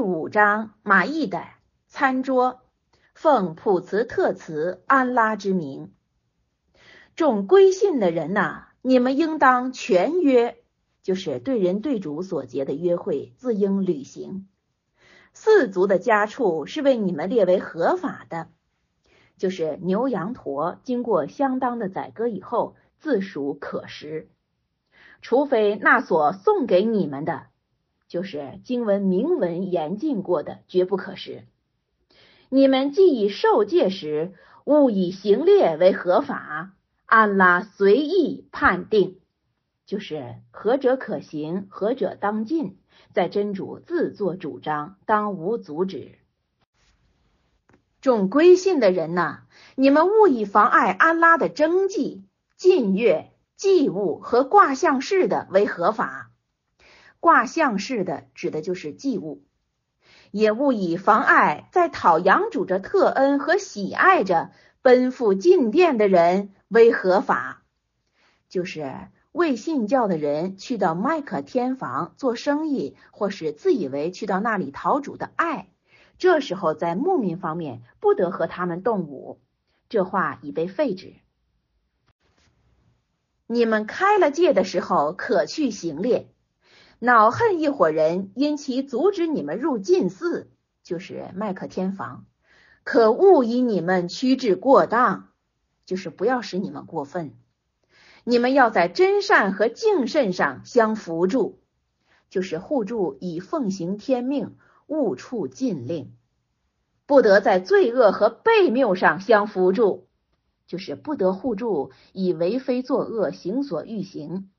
第五章马邑的餐桌，奉普慈特慈安拉之名，众归信的人呐，你们应当全约，就是对人对主所结的约会，自应履行。四族的家畜是为你们列为合法的，就是牛羊驼，经过相当的宰割以后，自属可食，除非那所送给你们的。就是经文明文严禁过的，绝不可食。你们既以受戒时，勿以行列为合法，安拉随意判定，就是何者可行，何者当禁，在真主自作主张，当无阻止。众归信的人呐，你们勿以妨碍安拉的征祭、禁月、祭物和卦象式的为合法。卦象式的指的就是祭物，也勿以妨碍在讨阳主着特恩和喜爱着奔赴进殿的人为合法，就是未信教的人去到麦克天房做生意，或是自以为去到那里讨主的爱，这时候在牧民方面不得和他们动武。这话已被废止。你们开了戒的时候，可去行猎。恼恨一伙人，因其阻止你们入禁寺，就是麦克天房，可勿以你们趋至过当，就是不要使你们过分。你们要在真善和敬慎上相扶助，就是互助以奉行天命，勿触禁令；不得在罪恶和悖谬上相扶助，就是不得互助以为非作恶，行所欲行。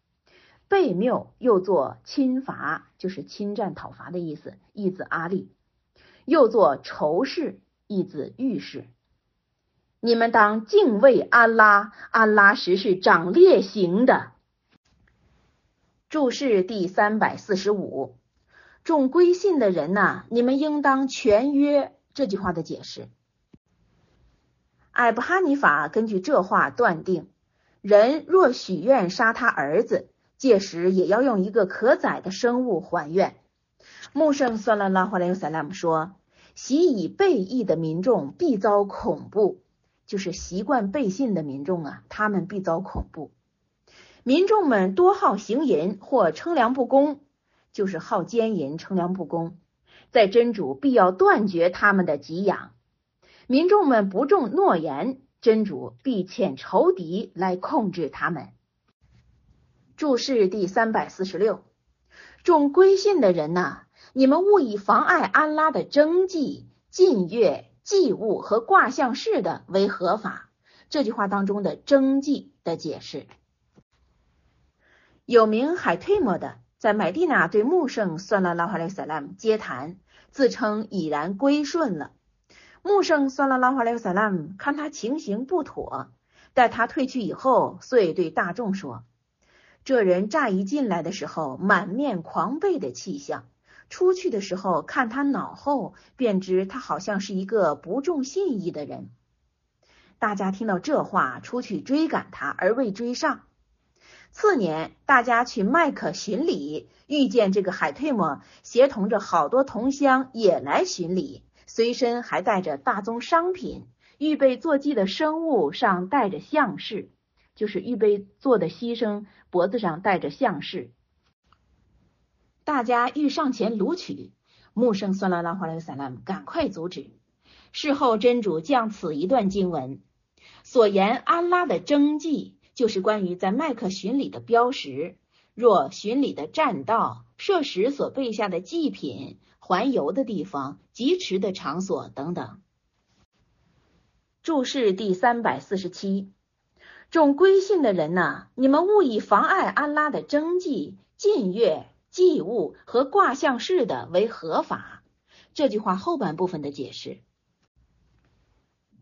被谬又作侵伐，就是侵占讨伐的意思，意字阿力；又作仇视，意字欲视。你们当敬畏安拉，安拉实是掌烈刑的。注释第三百四十五，众归信的人呐，你们应当全约。这句话的解释，艾布哈尼法根据这话断定，人若许愿杀他儿子。届时也要用一个可宰的生物还愿。穆圣算了拉华莱尤萨拉姆说：“习以背义的民众必遭恐怖，就是习惯背信的民众啊，他们必遭恐怖。民众们多好行淫或称量不公，就是好奸淫、称量不公，在真主必要断绝他们的给养。民众们不重诺言，真主必遣仇敌来控制他们。”注释第三百四十六，众归信的人呐，你们勿以妨碍安拉的征祭、禁月、祭物和卦象式的为合法。这句话当中的征祭的解释，有名海推摩的在麦地那对穆圣算了拉哈莱萨拉姆接谈，自称已然归顺了。穆圣算了拉哈莱萨拉姆看他情形不妥，待他退去以后，遂对大众说。这人乍一进来的时候，满面狂悖的气象；出去的时候，看他脑后，便知他好像是一个不重信义的人。大家听到这话，出去追赶他，而未追上。次年，大家去麦克巡礼，遇见这个海退姆，协同着好多同乡也来巡礼，随身还带着大宗商品，预备坐骑的生物上带着象式。就是预备做的牺牲，脖子上戴着项饰。大家欲上前掳取，穆圣算拉拉华莱萨拉姆赶快阻止。事后真主将此一段经文所言安拉的征迹，就是关于在麦克巡礼的标识，若巡礼的栈道、设时所备下的祭品、环游的地方、疾驰的场所等等。注释第三百四十七。众归信的人呐，你们勿以妨碍安拉的征祭、禁月、祭物和卦象式的为合法。这句话后半部分的解释：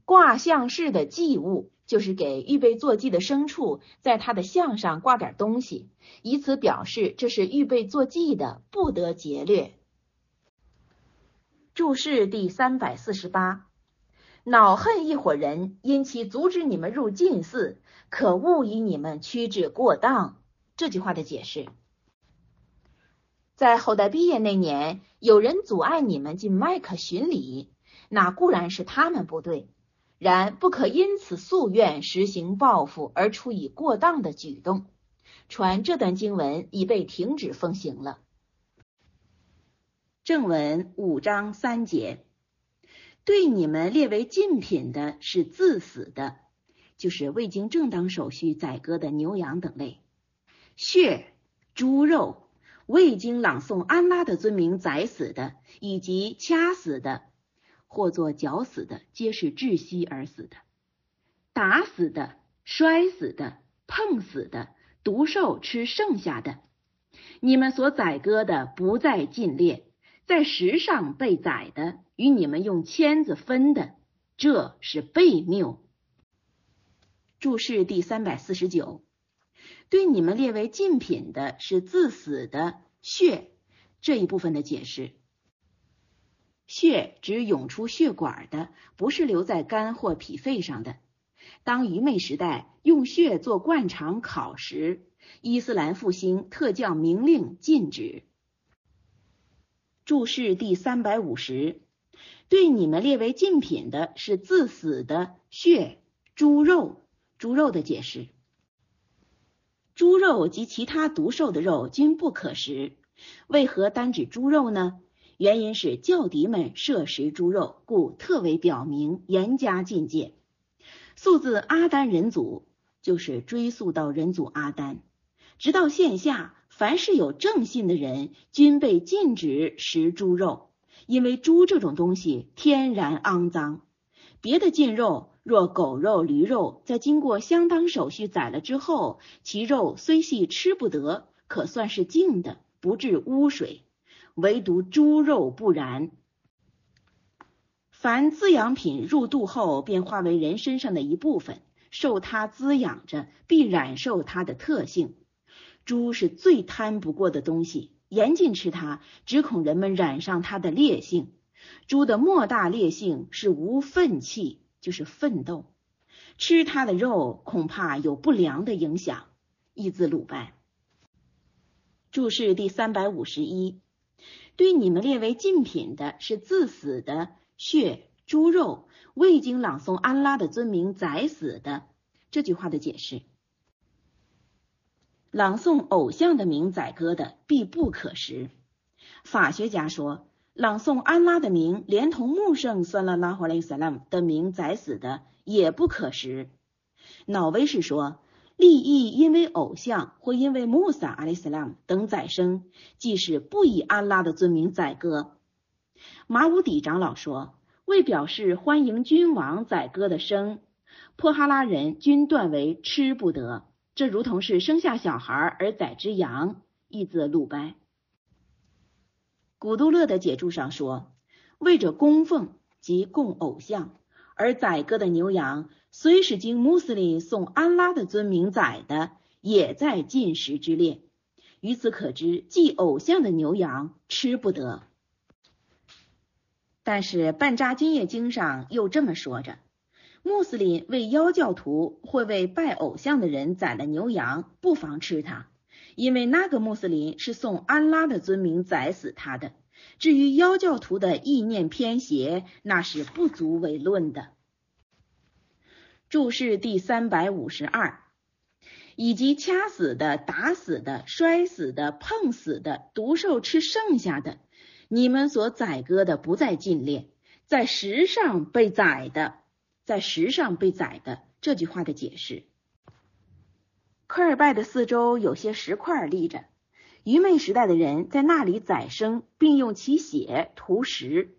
卦象式的祭物，就是给预备坐祭的牲畜，在他的项上挂点东西，以此表示这是预备坐祭的，不得劫掠。注释第三百四十八。恼恨一伙人，因其阻止你们入禁寺，可勿以你们屈至过当。这句话的解释：在后代毕业那年，有人阻碍你们进麦克巡礼，那固然是他们不对，然不可因此夙愿实行报复而处以过当的举动。传这段经文已被停止奉行了。正文五章三节，对你们列为禁品的是自死的，就是未经正当手续宰割的牛羊等类，血、猪肉，未经朗诵安拉的尊名宰死的，以及掐死的，或作绞死的，皆是窒息而死的，打死的、摔死的、碰死的。毒兽吃剩下的，你们所宰割的不在禁列，在石上被宰的，与你们用签子分的，这是悖谬。注释第三百四十九，对你们列为禁品的是自死的血这一部分的解释。血指涌出血管的，不是留在肝或脾肺上的。当愚昧时代用血做灌肠烤时，伊斯兰复兴特教明令禁止。注释第三百五十，对你们列为禁品的是自死的血、猪肉、猪肉的解释。猪肉及其他毒兽的肉均不可食。为何单指猪肉呢？原因是教敌们摄食猪肉，故特为表明严加禁戒。溯自阿丹人祖，就是追溯到人祖阿丹，直到现下，凡是有正信的人，均被禁止食猪肉，因为猪这种东西天然肮脏。别的禁肉，若狗肉、驴肉，在经过相当手续宰了之后，其肉虽系吃不得，可算是净的，不致污水。唯独猪肉不然。凡滋养品入肚后，便化为人身上的一部分，受它滋养着，必染受它的特性。猪是最贪不过的东西，严禁吃它，只恐人们染上它的烈性。猪的莫大烈性是无粪气，就是奋斗。吃它的肉，恐怕有不良的影响。译自鲁班。注释第三百五十一，对你们列为禁品的是自死的。血、猪肉未经朗诵安拉的尊名宰死的，这句话的解释：朗诵偶像的名宰割的，必不可食。法学家说，朗诵安拉的名，连同穆圣算拉拉哈雷萨拉姆的名宰死的，也不可食。脑威是说，利益因为偶像或因为穆萨阿里斯拉姆等宰生，即使不以安拉的尊名宰割。马武底长老说：“为表示欢迎君王宰割的生，泼哈拉人均断为吃不得。这如同是生下小孩而宰之羊。”译自鲁班。古杜勒的解注上说：“为着供奉及供偶像而宰割的牛羊，虽是经穆斯林送安拉的尊名宰的，也在禁食之列。于此可知，祭偶像的牛羊吃不得。”但是《半扎金叶经》上又这么说着：穆斯林为妖教徒或为拜偶像的人宰了牛羊，不妨吃它，因为那个穆斯林是送安拉的尊名宰死他的。至于妖教徒的意念偏邪，那是不足为论的。注释第三百五十二，以及掐死的、打死的、摔死的、碰死的、毒兽吃剩下的。你们所宰割的不在禁列，在石上被宰的，在石上被宰的这句话的解释。科尔拜的四周有些石块立着，愚昧时代的人在那里宰生，并用其血涂石，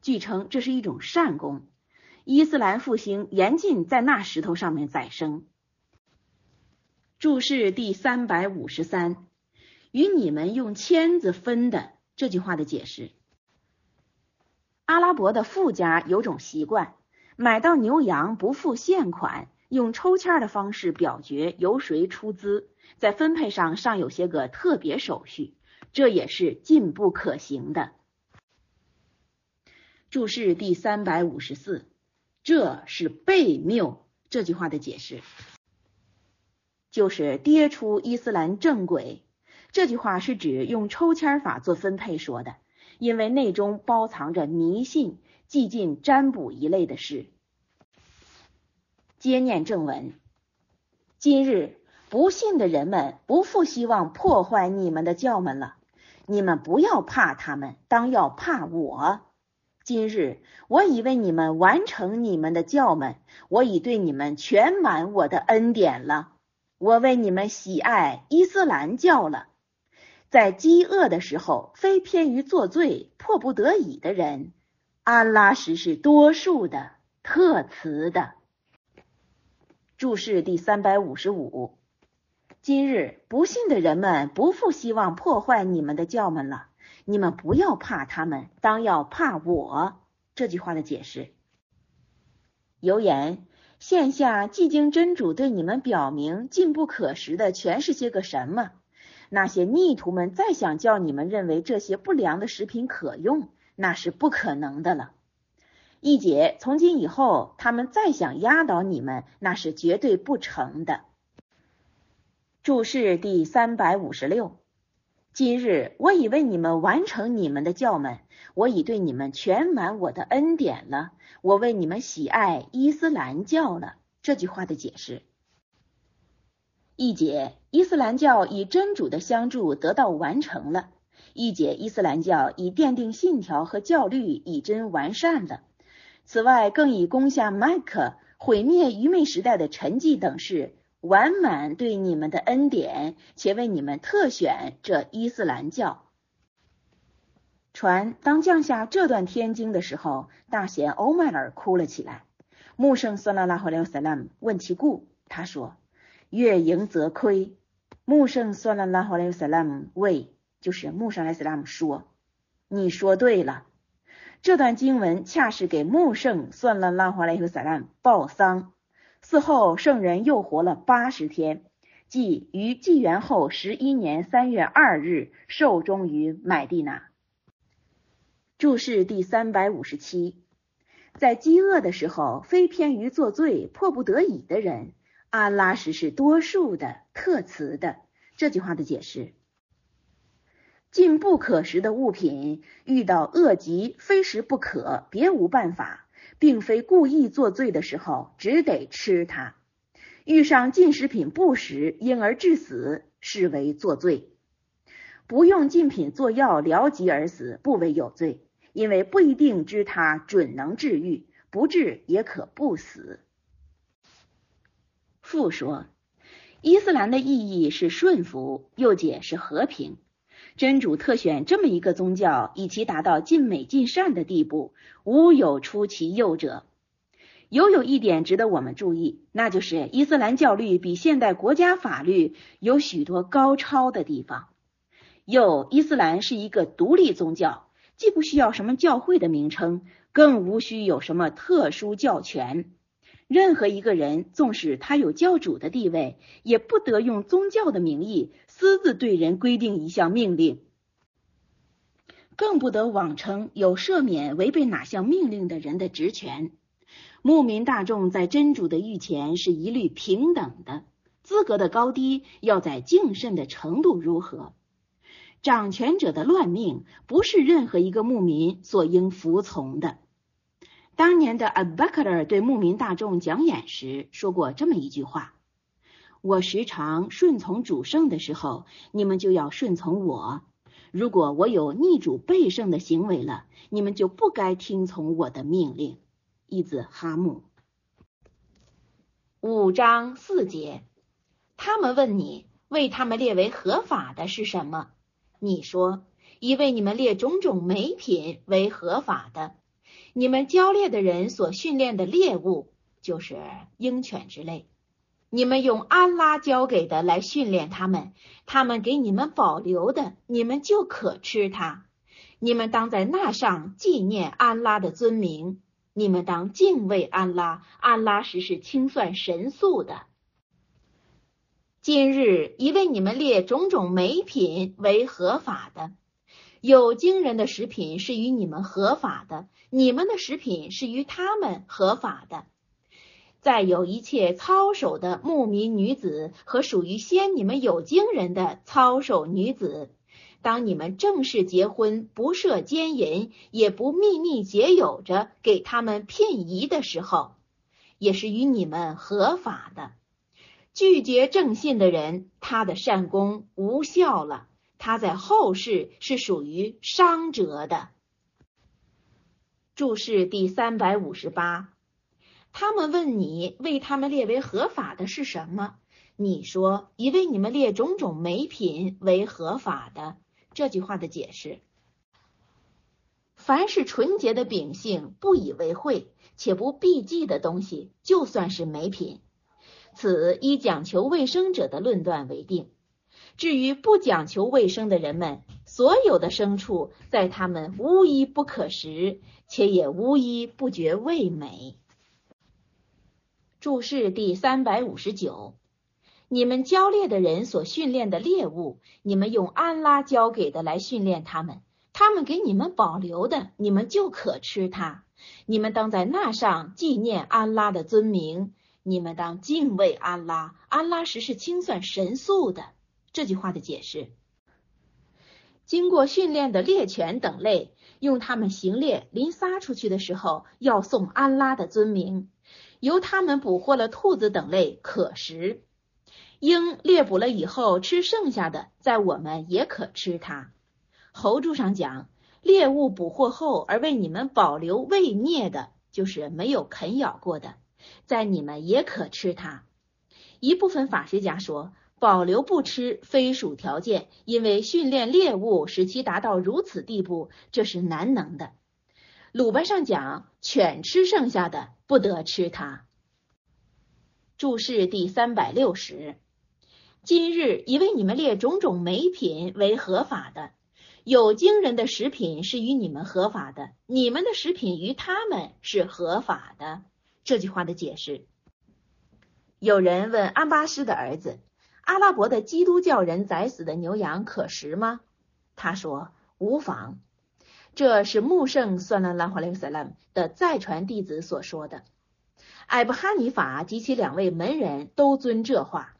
据称这是一种善功。伊斯兰复兴严禁在那石头上面宰生。注释第三百五十三，与你们用签子分的。这句话的解释：阿拉伯的富家有种习惯，买到牛羊不付现款，用抽签的方式表决由谁出资，在分配上尚有些个特别手续，这也是进不可行的。注释第三百五十四，这是悖谬。这句话的解释就是跌出伊斯兰正轨。这句话是指用抽签法做分配说的，因为内中包藏着迷信、祭进、占卜一类的事。接念正文，今日不信的人们不复希望破坏你们的教门了。你们不要怕他们，当要怕我。今日我已为你们完成你们的教门，我已对你们全满我的恩典了。我为你们喜爱伊斯兰教了。在饥饿的时候，非偏于作罪、迫不得已的人，安拉实是多数的、特慈的。注释第三百五十五：今日不信的人们不复希望破坏你们的教门了。你们不要怕他们，当要怕我。这句话的解释：有言，现下寂静真主对你们表明禁不可食的全是些个什么？那些逆徒们再想叫你们认为这些不良的食品可用，那是不可能的了。一姐，从今以后，他们再想压倒你们，那是绝对不成的。注释第三百五十六：今日我已为你们完成你们的教门，我已对你们全满我的恩典了，我为你们喜爱伊斯兰教了。这句话的解释：一解，伊斯兰教以真主的相助得到完成了；一解，伊斯兰教以奠定信条和教律以真完善了。此外，更以攻下麦克、毁灭愚昧时代的沉寂等事，完满对你们的恩典，且为你们特选这伊斯兰教。船当降下这段天经的时候，大贤欧麦尔哭了起来。穆圣斯拉拉和廖萨拉姆问其故，他说：“月盈则亏。”穆圣斯拉拉和廖萨拉姆为，就是穆圣莱斯拉姆说：“你说对了。”这段经文恰是给穆圣算了拉华莱和萨兰报丧。嗣后，圣人又活了八十天，即于纪元后十一年三月二日寿终于买地那。注释第三百五十七，在饥饿的时候，非偏于作罪、迫不得已的人，安拉实是多数的、特慈的。这句话的解释。禁不可食的物品，遇到恶疾非食不可，别无办法，并非故意作罪的时候，只得吃它。遇上禁食品不食，因而致死，视为作罪。不用禁品做药疗疾而死，不为有罪，因为不一定知它准能治愈，不治也可不死。复说，伊斯兰的意义是顺服，又解是和平。真主特选这么一个宗教，以其达到尽美尽善的地步，无有出其右者。犹有一点值得我们注意，那就是伊斯兰教律比现代国家法律有许多高超的地方。又，伊斯兰是一个独立宗教，既不需要什么教会的名称，更无需有什么特殊教权。任何一个人，纵使他有教主的地位，也不得用宗教的名义私自对人规定一项命令，更不得妄称有赦免违背哪项命令的人的职权。牧民大众在真主的御前是一律平等的，资格的高低要在敬慎的程度如何。掌权者的乱命，不是任何一个牧民所应服从的。当年的阿巴克尔对牧民大众讲演时说过这么一句话：“我时常顺从主圣的时候，你们就要顺从我；如果我有逆主背圣的行为了，你们就不该听从我的命令。”一子哈木。五章四节，他们问你，为他们列为合法的是什么？你说，以为你们列种种美品为合法的。你们教猎的人所训练的猎物就是鹰犬之类，你们用安拉教给的来训练他们，他们给你们保留的，你们就可吃它。你们当在那上纪念安拉的尊名，你们当敬畏安拉，安拉实是清算神速的。今日已为你们列种种美品为合法的。有经人的食品是与你们合法的，你们的食品是与他们合法的。再有一切操守的牧民女子和属于先你们有经人的操守女子，当你们正式结婚，不设奸淫，也不秘密结有着给他们聘仪的时候，也是与你们合法的。拒绝正信的人，他的善功无效了，他在后世是属于伤折的。注释第三百五十八，他们问你为他们列为合法的是什么？你说以为你们列种种美品为合法的。这句话的解释：凡是纯洁的秉性，不以为讳且不避忌的东西，就算是美品。此以讲求卫生者的论断为定。至于不讲求卫生的人们，所有的牲畜在他们无一不可食，且也无一不觉味美。注释第三百五十九：你们教猎的人所训练的猎物，你们用安拉教给的来训练他们，他们给你们保留的，你们就可吃它。你们当在那上纪念安拉的尊名。你们当敬畏安拉，安拉时是清算神速的。这句话的解释：经过训练的猎犬等类，用它们行猎，临撒出去的时候，要送安拉的尊名。由他们捕获了兔子等类，可食。鹰猎捕了以后，吃剩下的，在我们也可吃它。侯柱上讲，猎物捕获后而为你们保留未灭的，就是没有啃咬过的。在你们也可吃它。一部分法学家说，保留不吃非属条件，因为训练猎物使其达到如此地步，这是难能的。鲁班上讲，犬吃剩下的不得吃它。注释第三百六十。今日已为你们列种种美品为合法的，有惊人的食品是与你们合法的，你们的食品与他们是合法的。这句话的解释：有人问安巴斯的儿子：“阿拉伯的基督教人宰死的牛羊可食吗？”他说：“无妨。”这是穆圣算了拉华雷萨拉的再传弟子所说的。艾布哈尼法及其两位门人都遵这话，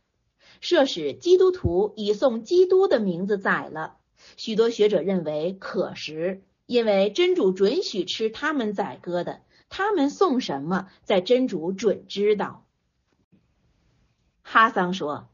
设使基督徒以送基督的名字宰了。许多学者认为可食，因为真主准许吃他们宰割的。他们送什么，在真主准知道。哈桑说，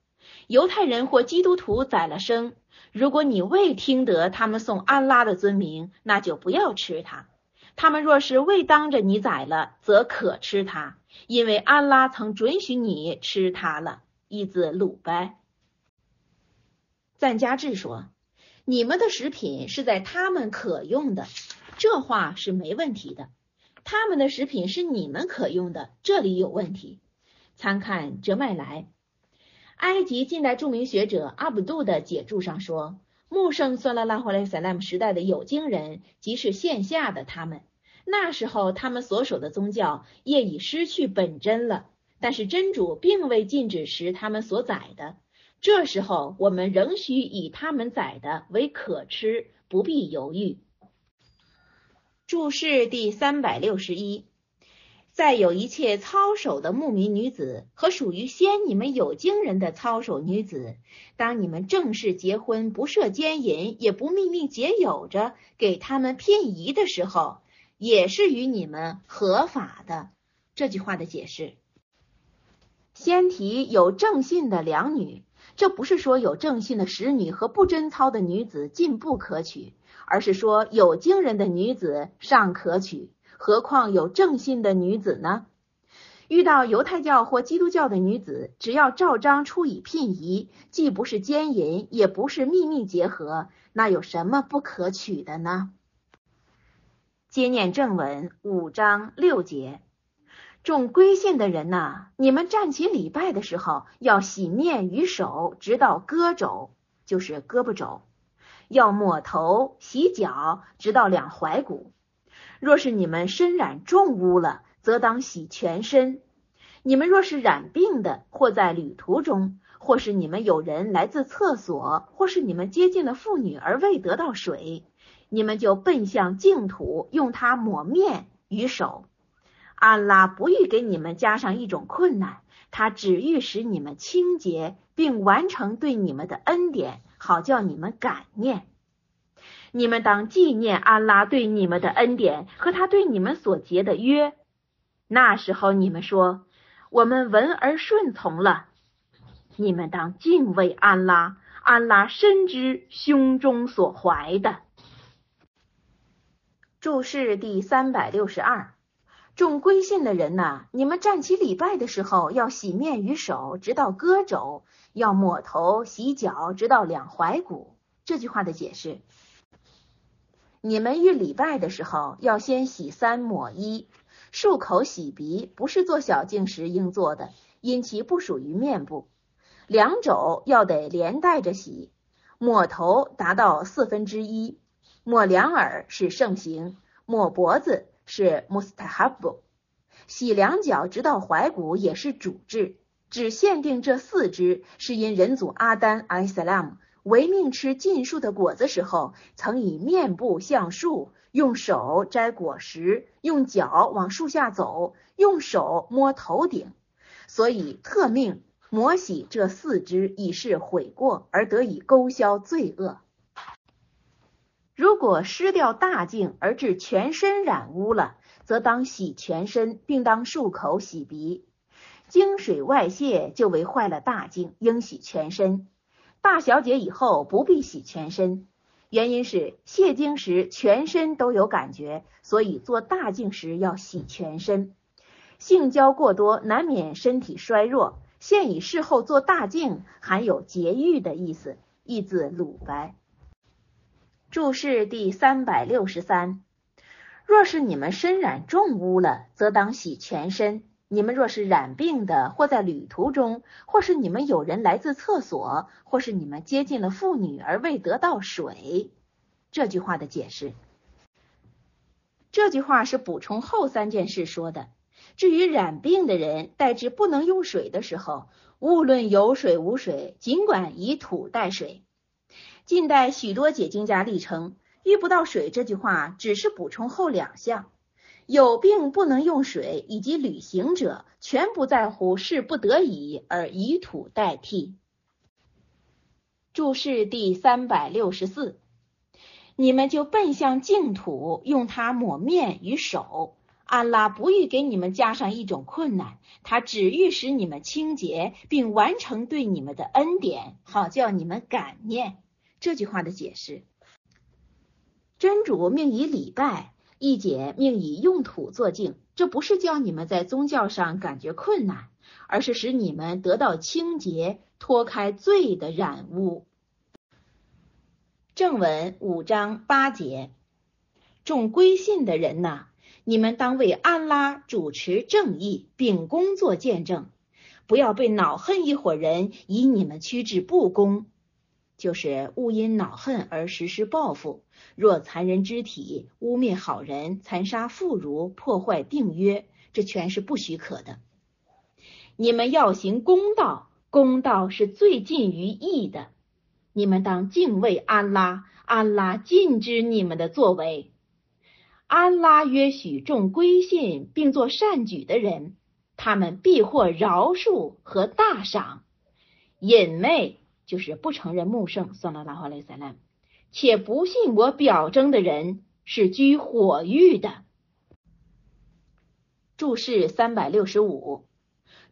犹太人或基督徒宰了生，如果你未听得他们送安拉的尊名，那就不要吃它。他们若是未当着你宰了，则可吃它，因为安拉曾准许你吃它了。一字鲁拜。赞加志说，你们的食品是在他们可用的，这话是没问题的。他们的食品是你们可用的，这里有问题。参看哲麦莱，埃及近代著名学者阿卜杜的解注上说，穆圣算拉拉霍莱塞拉姆时代的有经人，即是线下的他们，那时候他们所守的宗教业已失去本真了，但是真主并未禁止时他们所宰的，这时候我们仍需以他们宰的为可吃，不必犹豫。注释第三百六十一，再有一切操守的牧民女子和属于先你们有经人的操守女子，当你们正式结婚，不设奸淫，也不秘密结有着给他们聘仪的时候，也是与你们合法的。这句话的解释，先提有正信的两女，这不是说有正信的使女和不贞操的女子进不可取。而是说有经人的女子尚可取，何况有正信的女子呢？遇到犹太教或基督教的女子，只要照章出以聘仪，既不是奸淫，也不是秘密结合，那有什么不可取的呢？接念正文五章六节，众归信的人呐，你们站起礼拜的时候，要洗面与手，直到胳肘，就是胳膊肘。要抹头、洗脚，直到两踝骨。若是你们身染重污了，则当洗全身。你们若是染病的，或在旅途中，或是你们有人来自厕所，或是你们接近了妇女而未得到水，你们就奔向净土，用它抹面与手。安拉不欲给你们加上一种困难，他只欲使你们清洁，并完成对你们的恩典，好叫你们感念。你们当纪念安拉对你们的恩典和他对你们所结的约。那时候你们说：“我们闻而顺从了。”你们当敬畏安拉，安拉深知胸中所怀的。注释第三百六十二：众归信的人呐，你们站起礼拜的时候，要洗面于手，直到胳肘；要抹头、洗脚，直到两踝骨。这句话的解释。你们遇礼拜的时候，要先洗三抹一，漱口洗鼻，不是做小净时应做的，因其不属于面部。两肘要得连带着洗，抹头达到四分之一，抹两耳是盛行，抹脖子是 mustahab，洗两脚直到踝骨也是主治，只限定这四肢，是因人祖阿丹阿萨拉姆违命吃禁树的果子时候，曾以面部向树，用手摘果实，用脚往树下走，用手摸头顶，所以特命摩洗这四肢，以示悔过，而得以勾销罪恶。如果失掉大净而致全身染污了，则当洗全身，并当漱口洗鼻。经水外泄就为坏了大净，应洗全身。大小姐以后不必洗全身，原因是泄精时全身都有感觉，所以做大净时要洗全身。性交过多难免身体衰弱，现以事后做大净含有节欲的意思。意字鲁白。注释第三百六十三：若是你们身染重污了，则当洗全身。你们若是染病的，或在旅途中，或是你们有人来自厕所，或是你们接近了妇女而未得到水，这句话的解释。这句话是补充后三件事说的。至于染病的人代之不能用水的时候，无论有水无水，尽管以土代水。近代许多解经家力称，遇不到水这句话只是补充后两项。有病不能用水，以及旅行者全不在乎是不得已而以土代替。注释第三百六十四，你们就奔向净土，用它抹面与手。安拉不欲给你们加上一种困难，他只欲使你们清洁，并完成对你们的恩典，好叫你们感念。这句话的解释，真主命以礼拜。一姐命以用土作净，这不是叫你们在宗教上感觉困难，而是使你们得到清洁，脱开罪的染污。正文五章八节，众归信的人呐，你们当为安拉主持正义，秉公作见证，不要被恼恨一伙人以你们驱至不公。就是勿因恼恨而实施报复，若残忍肢体、污蔑好人、残杀妇孺、破坏定约，这全是不许可的。你们要行公道，公道是最近于义的。你们当敬畏安拉，安拉禁止你们的作为。安拉约许众归信并作善举的人，他们必获饶恕和大赏。隐昧。就是不承认穆圣，算了拉哈雷塞兰，且不信我表征的人是居火狱的。注释三百六十五，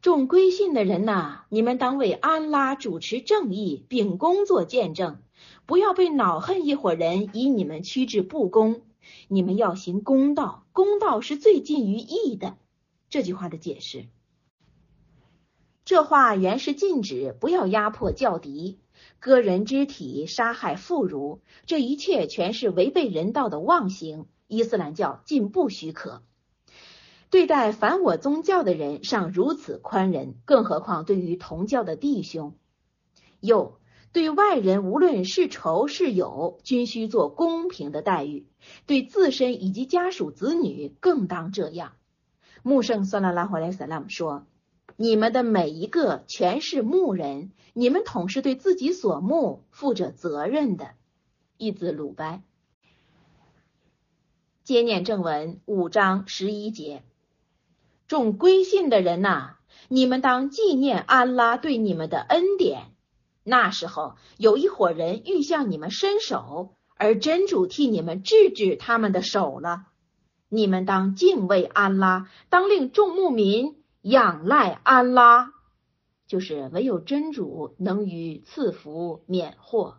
众归信的人呐，你们当为安拉主持正义，并工作见证，不要被恼恨一伙人以你们驱至不公。你们要行公道，公道是最近于义的。这句话的解释。这话原是禁止不要压迫教敌、割人肢体、杀害妇孺，这一切全是违背人道的妄行。伊斯兰教禁不许可。对待反我宗教的人尚如此宽仁，更何况对于同教的弟兄？又对外人无论是仇是友，均需做公平的待遇；对自身以及家属子女更当这样。穆圣算拉拉华莱萨拉姆说。你们的每一个全是牧人，你们统是对自己所牧负着责任的。一字鲁班。接念正文五章十一节，众归信的人呐，你们当纪念安拉对你们的恩典。那时候有一伙人欲向你们伸手，而真主替你们制止他们的手了。你们当敬畏安拉，当令众牧民仰赖安拉，就是唯有真主能于赐福免祸。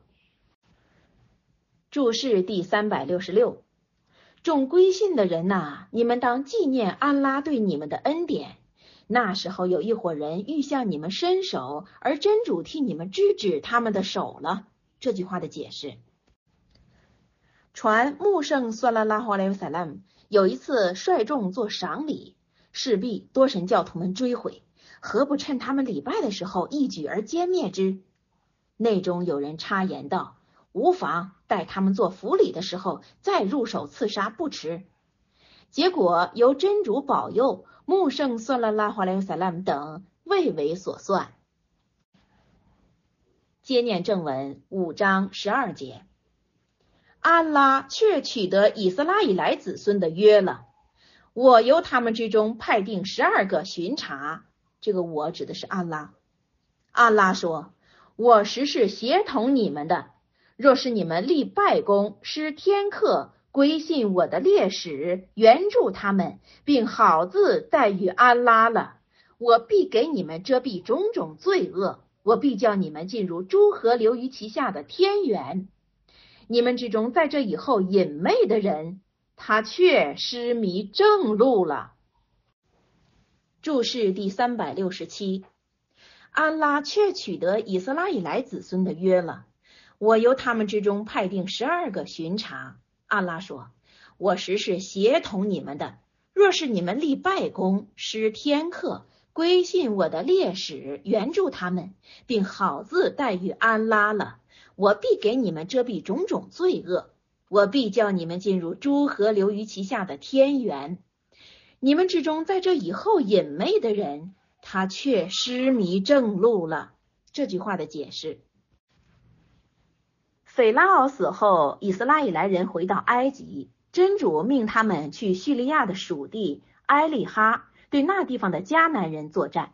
注释第三百六十六。众归信的人呐，你们当纪念安拉对你们的恩典。那时候有一伙人欲向你们伸手，而真主替你们制止他们的手了。这句话的解释：传穆圣算拉拉哈莱萨拉姆有一次率众做赏礼，势必多神教徒们追悔，何不趁他们礼拜的时候一举而歼灭之？内中有人插言道。无妨，待他们做府礼的时候再入手刺杀不迟。结果由真主保佑，穆圣算了拉华莱萨拉姆等未为所算。接念正文五章十二节，安拉却取得以色拉以来子孙的约了。我由他们之中派定十二个巡查，这个我指的是安拉。安拉说：“我实是协同你们的。”若是你们立拜功，施天课，归信我的烈士，援助他们，并好自待遇安拉了，我必给你们遮蔽种种罪恶，我必叫你们进入诸河流于其下的天元。你们之中在这以后隐昧的人，他却失迷正路了。注释第三百六十七，安拉却取得以色拉以来子孙的约了。我由他们之中派定十二个巡查。安拉说：“我实是协同你们的。若是你们立拜功，施天课，归信我的烈士，援助他们，并好自待遇安拉了，我必给你们遮蔽种种罪恶。我必叫你们进入诸河流于其下的天元。你们之中在这以后隐昧的人，他却失迷正路了。”这句话的解释。斐拉奥死后，以斯拉以来人回到埃及，真主命他们去叙利亚的属地埃利哈，对那地方的迦南人作战。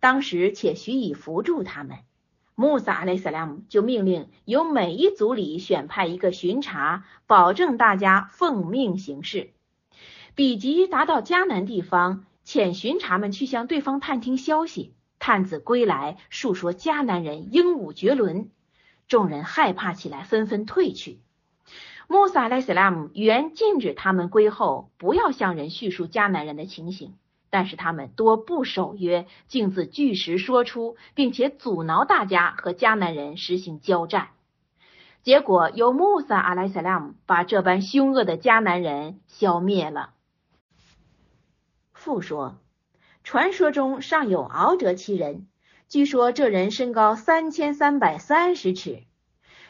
当时且许以扶助他们。穆萨阿雷萨拉姆就命令由每一族里选派一个巡查，保证大家奉命行事。比及达到迦南地方，遣巡查们去向对方探听消息。探子归来，述说迦南人英武绝伦。众人害怕起来，纷纷退去。穆萨莱斯拉姆原禁止他们归后，不要向人叙述迦南人的情形，但是他们多不守约，径自据实说出，并且阻挠大家和迦南人实行交战。结果由穆萨阿莱塞拉姆把这般凶恶的迦南人消灭了。复说，传说中尚有敖哲七人。据说这人身高三千三百三十尺，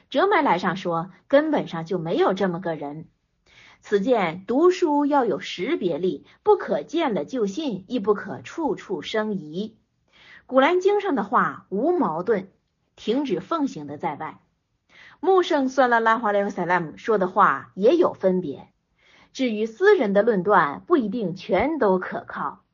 哲买来上说根本上就没有这么个人。此见读书要有识别力，不可见了就信，亦不可处处生疑。古兰经上的话无矛盾，停止奉行的在外。穆圣算了拉华莱萨拉姆说的话也有分别。至于私人的论断，不一定全都可靠。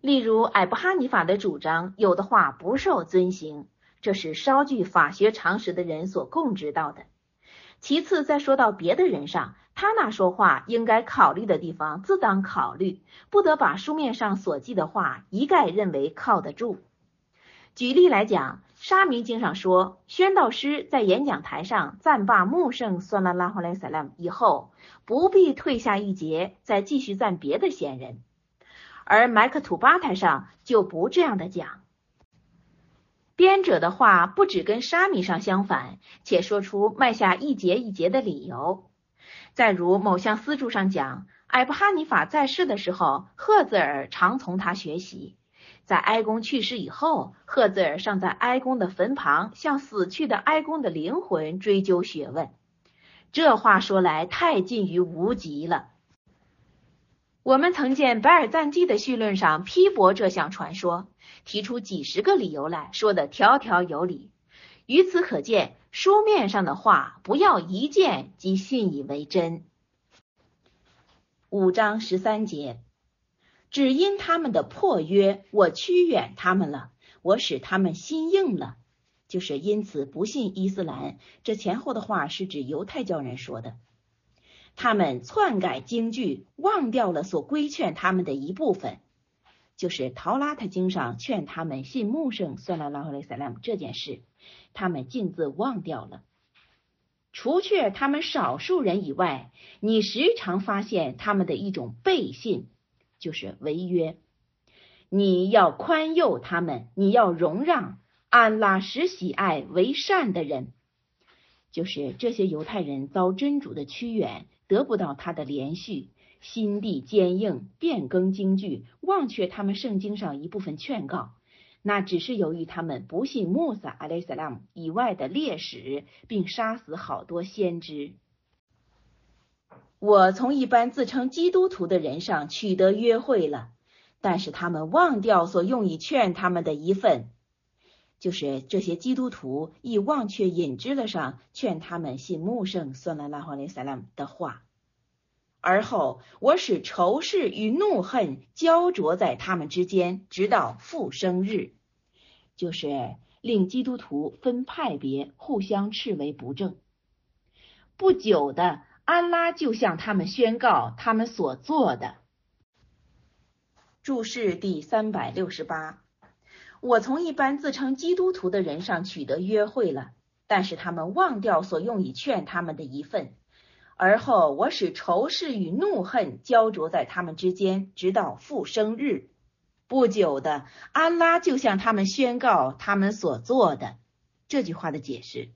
例如，艾布哈尼法的主张，有的话不受遵行，这是稍具法学常识的人所共知道的。其次，再说到别的人上，他那说话应该考虑的地方，自当考虑，不得把书面上所记的话一概认为靠得住。举例来讲，沙弥经上说，宣道师在演讲台上赞罢穆圣算拉拉哈莱萨拉姆以后，不必退下一节，再继续赞别的贤人。而麦克吐巴台上就不这样的讲，编者的话不只跟沙弥上相反，且说出迈下一节一节的理由。再如某项私著上讲，艾布哈尼法在世的时候，赫兹尔常从他学习；在哀公去世以后，赫兹尔尚在哀公的坟旁向死去的哀公的灵魂追究学问。这话说来太近于无极了。我们曾见白尔赞记的序论上批驳这项传说，提出几十个理由来说的条条有理。由此可见，书面上的话不要一见即信以为真。五章十三节，只因他们的破约，我驱远他们了，我使他们心硬了，就是因此不信伊斯兰。这前后的话是指犹太教人说的。他们篡改经句，忘掉了所规劝他们的一部分，就是《陶拉特经》上劝他们信穆圣算拉拉赫雷萨拉姆这件事，他们径自忘掉了。除却他们少数人以外，你时常发现他们的一种背信，就是违约。你要宽宥他们，你要容让安拉使喜爱为善的人，就是这些犹太人遭真主的驱远，得不到他的连续，心地坚硬，变更经句，忘却他们圣经上一部分劝告。那只是由于他们不信穆萨阿莱萨拉姆以外的烈士，并杀死好多先知。我从一般自称基督徒的人上取得约会了，但是他们忘掉所用以劝他们的一份，就是这些基督徒亦忘却引之了上劝他们信穆圣算拉拉哈雷萨拉姆的话。而后，我使仇视与怒恨焦灼在他们之间，直到复生日，就是令基督徒分派别，互相斥为不正。不久的，安拉就向他们宣告他们所做的。注释第三百六十八：我从一般自称基督徒的人上取得约会了，但是他们忘掉所用以劝他们的一份。而后，我使仇视与怒恨焦灼在他们之间，直到复生日。不久的，安拉就向他们宣告他们所做的这句话的解释。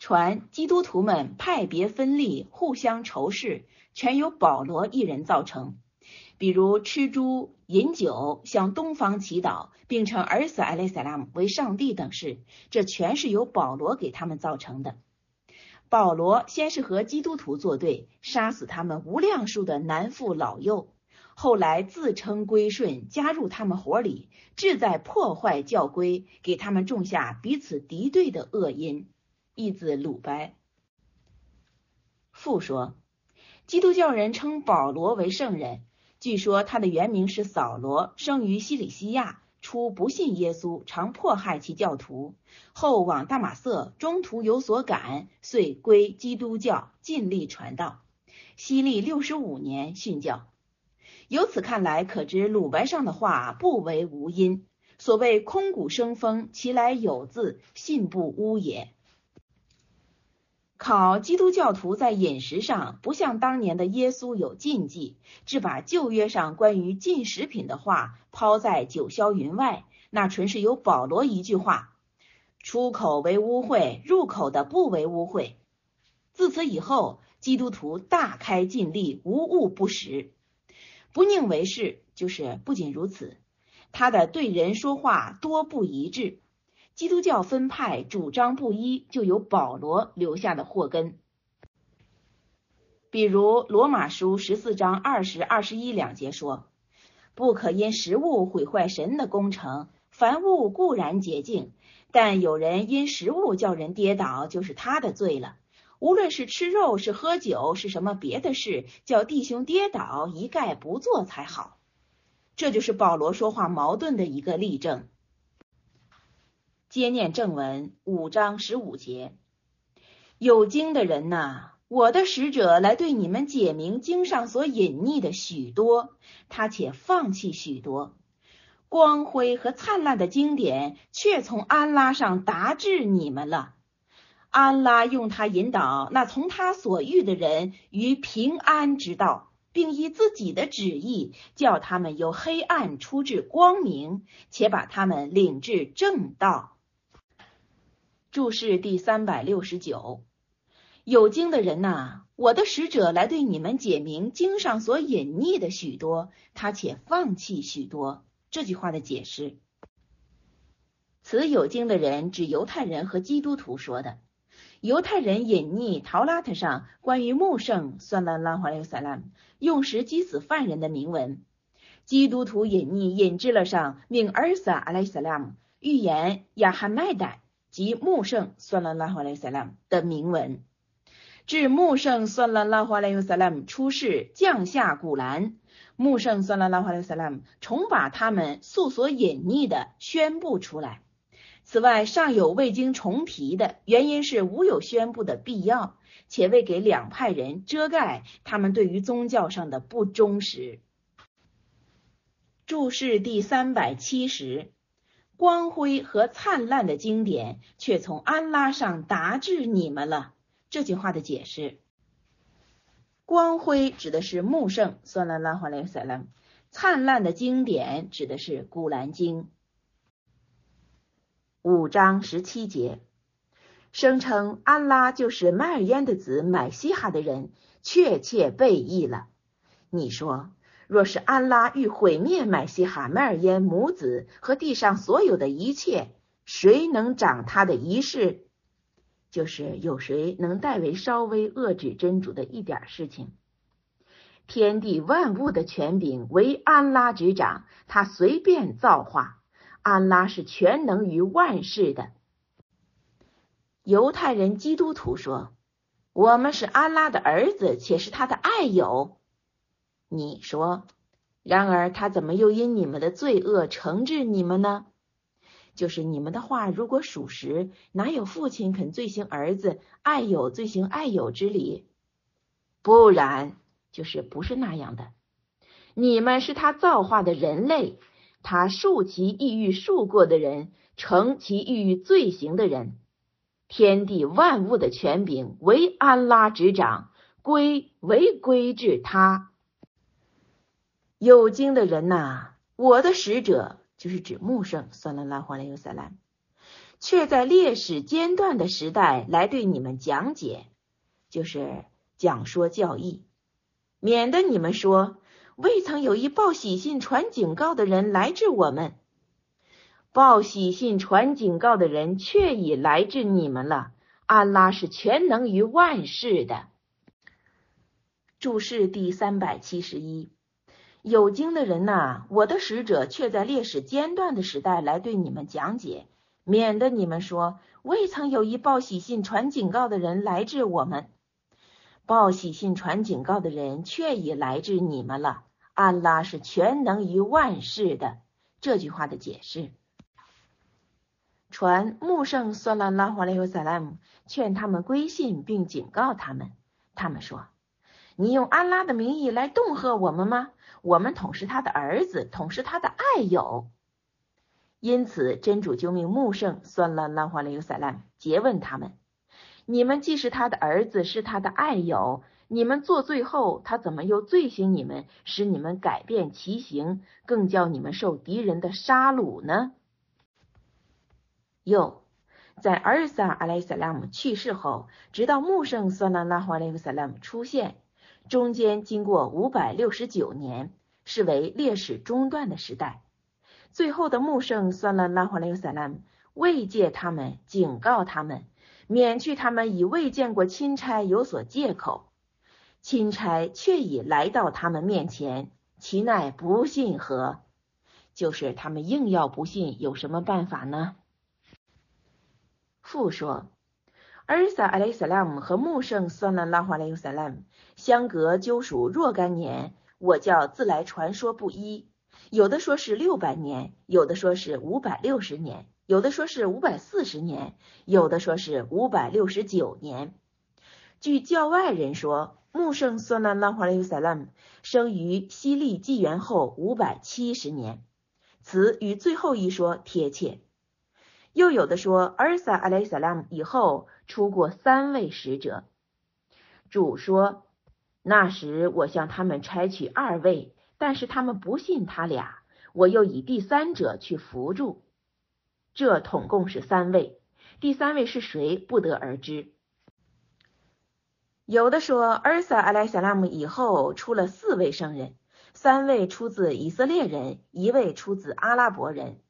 传基督徒们派别分立，互相仇视，全由保罗一人造成。比如吃猪、饮酒、向东方祈祷，并称儿子艾雷塞拉姆为上帝等事，这全是由保罗给他们造成的。保罗先是和基督徒作对，杀死他们无量数的男妇老幼，后来自称归顺，加入他们伙里，志在破坏教规，给他们种下彼此敌对的恶因。意字鲁白。父说，基督教人称保罗为圣人，据说他的原名是扫罗，生于西里西亚。初不信耶稣，常迫害其教徒。后往大马色，中途有所感，遂归基督教，尽力传道。西历六十五年殉教。由此看来，可知鲁白上的话不为无因。所谓空谷生风，其来有自，信不污也。考基督教徒在饮食上不像当年的耶稣有禁忌，只把旧约上关于禁食品的话抛在九霄云外。那纯是由保罗一句话：“出口为污秽，入口的不为污秽。”自此以后，基督徒大开禁令，无物不食，不宁为是。就是不仅如此，他的对人说话多不一致。基督教分派主张不一，就有保罗留下的祸根。比如罗马书十四章二十二十一两节说：“不可因食物毁坏神的工程。凡物固然洁净，但有人因食物叫人跌倒，就是他的罪了。无论是吃肉，是喝酒，是什么别的事，叫弟兄跌倒，一概不做才好。”这就是保罗说话矛盾的一个例证。接念正文五章十五节，有经的人呐，我的使者来对你们解明经上所隐匿的许多，他且放弃许多光辉和灿烂的经典，却从安拉上达至你们了。安拉用他引导那从他所遇的人于平安之道，并以自己的旨意叫他们由黑暗出至光明，且把他们领至正道。注释第三百六十九，有经的人呐，我的使者来对你们解明经上所隐匿的许多，他且放弃许多。这句话的解释，此有经的人指犹太人和基督徒说的。犹太人隐匿陶拉特上关于穆圣算拉拉华勒萨拉用时击死犯人的铭文，基督徒隐匿引致了上命尔萨阿莱萨拉姆预言亚哈麦代。及穆圣算拉拉华莱萨拉姆的铭文，至穆圣算拉拉华莱萨拉姆出世降下古兰，穆圣算拉拉哈莱萨拉姆重把他们素所隐匿的宣布出来。此外，尚有未经重提的原因是无有宣布的必要，且为给两派人遮盖他们对于宗教上的不忠实。注释第三百七十，光辉和灿烂的经典却从安拉上达至你们了。这句话的解释：光辉指的是穆圣，算了拉哈莱塞拉；灿烂的经典指的是古兰经。五章十七节，声称安拉就是麦尔烟的子买西哈的人，确切背义了。你说，若是安拉欲毁灭买西哈、迈尔烟母子和地上所有的一切，谁能掌他的仪式？就是有谁能代为稍微遏制真主的一点事情？天地万物的权柄为安拉执掌，他随便造化。安拉是全能于万事的。犹太人基督徒说：“我们是安拉的儿子，且是他的爱友。”你说：“然而他怎么又因你们的罪恶惩治你们呢？”就是你们的话如果属实，哪有父亲肯罪行儿子，爱有罪行爱有之理？不然，就是不是那样的。你们是他造化的人类。他恕其抑郁恕过的人，惩其抑郁罪行的人。天地万物的权柄为安拉执掌，归为归至他。有经的人呐，我的使者就是指穆圣，算了拉华莱尤萨兰，却在历史间断的时代来对你们讲解，就是讲说教义，免得你们说。未曾有一报喜信传警告的人来至我们，报喜信传警告的人却已来至你们了。安拉是全能于万事的。注释第三百七十一，有经的人呐，我的使者却在历史间断的时代来对你们讲解，免得你们说未曾有一报喜信传警告的人来至我们，报喜信传警告的人却已来至你们了。安拉是全能于万事的这句话的解释。传穆圣索拉拉华莱萨拉姆劝他们归信，并警告他们。他们说：“你用安拉的名义来恫吓我们吗？我们统是他的儿子，统是他的爱友。”因此，真主就命穆圣索拉拉华莱萨拉姆诘问他们：“你们既是他的儿子，是他的爱友。”你们做罪后，他怎么又罪行你们，使你们改变其行，更叫你们受敌人的杀戮呢？又在阿尔萨阿莱萨拉姆去世后，直到穆圣索拉拉华莱萨拉姆出现，中间经过五百六十九年，是为烈史中断的时代。最后的穆圣索拉拉华莱萨拉慰藉他们，警告他们，免去他们以未见过钦差有所借口。钦差却已来到他们面前，其奈不信何？就是他们硬要不信，有什么办法呢？父说：“尔撒阿莱萨拉姆和穆圣算了拉华莱尤萨拉姆相隔就属若干年，我叫自来传说不一，有的说是六百年，有的说是五百六十年，有的说是五百四十年，有的说是五百六十九年。据教外人说。”穆圣索拉拉华莱萨拉姆生于西历纪元后五百七十年，此与最后一说贴切。又有的说，尔萨阿莱萨拉姆以后出过三位使者。主说，那时我向他们差取二位，但是他们不信他俩，我又以第三者去扶助。这统共是三位，第三位是谁，不得而知。有的说，尔撒阿莱萨拉姆以后出了四位圣人，三位出自以色列人，一位出自阿拉伯人。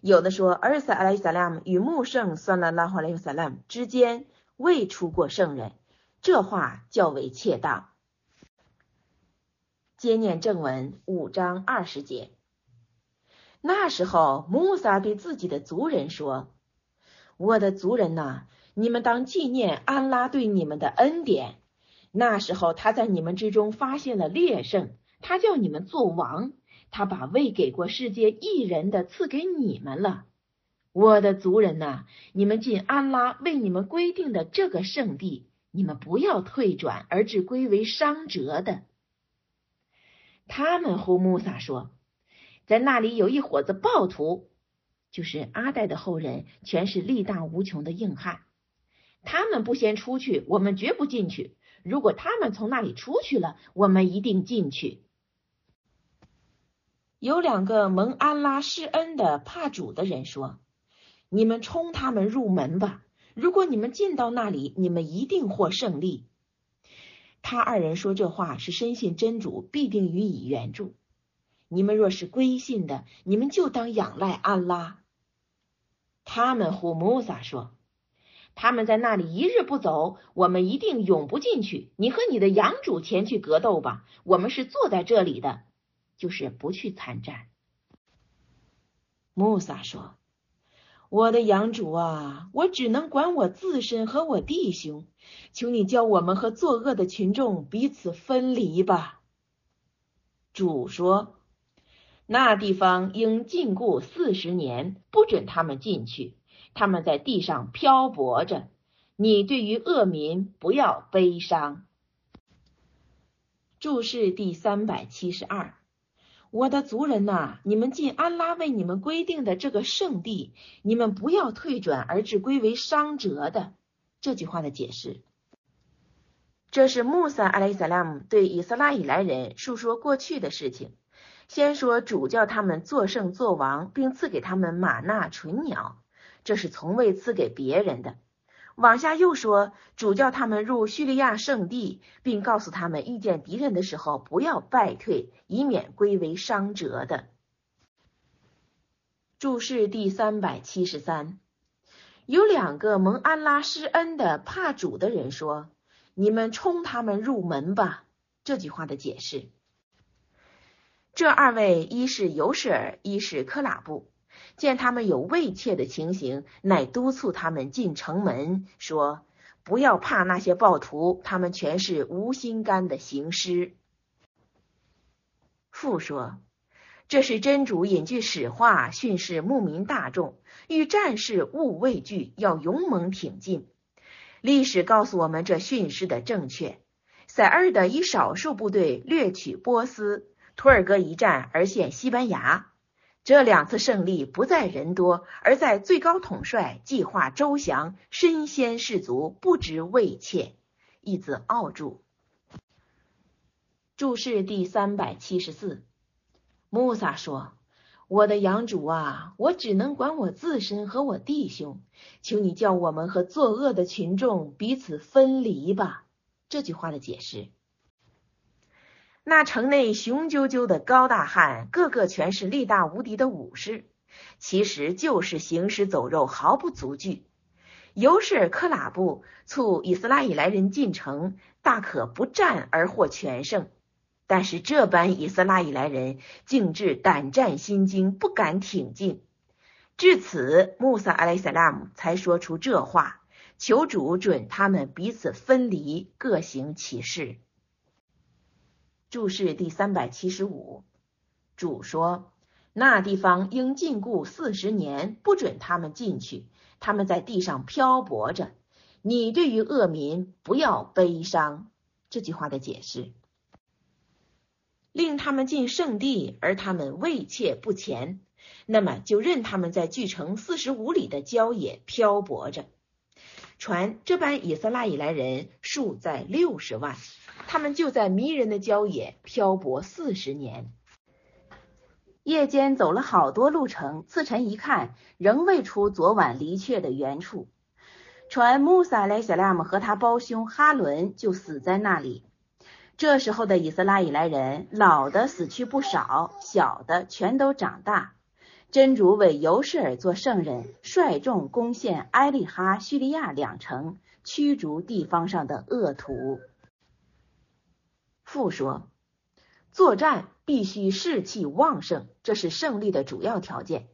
有的说，尔撒阿莱萨拉姆与穆圣算拉拉哈莱萨拉姆之间未出过圣人，这话较为恰当。接念正文五章二十节。那时候，穆萨对自己的族人说：“我的族人呐。”你们当纪念安拉对你们的恩典。那时候，他在你们之中发现了烈盛，他叫你们做王，他把未给过世界一人的赐给你们了。我的族人呐，你们进安拉为你们规定的这个圣地，你们不要退转而只归为伤折的。他们呼穆萨说，在那里有一伙子暴徒，就是阿代的后人，全是力大无穷的硬汉。他们不先出去，我们绝不进去；如果他们从那里出去了，我们一定进去。有两个蒙安拉施恩的怕主的人说：“你们冲他们入门吧！如果你们进到那里，你们一定获胜利。”他二人说这话是深信真主必定予以援助。你们若是归信的，你们就当仰赖安拉。他们呼穆萨说。他们在那里一日不走，我们一定永不进去。你和你的养主前去格斗吧，我们是坐在这里的，就是不去参战。穆萨说：“我的养主啊，我只能管我自身和我弟兄，求你教我们和作恶的群众彼此分离吧。”主说：“那地方应禁锢四十年，不准他们进去。”他们在地上漂泊着，你对于恶民不要悲伤。注释第三百七十二，我的族人呐，你们进安拉为你们规定的这个圣地，你们不要退转而至归为伤折的。这句话的解释，这是穆萨阿莱萨拉姆对以色列以来人述说过去的事情。先说主教他们作圣作王，并赐给他们马纳纯鸟。这是从未赐给别人的。往下又说，主教他们入叙利亚圣地，并告诉他们遇见敌人的时候不要败退，以免归为伤折的。注释第三百七十三，有两个蒙安拉施恩的怕主的人说：“你们冲他们入门吧。”这句话的解释，这二位一是尤舍尔，一是克拉布。见他们有畏怯的情形，乃督促他们进城门，说：“不要怕那些暴徒，他们全是无心肝的行尸。”父说：“这是真主引句史话训示牧民大众，遇战事勿畏惧，要勇猛挺进。历史告诉我们这训示的正确。塞尔的以少数部队掠取波斯，图尔戈一战而陷西班牙。”这两次胜利不在人多，而在最高统帅计划周详，身先士卒，不知畏怯。一字奥注。注释第三百七十四。穆萨说：“我的养主啊，我只能管我自身和我弟兄，求你叫我们和作恶的群众彼此分离吧。”这句话的解释。那城内雄赳赳的高大汉，个个全是力大无敌的武士，其实就是行尸走肉，毫不足惧。尤是克拉布促以斯拉以来人进城，大可不战而获全胜。但是这般以斯拉以来人，竟至胆战心惊，不敢挺进。至此，穆萨阿莱萨拉姆才说出这话，求主准他们彼此分离，各行其事。注释第三百七十五，主说：“那地方应禁锢四十年，不准他们进去。他们在地上漂泊着。你对于恶民不要悲伤。”这句话的解释，令他们进圣地，而他们畏怯不前，那么就任他们在距城四十五里的郊野漂泊着。传这般以色列以来人数在六十万。他们就在迷人的郊野漂泊四十年，夜间走了好多路程，次晨一看，仍未出昨晚离却的原处。传穆萨莱小拉姆和他胞兄哈伦就死在那里。这时候的以色列以来人，老的死去不少，小的全都长大。真主为尤士尔做圣人，率众攻陷埃利哈、叙利亚两城，驱逐地方上的恶徒。父说：“作战必须士气旺盛，这是胜利的主要条件。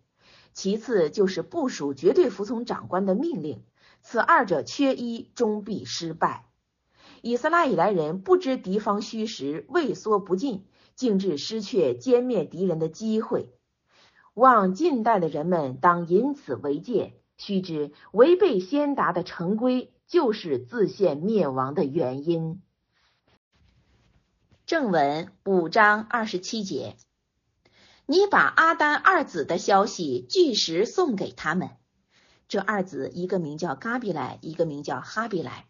其次就是部署绝对服从长官的命令，此二者缺一，终必失败。以色列以来人不知敌方虚实，畏缩不进，竟至失去歼灭敌人的机会。望近代的人们当引此为戒，须知违背先达的成规，就是自陷灭亡的原因。正文五章二十七节，你把阿丹二子的消息据实送给他们。这二子，一个名叫嘎比来，一个名叫哈比来。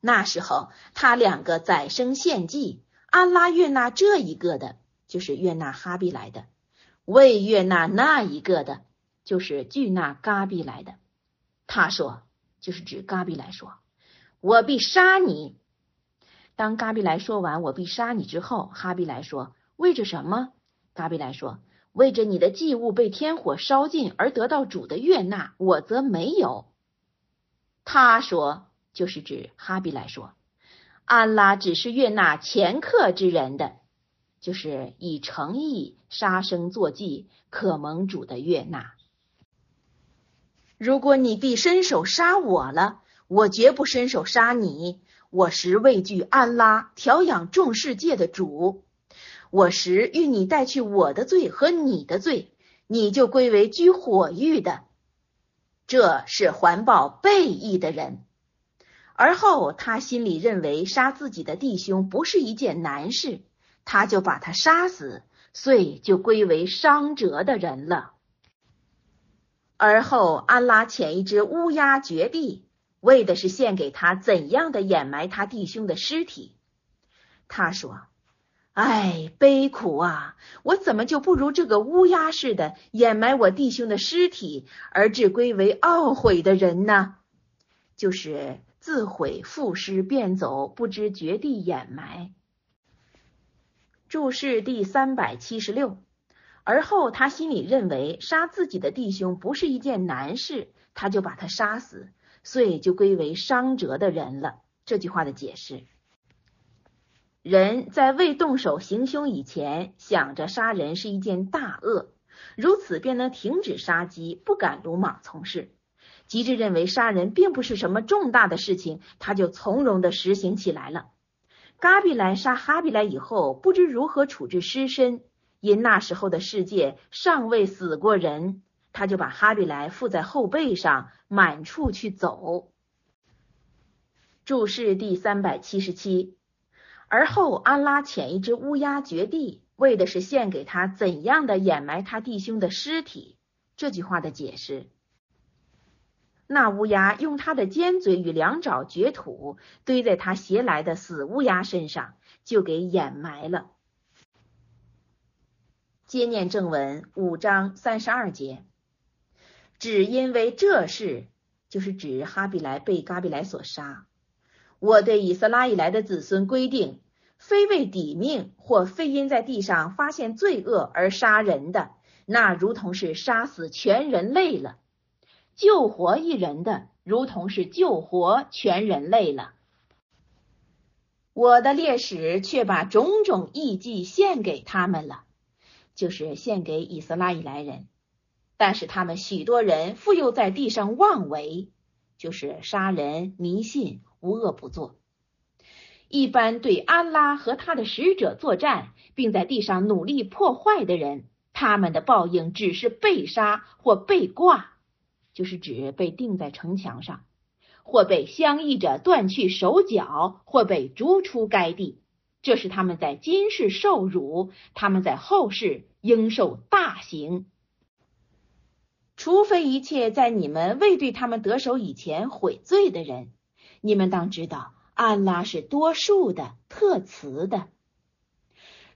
那时候，他两个宰生献祭，安拉悦纳这一个的，就是悦纳哈比来的；未悦纳那一个的，就是拒纳嘎比来的。他说，就是指嘎比来说：“我必杀你。”当嘎比来说完“我必杀你”之后，哈比来说：“为着什么？”嘎比来说。为着你的祭物被天火烧尽而得到主的悦纳，我则没有。他说，就是指哈比来说，安拉只是悦纳前客之人的，就是以诚意杀生作祭，可蒙主的悦纳。如果你必伸手杀我了，我绝不伸手杀你。我实畏惧安拉，调养众世界的主。我时欲你带去我的罪和你的罪，你就归为居火狱的。这是环抱背义的人。而后他心里认为杀自己的弟兄不是一件难事，他就把他杀死，遂就归为伤折的人了。而后安拉遣一只乌鸦绝地，为的是献给他怎样的掩埋他弟兄的尸体。他说。唉，悲苦啊！我怎么就不如这个乌鸦似的掩埋我弟兄的尸体，而至归为懊悔的人呢？就是自毁负尸便走，不知绝地掩埋。注释第三百七十六。而后他心里认为杀自己的弟兄不是一件难事，他就把他杀死，遂就归为伤折的人了。这句话的解释。人在未动手行凶以前，想着杀人是一件大恶，如此便能停止杀机，不敢鲁莽从事。极致认为杀人并不是什么重大的事情，他就从容的实行起来了。嘎比来杀哈比来以后，不知如何处置尸身，因那时候的世界尚未死过人，他就把哈比来附在后背上，满处去走。注释第三百七十七。而后，安拉遣一只乌鸦绝地，为的是献给他怎样的掩埋他弟兄的尸体。这句话的解释：那乌鸦用它的尖嘴与两爪掘土，堆在他携来的死乌鸦身上，就给掩埋了。接念正文五章三十二节，只因为这事，就是指哈比来被嘎比来所杀。我对以色拉以来的子孙规定，非为抵命或非因在地上发现罪恶而杀人的，那如同是杀死全人类了；救活一人的，如同是救活全人类了。我的烈士却把种种异迹献给他们了，就是献给以色拉以来人。但是他们许多人复又在地上妄为，就是杀人、迷信。无恶不作，一般对安拉和他的使者作战，并在地上努力破坏的人，他们的报应只是被杀或被挂，就是指被钉在城墙上，或被相依着断去手脚，或被逐出该地。这是他们在今世受辱，他们在后世应受大刑。除非一切在你们未对他们得手以前悔罪的人。你们当知道，安拉是多数的、特慈的。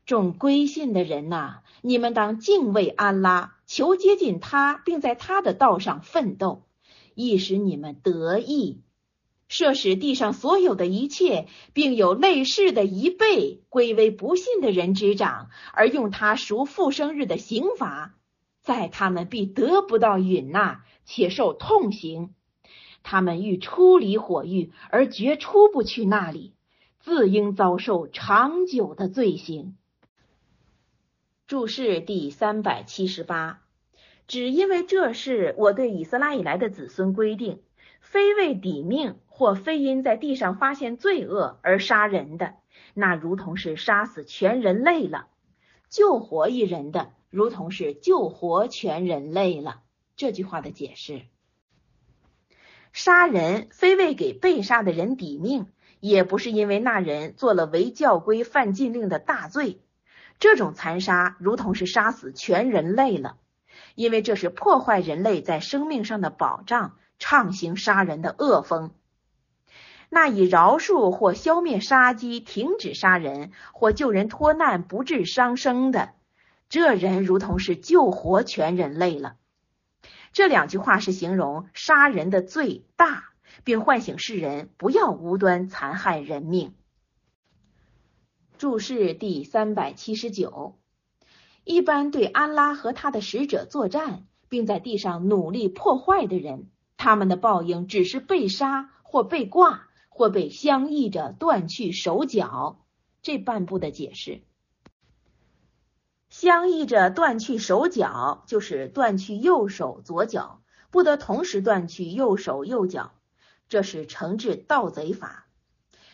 众归信的人呐，你们当敬畏安拉，求接近他，并在他的道上奋斗，亦使你们得意。设使地上所有的一切，并有类似的一倍归为不信的人之掌，而用他赎复生日的刑罚，在他们必得不到允纳，且受痛刑。他们欲出离火狱，而绝出不去那里，自应遭受长久的罪行。注释第三百七十八，只因为这是我对以色拉以来的子孙规定，非为抵命或非因在地上发现罪恶而杀人的，那如同是杀死全人类了。救活一人的，如同是救活全人类了。这句话的解释：杀人非为给被杀的人抵命，也不是因为那人做了违教规、犯禁令的大罪。这种残杀如同是杀死全人类了，因为这是破坏人类在生命上的保障，畅行杀人的恶风。那以饶恕或消灭杀机、停止杀人或救人脱难不致伤生的，这人如同是救活全人类了。这两句话是形容杀人的罪大，并唤醒世人不要无端残害人命。注释第三百七十九：一般对安拉和他的使者作战，并在地上努力破坏的人，他们的报应只是被杀或被挂或被相依着断去手脚。这半部的解释，相依着断去手脚，就是断去右手左脚，不得同时断去右手右脚，这是惩治盗贼法。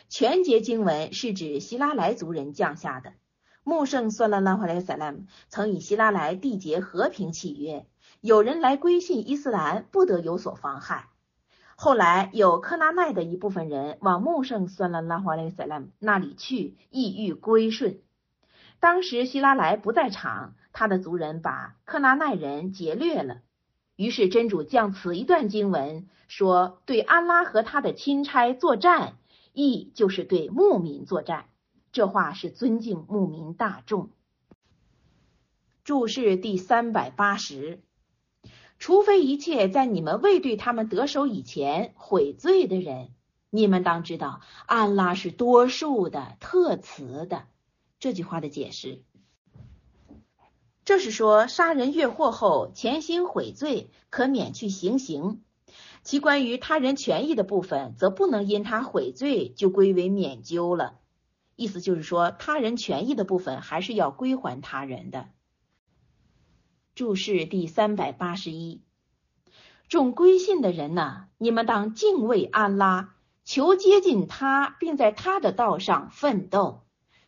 全节经文是指希拉莱族人降下的。穆圣算拉拉华莱萨拉姆曾与希拉莱缔结和平契约，有人来归信伊斯兰，不得有所妨害。后来有克拉奈的一部分人往穆圣算拉拉华莱萨拉姆那里去，意欲归顺。当时希拉莱不在场，他的族人把克拉奈人劫掠了。于是真主将此一段经文说：“对安拉和他的钦差作战。”意就是对牧民作战，这话是尊敬牧民大众。注释第三百八十，除非一切在你们未对他们得手以前悔罪的人，你们当知道，安拉是多数的、特慈的。这句话的解释，这是说杀人越货后潜心悔罪，可免去行刑。其关于他人权益的部分，则不能因他悔罪就归为免究了。意思就是说，他人权益的部分还是要归还他人的。注释第三百八十一：众归信的人呐，你们当敬畏安拉，求接近他，并在他的道上奋斗。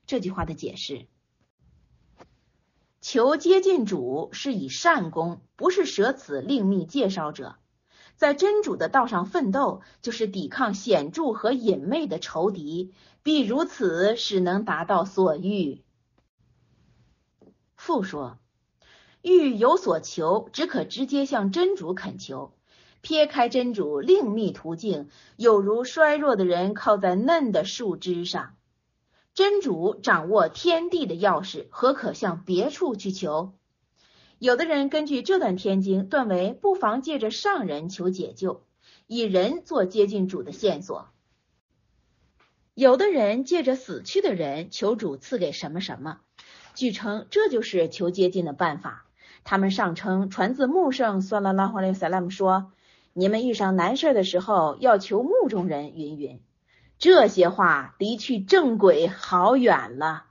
这句话的解释：求接近主是以善功，不是舍此另觅介绍者。在真主的道上奋斗，就是抵抗显著和隐昧的仇敌，必如此使能达到所欲。复说，欲有所求，只可直接向真主恳求，撇开真主另觅途径，有如衰弱的人靠在嫩的树枝上。真主掌握天地的钥匙，何可向别处去求？有的人根据这段天经断为不妨借着上人求解救，以人做接近主的线索；有的人借着死去的人求主赐给什么什么，据称这就是求接近的办法。他们上称传自穆圣算拉拉哈雷萨拉姆说：“你们遇上难事的时候要求墓中人云云。”这些话离去正轨好远了。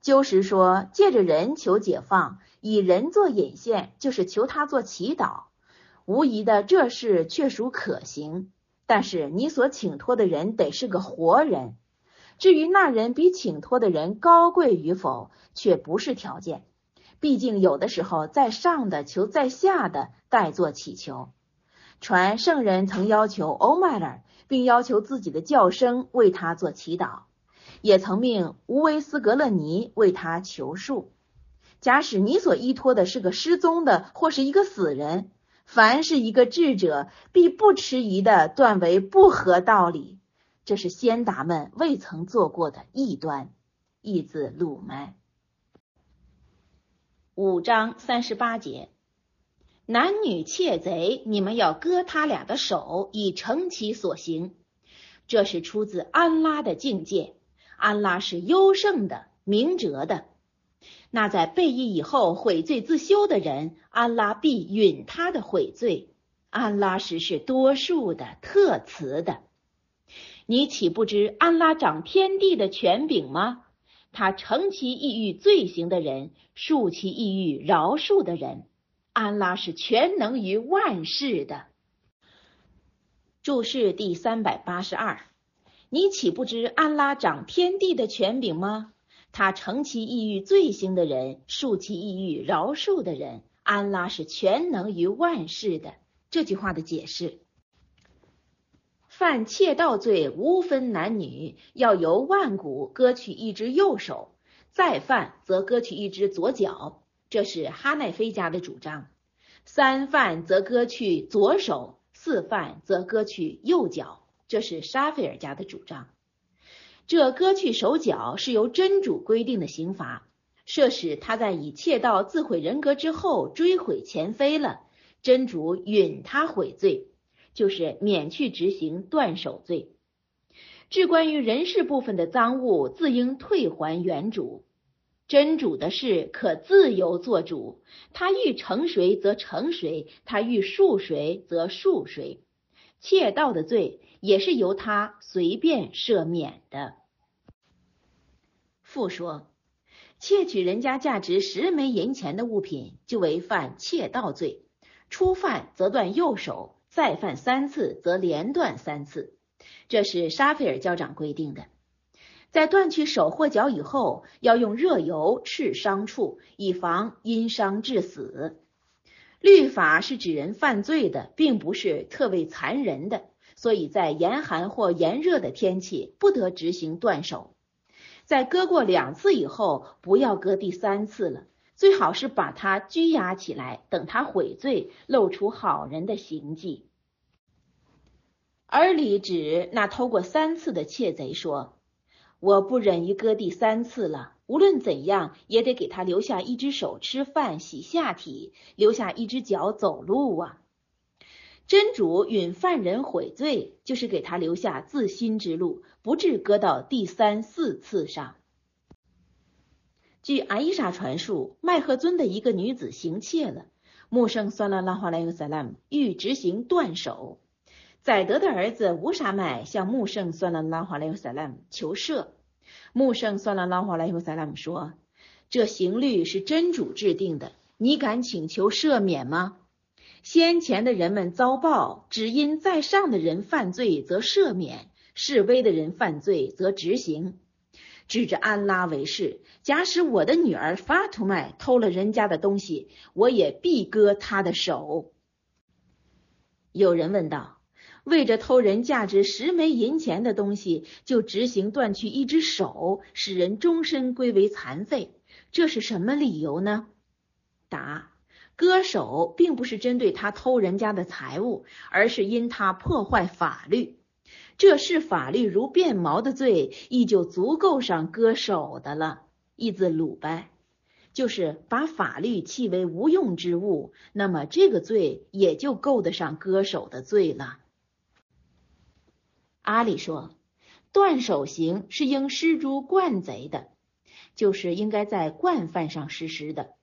鸠石说，借着人求解放，以人做引线，就是求他做祈祷。无疑的，这事确属可行。但是你所请托的人得是个活人。至于那人比请托的人高贵与否，却不是条件。毕竟有的时候，在上的求在下的代做祈求。传圣人曾要求欧麦尔，并要求自己的叫声为他做祈祷。也曾命乌维斯格勒尼为他求恕。假使你所依托的是个失踪的或是一个死人，凡是一个智者，必不迟疑的断为不合道理。这是先达们未曾做过的异端。译自鲁麦。五章三十八节：男女窃贼，你们要割他俩的手，以成其所行。这是出自安拉的境界。安拉是优胜的、明哲的。那在背义以后悔罪自修的人，安拉必允他的悔罪。安拉实是多数的、特慈的。你岂不知安拉掌天地的权柄吗？他惩其意欲罪行的人，恕其意欲饶恕的人。安拉是全能于万事的。注释第三百八十二。你岂不知安拉掌天地的权柄吗？他惩其抑郁罪行的人，恕其抑郁饶恕的人。安拉是全能于万事的。这句话的解释：犯窃盗罪无分男女，要由万古割取一只右手；再犯则割取一只左脚。这是哈奈菲家的主张。三犯则割去左手，四犯则割去右脚。这是沙菲尔家的主张。这割去手脚是由真主规定的刑罚。设使他在以窃盗自毁人格之后追悔前非了，真主允他悔罪，就是免去执行断手罪。至关于人事部分的赃物，自应退还原主。真主的事可自由做主，他欲成谁则成谁，他欲恕谁则恕谁。窃盗的罪也是由他随便赦免的。父说。窃取人家价值十枚银钱的物品，就为犯窃盗罪。初犯则断右手，再犯三次则连断三次。这是沙菲尔教长规定的。在断去手或脚以后，要用热油赤伤处，以防因伤致死。律法是指人犯罪的，并不是特为残忍的，所以在严寒或炎热的天气，不得执行断手。在割过两次以后，不要割第三次了。最好是把他拘押起来，等他悔罪，露出好人的行迹。而李指那偷过三次的窃贼说：“我不忍于割第三次了，无论怎样，也得给他留下一只手吃饭、洗下体，留下一只脚走路啊。”真主允犯人悔罪，就是给他留下自新之路，不至割到第三四次上。据阿伊莎传述，麦赫尊的一个女子行窃了，穆圣算了拉华莱尤萨拉姆欲执行断手。宰德的儿子乌沙麦向穆圣算了拉华莱尤萨拉姆求赦，穆圣算了拉华莱尤萨拉姆说：“这刑律是真主制定的，你敢请求赦免吗？”先前的人们遭报，只因在上的人犯罪则赦免，示威的人犯罪则执行。指着安拉为誓，假使我的女儿法图麦偷了人家的东西，我也必割她的手。有人问道：为着偷人价值十枚银钱的东西，就执行断去一只手，使人终身归为残废，这是什么理由呢？答。割手并不是针对他偷人家的财物，而是因他破坏法律。这是法律如变毛的罪，亦就足够上割手的了。意字鲁拜，就是把法律弃为无用之物，那么这个罪也就够得上割手的罪了。阿里说，断手刑是应施诸惯贼的，就是应该在惯犯上实施的。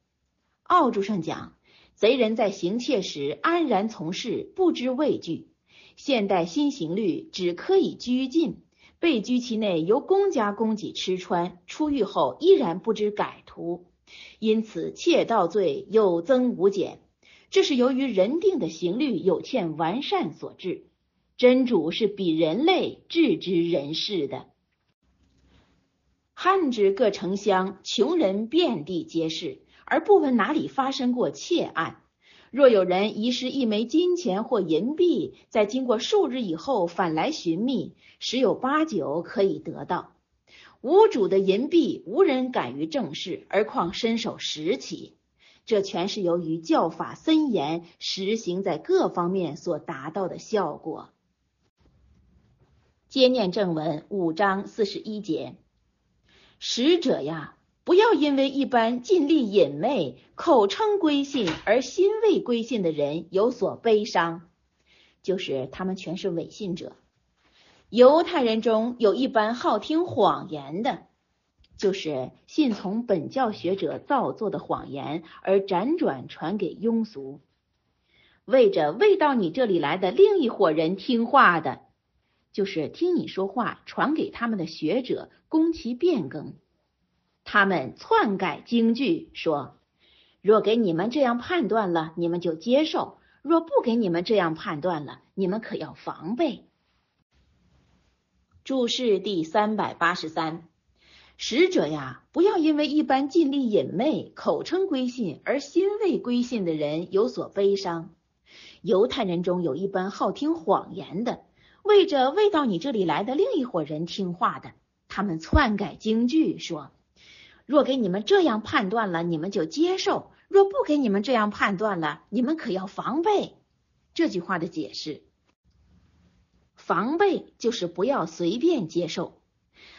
奥注上讲。贼人在行窃时安然从事，不知畏惧。现代新刑律只可以拘禁，被拘其内由公家供给吃穿，出狱后依然不知改图，因此窃盗罪有增无减。这是由于人定的刑律有欠完善所致。真主是比人类置之人世的。汉之各城乡，穷人遍地皆是。而不闻哪里发生过窃案。若有人遗失一枚金钱或银币，在经过数日以后返来寻觅，十有八九可以得到。无主的银币无人敢于正视，而况伸手拾起？这全是由于教法森严，实行在各方面所达到的效果。接念正文五章四十一节，使者呀。不要因为一般尽力隐昧、口称归信而心未归信的人有所悲伤，就是他们全是伪信者。犹太人中有一般好听谎言的，就是信从本教学者造作的谎言而辗转传给庸俗，为着未到你这里来的另一伙人听话的，就是听你说话传给他们的学者，供其变更。他们篡改京剧，说：“若给你们这样判断了，你们就接受；若不给你们这样判断了，你们可要防备。”注释第三百八十三：使者呀，不要因为一般尽力隐昧、口称归信而心未归信的人有所悲伤。犹太人中有一般好听谎言的，为着未到你这里来的另一伙人听话的，他们篡改京剧，说：若给你们这样判断了，你们就接受；若不给你们这样判断了，你们可要防备。这句话的解释，防备就是不要随便接受。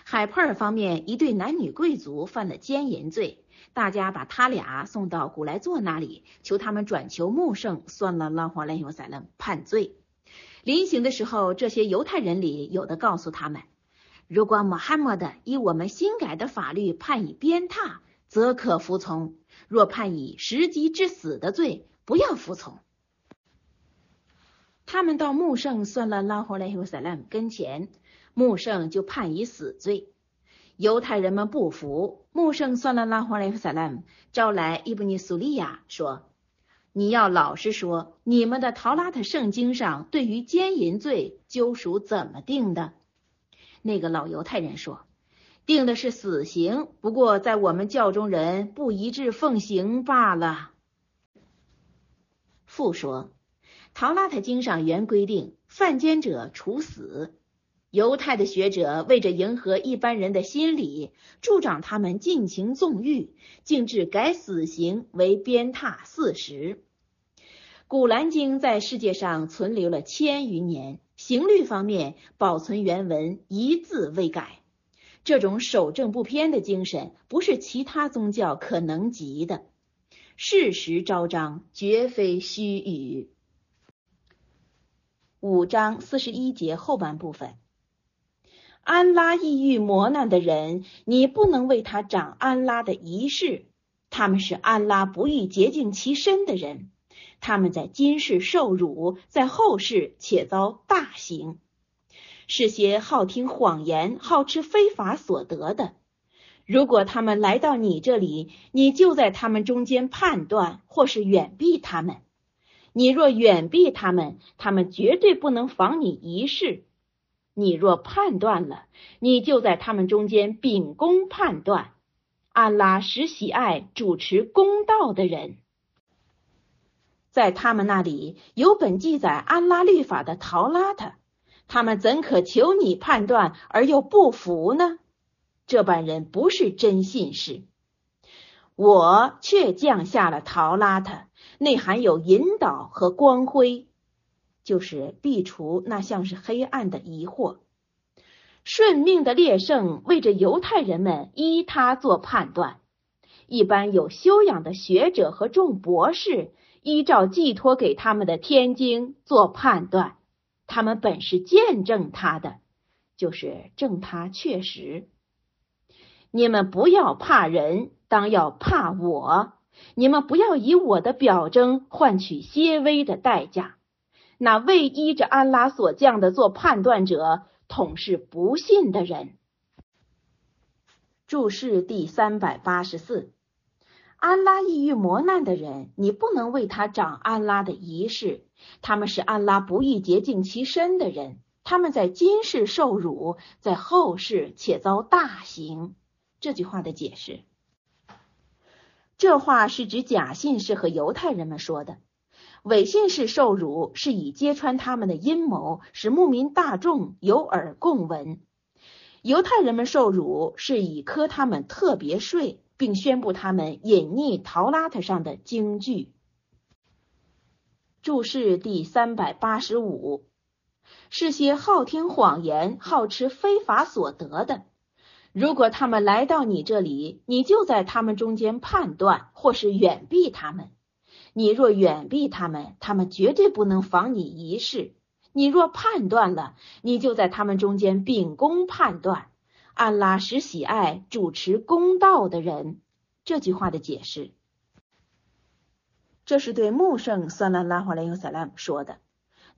海珀尔方面一对男女贵族犯了奸淫罪，大家把他俩送到古莱座那里，求他们转求穆圣算了拉华莱尤塞勒判罪。临行的时候，这些犹太人里有的告诉他们，如果穆罕默德以我们新改的法律判以鞭挞，则可服从；若判以十级致死的罪，不要服从。他们到穆圣算了拉华莱尤塞勒跟前。穆圣就判以死罪，犹太人们不服。穆圣算了拉华莱夫萨拉姆，招来伊布尼苏利亚说：“你要老实说，你们的陶拉特圣经上对于奸淫罪究属怎么定的？”那个老犹太人说：“定的是死刑，不过在我们教中人不一致奉行罢了。”父说：“陶拉特经上原规定，犯奸者处死。”犹太的学者为着迎合一般人的心理，助长他们尽情纵欲，竟至改死刑为鞭挞四十。古兰经在世界上存留了千余年，刑律方面保存原文一字未改。这种守正不偏的精神，不是其他宗教可能及的。事实昭彰，绝非虚语。五章四十一节后半部分。安拉抑郁磨难的人，你不能为他长安拉的仪式。他们是安拉不欲洁净其身的人，他们在今世受辱，在后世且遭大刑。是些好听谎言、好吃非法所得的。如果他们来到你这里，你就在他们中间判断，或是远避他们。你若远避他们，他们绝对不能防你一事。你若判断了，你就在他们中间秉公判断。安拉实喜爱主持公道的人，在他们那里有本记载安拉律法的陶拉特，他们怎可求你判断而又不服呢？这般人不是真信士。我却降下了陶拉特，内含有引导和光辉。就是避除那像是黑暗的疑惑，顺命的烈圣为着犹太人们依他做判断。一般有修养的学者和众博士依照寄托给他们的天经做判断，他们本是见证他的，就是证他确实。你们不要怕人，当要怕我。你们不要以我的表征换取些微的代价。那未依着安拉所降的做判断者，统是不信的人。注释第三百八十四：安拉抑郁磨难的人，你不能为他长安拉的仪式。他们是安拉不易洁净其身的人，他们在今世受辱，在后世且遭大刑。这句话的解释，这话是指假信士和犹太人们说的。伪信式受辱，是以揭穿他们的阴谋，使牧民大众有耳共闻；犹太人们受辱，是以科他们特别税，并宣布他们隐匿陶拉特上的经句。注释第三百八十五：是些好听谎言、好吃非法所得的。如果他们来到你这里，你就在他们中间判断，或是远避他们。你若远避他们，他们绝对不能防你一事。你若判断了，你就在他们中间秉公判断。安拉实喜爱主持公道的人。这句话的解释，这是对穆圣算拉拉华莱尤萨拉姆说的，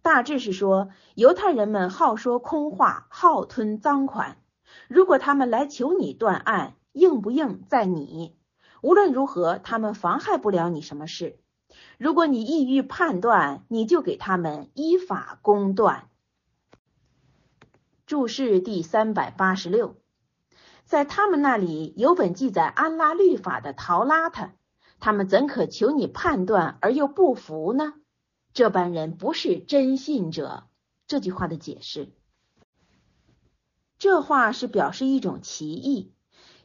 大致是说犹太人们好说空话，好吞赃款。如果他们来求你断案，硬不硬在你。无论如何，他们妨害不了你什么事。如果你意欲判断，你就给他们依法公断。注释第三百八十六，在他们那里有本记载安拉律法的陶拉特，他们怎可求你判断而又不服呢？这般人不是真信者。这句话的解释，这话是表示一种歧义，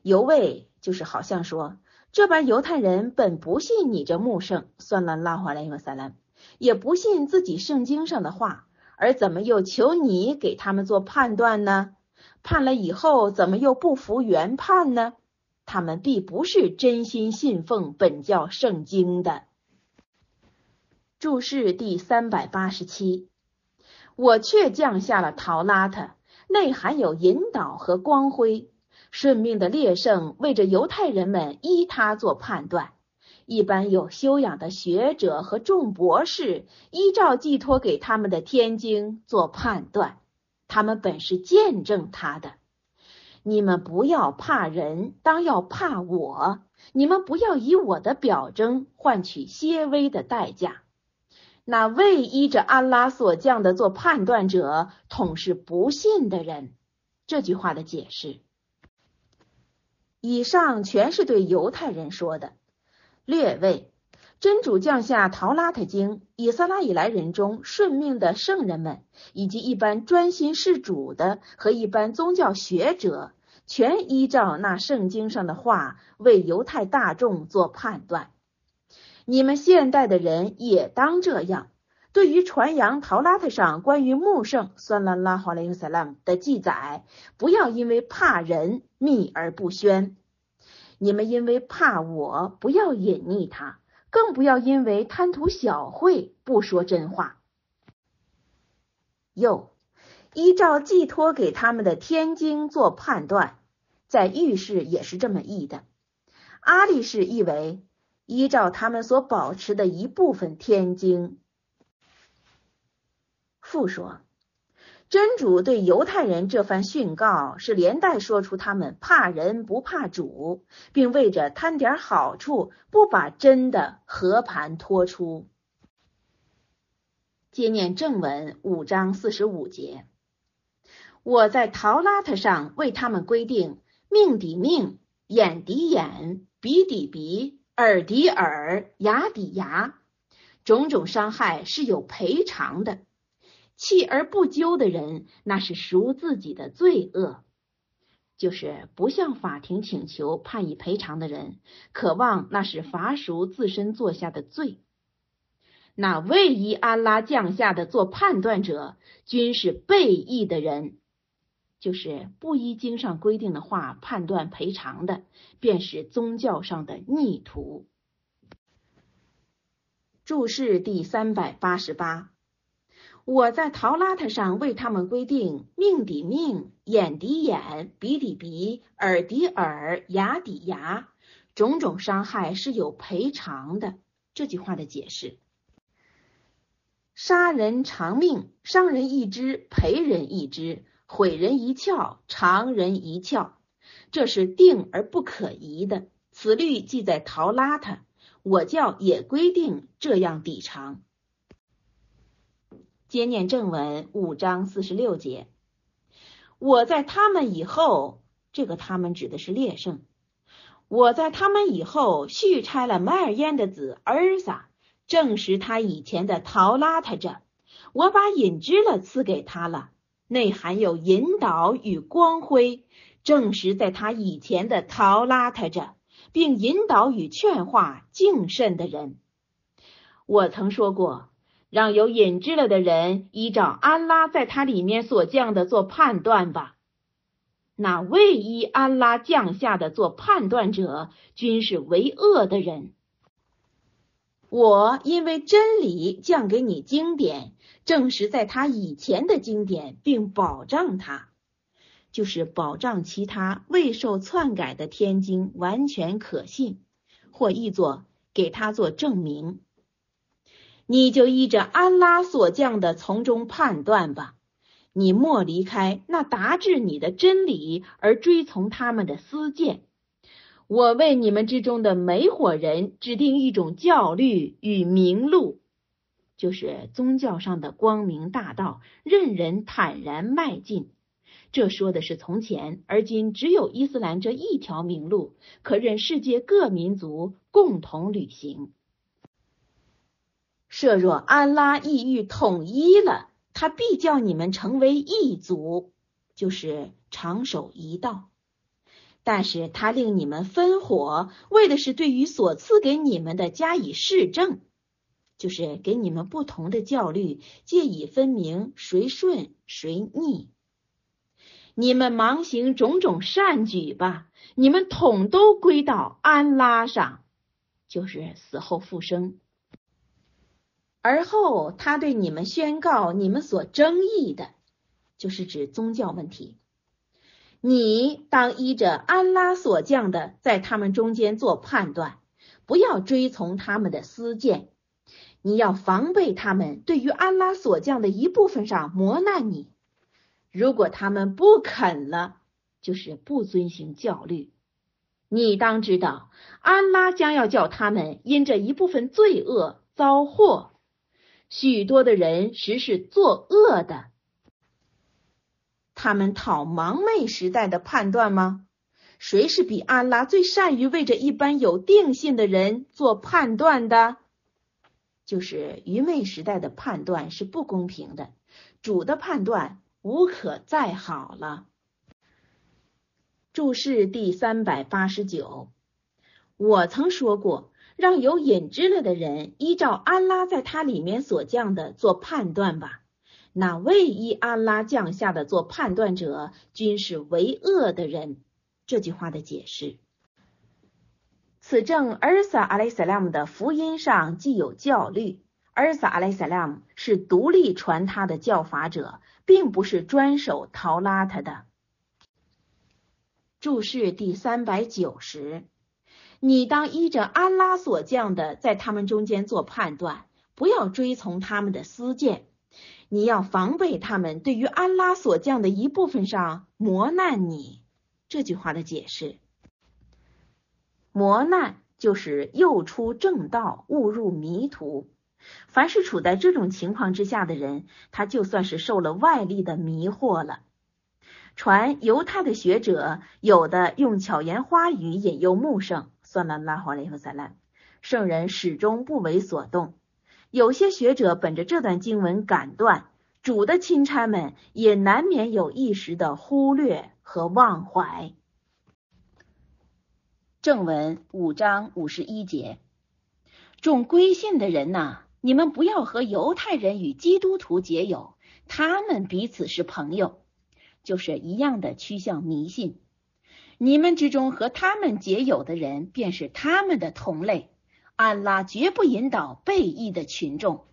犹未就是好像说，这般犹太人本不信你这穆圣，算了拉华莱伊萨兰，也不信自己圣经上的话，而怎么又求你给他们做判断呢？判了以后，怎么又不服原判呢？他们必不是真心信奉本教圣经的。注释第三百八十七，我却降下了陶拉特，内含有引导和光辉。顺命的列圣为着犹太人们依他做判断，一般有修养的学者和众博士依照寄托给他们的天经做判断。他们本是见证他的。你们不要怕人，当要怕我。你们不要以我的表征换取些微的代价。那未依着安拉所降的做判断者，统是不信的人。这句话的解释，以上全是对犹太人说的。略位。真主降下《陶拉特经》，以色拉以来人中顺命的圣人们，以及一般专心事主的和一般宗教学者，全依照那圣经上的话为犹太大众做判断。你们现代的人也当这样。对于传扬《陶拉特》上关于穆圣算拉拉哈雷萨拉姆的记载，不要因为怕人秘而不宣。你们因为怕我，不要隐匿他。更不要因为贪图小惠不说真话。又依照寄托给他们的天经做判断，在预示也是这么译的。阿里士译为依照他们所保持的一部分天经。复说。真主对犹太人这番训告，是连带说出他们怕人不怕主，并为着贪点好处，不把真的和盘托出。接念正文五章四十五节，我在陶拉特上为他们规定：命抵命，眼抵眼，鼻抵鼻，耳抵耳，牙抵牙，种种伤害是有赔偿的。弃而不究的人，那是赎自己的罪恶；就是不向法庭请求判以赔偿的人，渴望那是罚赎自身做下的罪。那未依安拉降下的做判断者，均是背义的人，就是不依经上规定的话判断赔偿的，便是宗教上的逆徒。注释第三百八十八。我在陶拉特上为他们规定：命抵命，眼抵眼，鼻抵鼻，耳抵耳，牙抵牙，种种伤害是有赔偿的。这句话的解释：杀人偿命，伤人一只，赔人一只，毁人一窍，偿人一窍，这是定而不可移的。此律记在陶拉特，我教也规定这样抵偿。接念正文五章四十六节，我在他们以后，这个他们指的是列圣。我在他们以后续拆了麦尔烟的子儿撒，证实他以前的陶拉他着。我把引知了赐给他了，内含有引导与光辉，证实在他以前的陶拉他着，并引导与劝化敬慎的人。我曾说过。让有隐知了的人依照安拉在他里面所降的做判断吧。那未依安拉降下的做判断者，均是为恶的人。我因为真理降给你经典，证实在他以前的经典，并保障他，就是保障其他未受篡改的天经完全可信，或译作给他做证明。你就依着安拉所降的从中判断吧，你莫离开那达至你的真理而追从他们的私见。我为你们之中的每伙人指定一种教律与明路，就是宗教上的光明大道，任人坦然迈进。这说的是从前，而今只有伊斯兰这一条明路，可任世界各民族共同履行。设若安拉意欲统一了，他必叫你们成为一族，就是长守一道。但是他令你们分火，为的是对于所赐给你们的加以示证，就是给你们不同的教律，借以分明谁顺谁逆。你们忙行种种善举吧，你们统都归到安拉上，就是死后复生。而后他对你们宣告你们所争议的，就是指宗教问题。你当依着安拉所降的，在他们中间做判断，不要追从他们的私见。你要防备他们对于安拉所降的一部分上磨难你。如果他们不肯了，就是不遵行教律。你当知道，安拉将要叫他们因这一部分罪恶遭祸。许多的人实是作恶的。他们讨盲昧时代的判断吗？谁是比安拉最善于为着一般有定性的人做判断的？就是愚昧时代的判断是不公平的，主的判断。无可再好了。注释第三百八十九。我曾说过，让有隐知了的人依照安拉在他里面所降的做判断吧。那未依安拉降下的做判断者，均是为恶的人。这句话的解释。此证尔撒阿莱萨拉姆的福音上既有教律，尔撒阿莱萨拉姆是独立传他的教法者。并不是专守陶拉他的。注释第三百九十，你当依着安拉所降的，在他们中间做判断，不要追从他们的私见。你要防备他们对于安拉所降的一部分上磨难你。这句话的解释，磨难就是又出正道，误入迷途。凡是处在这种情况之下的人，他就算是受了外力的迷惑了。传犹太的学者有的用巧言花语引诱穆圣，算了拉华雷和塞兰，圣人始终不为所动。有些学者本着这段经文感断，主的钦差们也难免有一时的忽略和忘怀。正文五章五十一节，众归信的人呐。你们不要和犹太人与基督徒结友，他们彼此是朋友，就是一样的趋向迷信。你们之中和他们结友的人，便是他们的同类。安拉绝不引导背义的群众。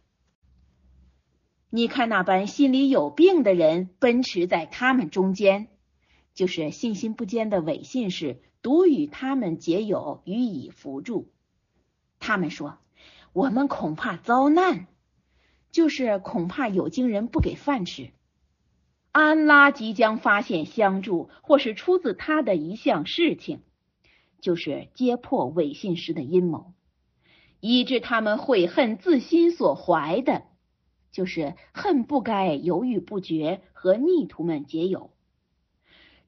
你看那般心里有病的人奔驰在他们中间，就是信心不坚的伪信士，独与他们结友，予以扶助。他们说。我们恐怕遭难，就是恐怕有经人不给饭吃。安拉即将发现相助，或是出自他的一项事情，就是揭破伪信时的阴谋，以致他们悔恨自心所怀的，就是恨不该犹豫不决和逆徒们结友。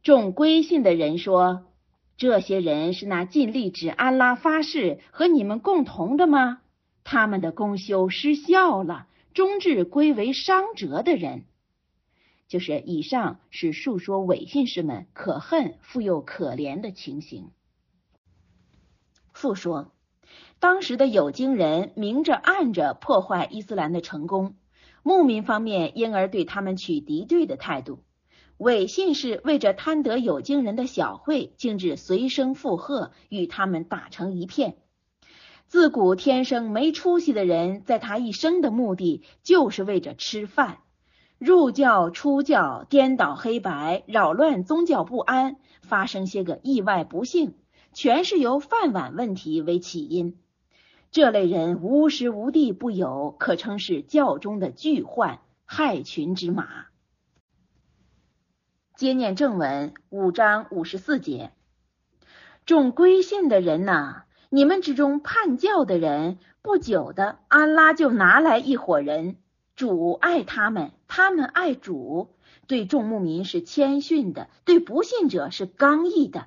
众归信的人说：“这些人是那尽力指安拉发誓和你们共同的吗？”他们的功修失效了，终至归为伤折的人，就是以上是述说伪信士们可恨复又可怜的情形。复说，当时的有经人明着暗着破坏伊斯兰的成功，牧民方面因而对他们取敌对的态度，伪信士为着贪得有经人的小惠，竟至随声附和，与他们打成一片。自古天生没出息的人，在他一生的目的就是为着吃饭，入教出教，颠倒黑白，扰乱宗教不安，发生些个意外不幸，全是由饭碗问题为起因。这类人无时无地不有，可称是教中的巨患，害群之马。接念正文五章五十四节，众归信的人呐。你们之中叛教的人，不久的安拉就拿来一伙人，主爱他们，他们爱主，对众牧民是谦逊的，对不信者是刚毅的。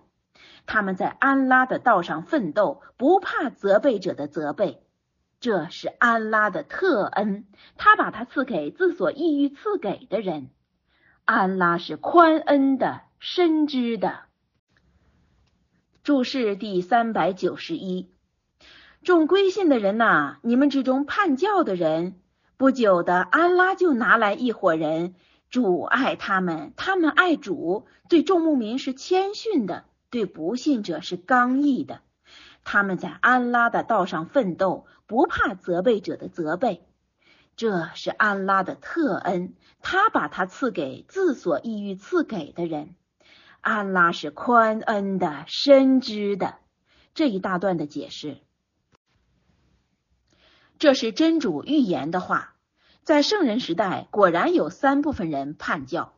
他们在安拉的道上奋斗，不怕责备者的责备。这是安拉的特恩，他把它赐给自所意欲赐给的人。安拉是宽恩的、深知的。注释第三百九十一：众归信的人呐，你们之中叛教的人，不久的安拉就拿来一伙人，主爱他们，他们爱主，对众牧民是谦逊的，对不信者是刚毅的。他们在安拉的道上奋斗，不怕责备者的责备。这是安拉的特恩，他把他赐给自所意欲赐给的人。安拉是宽恩的、深知的。这一大段的解释，这是真主预言的话。在圣人时代，果然有三部分人叛教：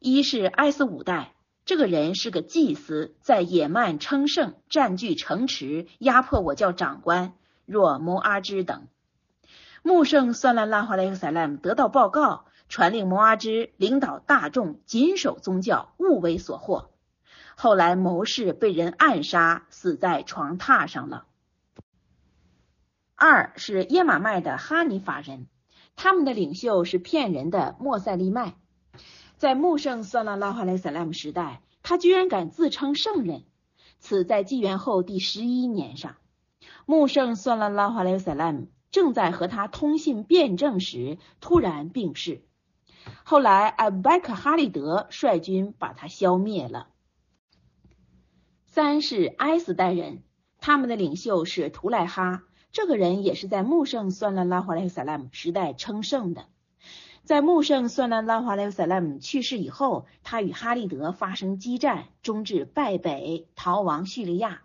一是埃斯五代。这个人是个祭司，在野蛮称圣，占据城池，压迫我教长官，若摩阿支等。穆圣算拉拉华莱克萨拉姆得到报告，传令摩阿支领导大众谨守宗教，勿为所惑。后来谋士被人暗杀，死在床榻上了。二是耶玛麦的哈尼法人，他们的领袖是骗人的莫塞利麦。在穆圣算拉拉哈莱萨拉姆时代，他居然敢自称圣人。此在纪元后第十一年上，穆圣算拉拉哈莱萨拉姆正在和他通信辩证时，突然病逝。后来艾拜克哈利德率军把他消灭了。三是埃斯代人，他们的领袖是图赖哈，这个人也是在穆圣算拉拉华莱萨拉姆时代称圣的。在穆圣算拉拉华莱萨拉姆去世以后，他与哈利德发生激战，终至败北，逃亡叙利亚。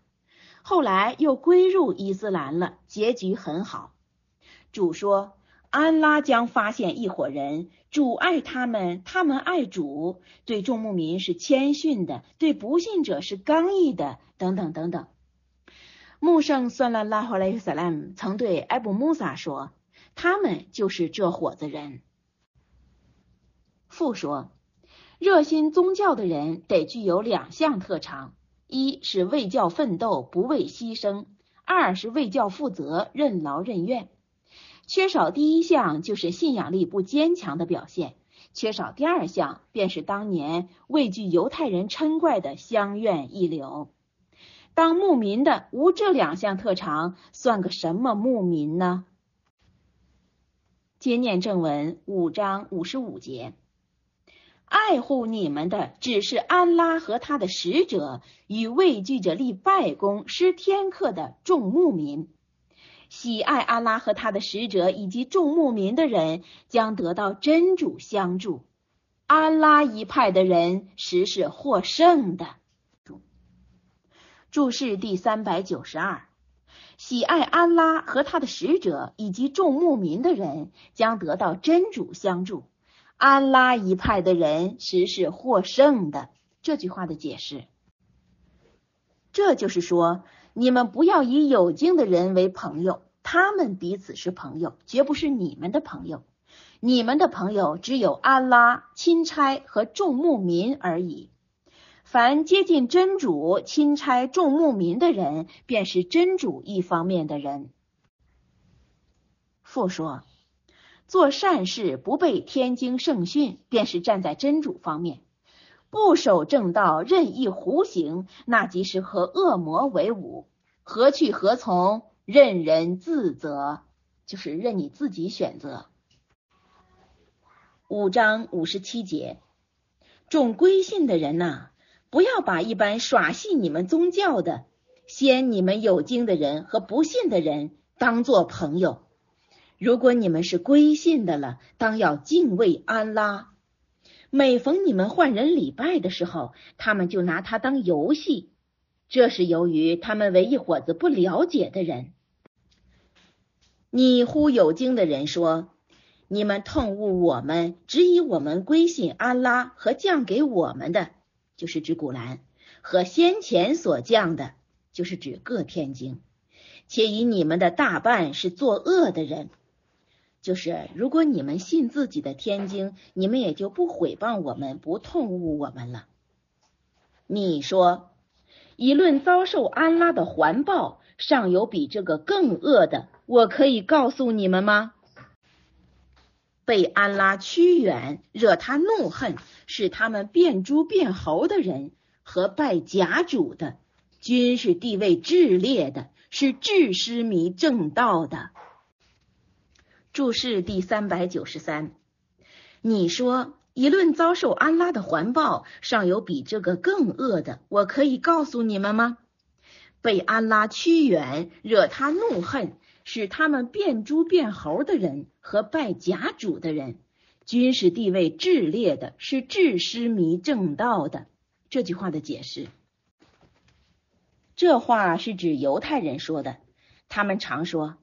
后来又归入伊斯兰了，结局很好。主说：“安拉将发现一伙人，主爱他们，他们爱主，对众牧民是谦逊的，对不信者是刚毅的，等等等等。”穆圣算拉拉华莱萨拉姆曾对埃布穆萨说：“他们就是这伙子人。”父说，热心宗教的人得具有两项特长：一是为教奋斗，不畏牺牲；二是为教负责，任劳任怨。缺少第一项，就是信仰力不坚强的表现；缺少第二项，便是当年畏惧犹太人嗔怪的乡愿一流。当牧民的无这两项特长，算个什么牧民呢？接念正文五章五十五节。爱护你们的只是安拉和他的使者与畏惧着立拜功施天课的众牧民。喜爱安拉和他的使者以及众牧民的人将得到真主相助。安拉一派的人实是获胜的。注释第三百九十二：喜爱安拉和他的使者以及众牧民的人将得到真主相助。安拉一派的人实是获胜的。这句话的解释，这就是说，你们不要以有经的人为朋友，他们彼此是朋友，绝不是你们的朋友。你们的朋友只有安拉、钦差和众牧民而已。凡接近真主、钦差、众牧民的人，便是真主一方面的人。父说。做善事不背天经圣训，便是站在真主方面；不守正道，任意胡行，那即是和恶魔为伍。何去何从？任人自责，就是任你自己选择。五章五十七节，众归信的人呐，不要把一般耍戏你们宗教的、先你们有经的人和不信的人当做朋友。如果你们是归信的了，当要敬畏安拉。每逢你们换人礼拜的时候，他们就拿它当游戏，这是由于他们为一伙子不了解的人。你忽有经的人说：“你们痛恶我们，只以我们归信安拉和降给我们的，就是指古兰和先前所降的，就是指各天经，且以你们的大半是作恶的人。”就是如果你们信自己的天经，你们也就不毁谤我们，不痛恶我们了。你说，以论遭受安拉的环抱，尚有比这个更恶的，我可以告诉你们吗？被安拉驱远，惹他怒恨，使他们变猪变猴的人和拜假主的，均是地位炽烈的，是智失迷正道的。注释第三百九十三，你说，一论遭受安拉的环抱，尚有比这个更恶的，我可以告诉你们吗？被安拉驱远，惹他怒恨，使他们变猪变猴的人和拜假主的人，军事地位炽烈的，是智失迷正道的。这句话的解释，这话是指犹太人说的，他们常说。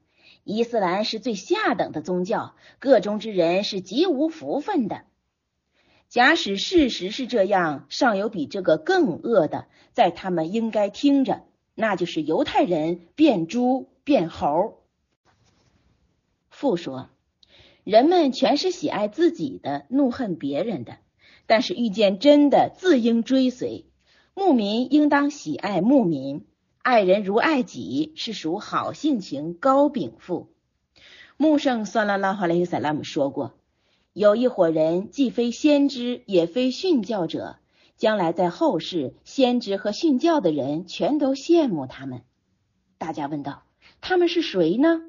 伊斯兰是最下等的宗教，各中之人是极无福分的。假使事实是这样，尚有比这个更恶的，在他们应该听着，那就是犹太人变猪变猴。父说，人们全是喜爱自己的，怒恨别人的，但是遇见真的，自应追随。牧民应当喜爱牧民。爱人如爱己是属好性情高禀赋。穆圣算拉拉哈雷萨拉姆说过，有一伙人既非先知也非训教者，将来在后世，先知和训教的人全都羡慕他们。大家问道：“他们是谁呢？”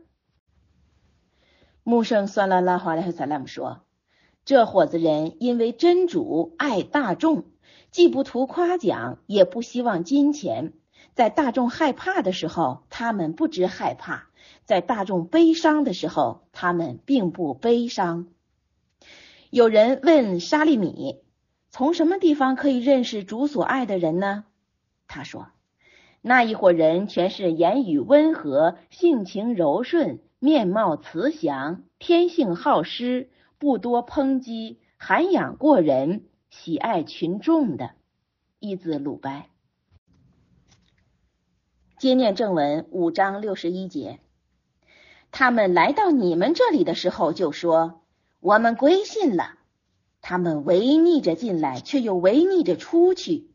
穆圣算拉拉哈雷萨拉姆说：“这伙子人因为真主爱大众，既不图夸奖，也不希望金钱。”在大众害怕的时候，他们不知害怕；在大众悲伤的时候，他们并不悲伤。有人问沙利米：“从什么地方可以认识主所爱的人呢？”他说：“那一伙人全是言语温和、性情柔顺、面貌慈祥、天性好施、不多抨击、涵养过人、喜爱群众的。”一字鲁班。接念正文五章六十一节，他们来到你们这里的时候，就说我们归信了。他们违逆着进来，却又违逆着出去，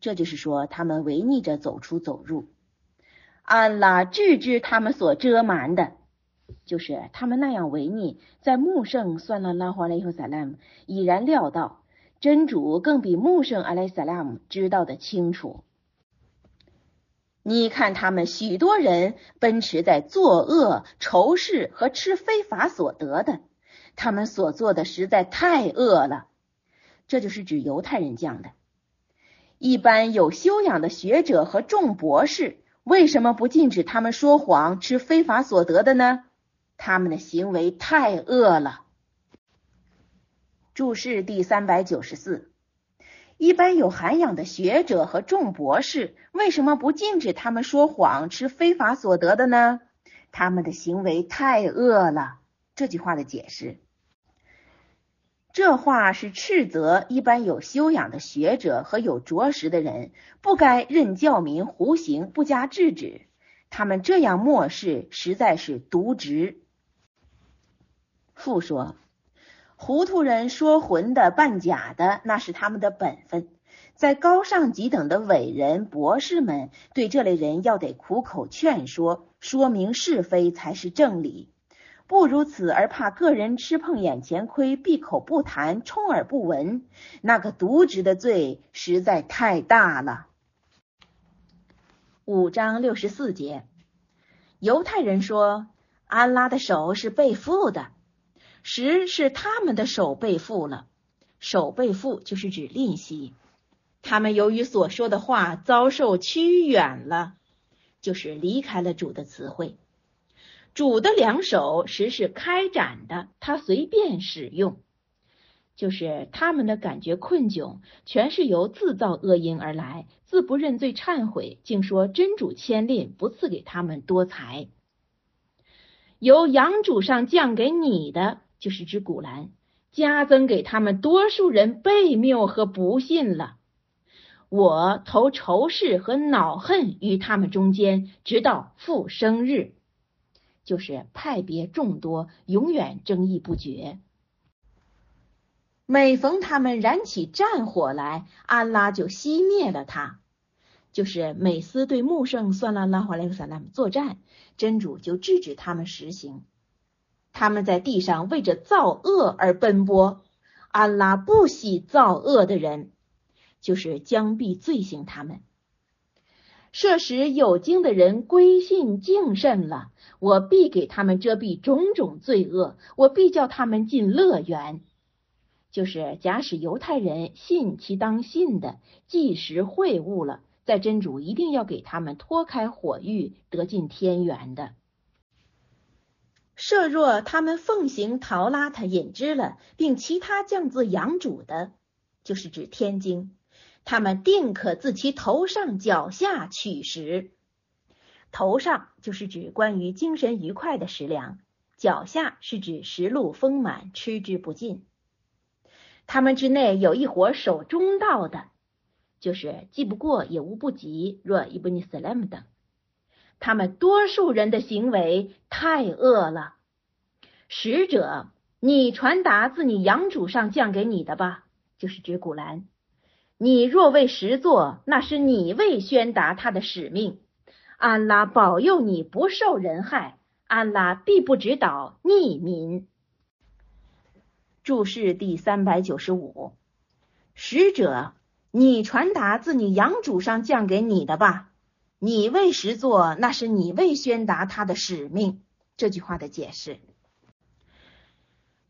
这就是说，他们违逆着走出走入。安拉制止他们所遮瞒的，就是他们那样违逆，在穆圣算了拉华雷和萨拉姆已然料到，真主更比穆圣阿莱萨拉姆知道的清楚。你看，他们许多人奔驰在作恶、仇视和吃非法所得的，他们所做的实在太恶了。这就是指犹太人讲的。一般有修养的学者和众博士，为什么不禁止他们说谎、吃非法所得的呢？他们的行为太恶了。注释第三百九十四。一般有涵养的学者和众博士，为什么不禁止他们说谎、吃非法所得的呢？他们的行为太恶了。这句话的解释，这话是斥责一般有修养的学者和有着实的人，不该任教民胡行，不加制止。他们这样漠视，实在是渎职。父说。糊涂人说混的、扮假的，那是他们的本分。在高尚级等的伟人、博士们，对这类人要得苦口劝说，说明是非才是正理。不如此而怕个人吃碰眼前亏，闭口不谈，充耳不闻，那个渎职的罪实在太大了。五章六十四节，犹太人说，安拉的手是被缚的。十是他们的手被缚了，手被缚就是指吝惜。他们由于所说的话遭受屈远了，就是离开了主的词汇。主的两手实是开展的，他随便使用，就是他们的感觉困窘，全是由自造恶因而来，自不认罪忏悔，竟说真主牵吝，不赐给他们多财，由阳主上降给你的。就是指古兰加增给他们多数人悖谬和不信了。我投仇视和恼恨于他们中间，直到复生日，就是派别众多，永远争议不绝。每逢他们燃起战火来，安拉就熄灭了它。就是美斯对穆圣算拉拉华莱克萨拉姆作战，真主就制止他们实行。他们在地上为着造恶而奔波，安拉不喜造恶的人，就是将必罪行他们。设使有经的人归信敬甚了，我必给他们遮蔽种种罪恶，我必叫他们进乐园。就是假使犹太人信其当信的，即时会悟了，在真主一定要给他们脱开火狱，得进天园的。设若他们奉行陶拉他引之了，并其他降自阳主的，就是指天经，他们定可自其头上脚下取食。头上就是指关于精神愉快的食粮，脚下是指食禄丰满，吃之不尽。他们之内有一伙守中道的，就是既不过也无不及，若伊布尼斯莱姆等。他们多数人的行为太恶了。使者，你传达自你养主上降给你的吧，就是指古兰。你若为实作，那是你为宣达他的使命。安拉保佑你不受人害，安拉必不指导逆民。注释第三百九十五，使者，你传达自你养主上降给你的吧。你为实作，那是你为宣达他的使命。这句话的解释，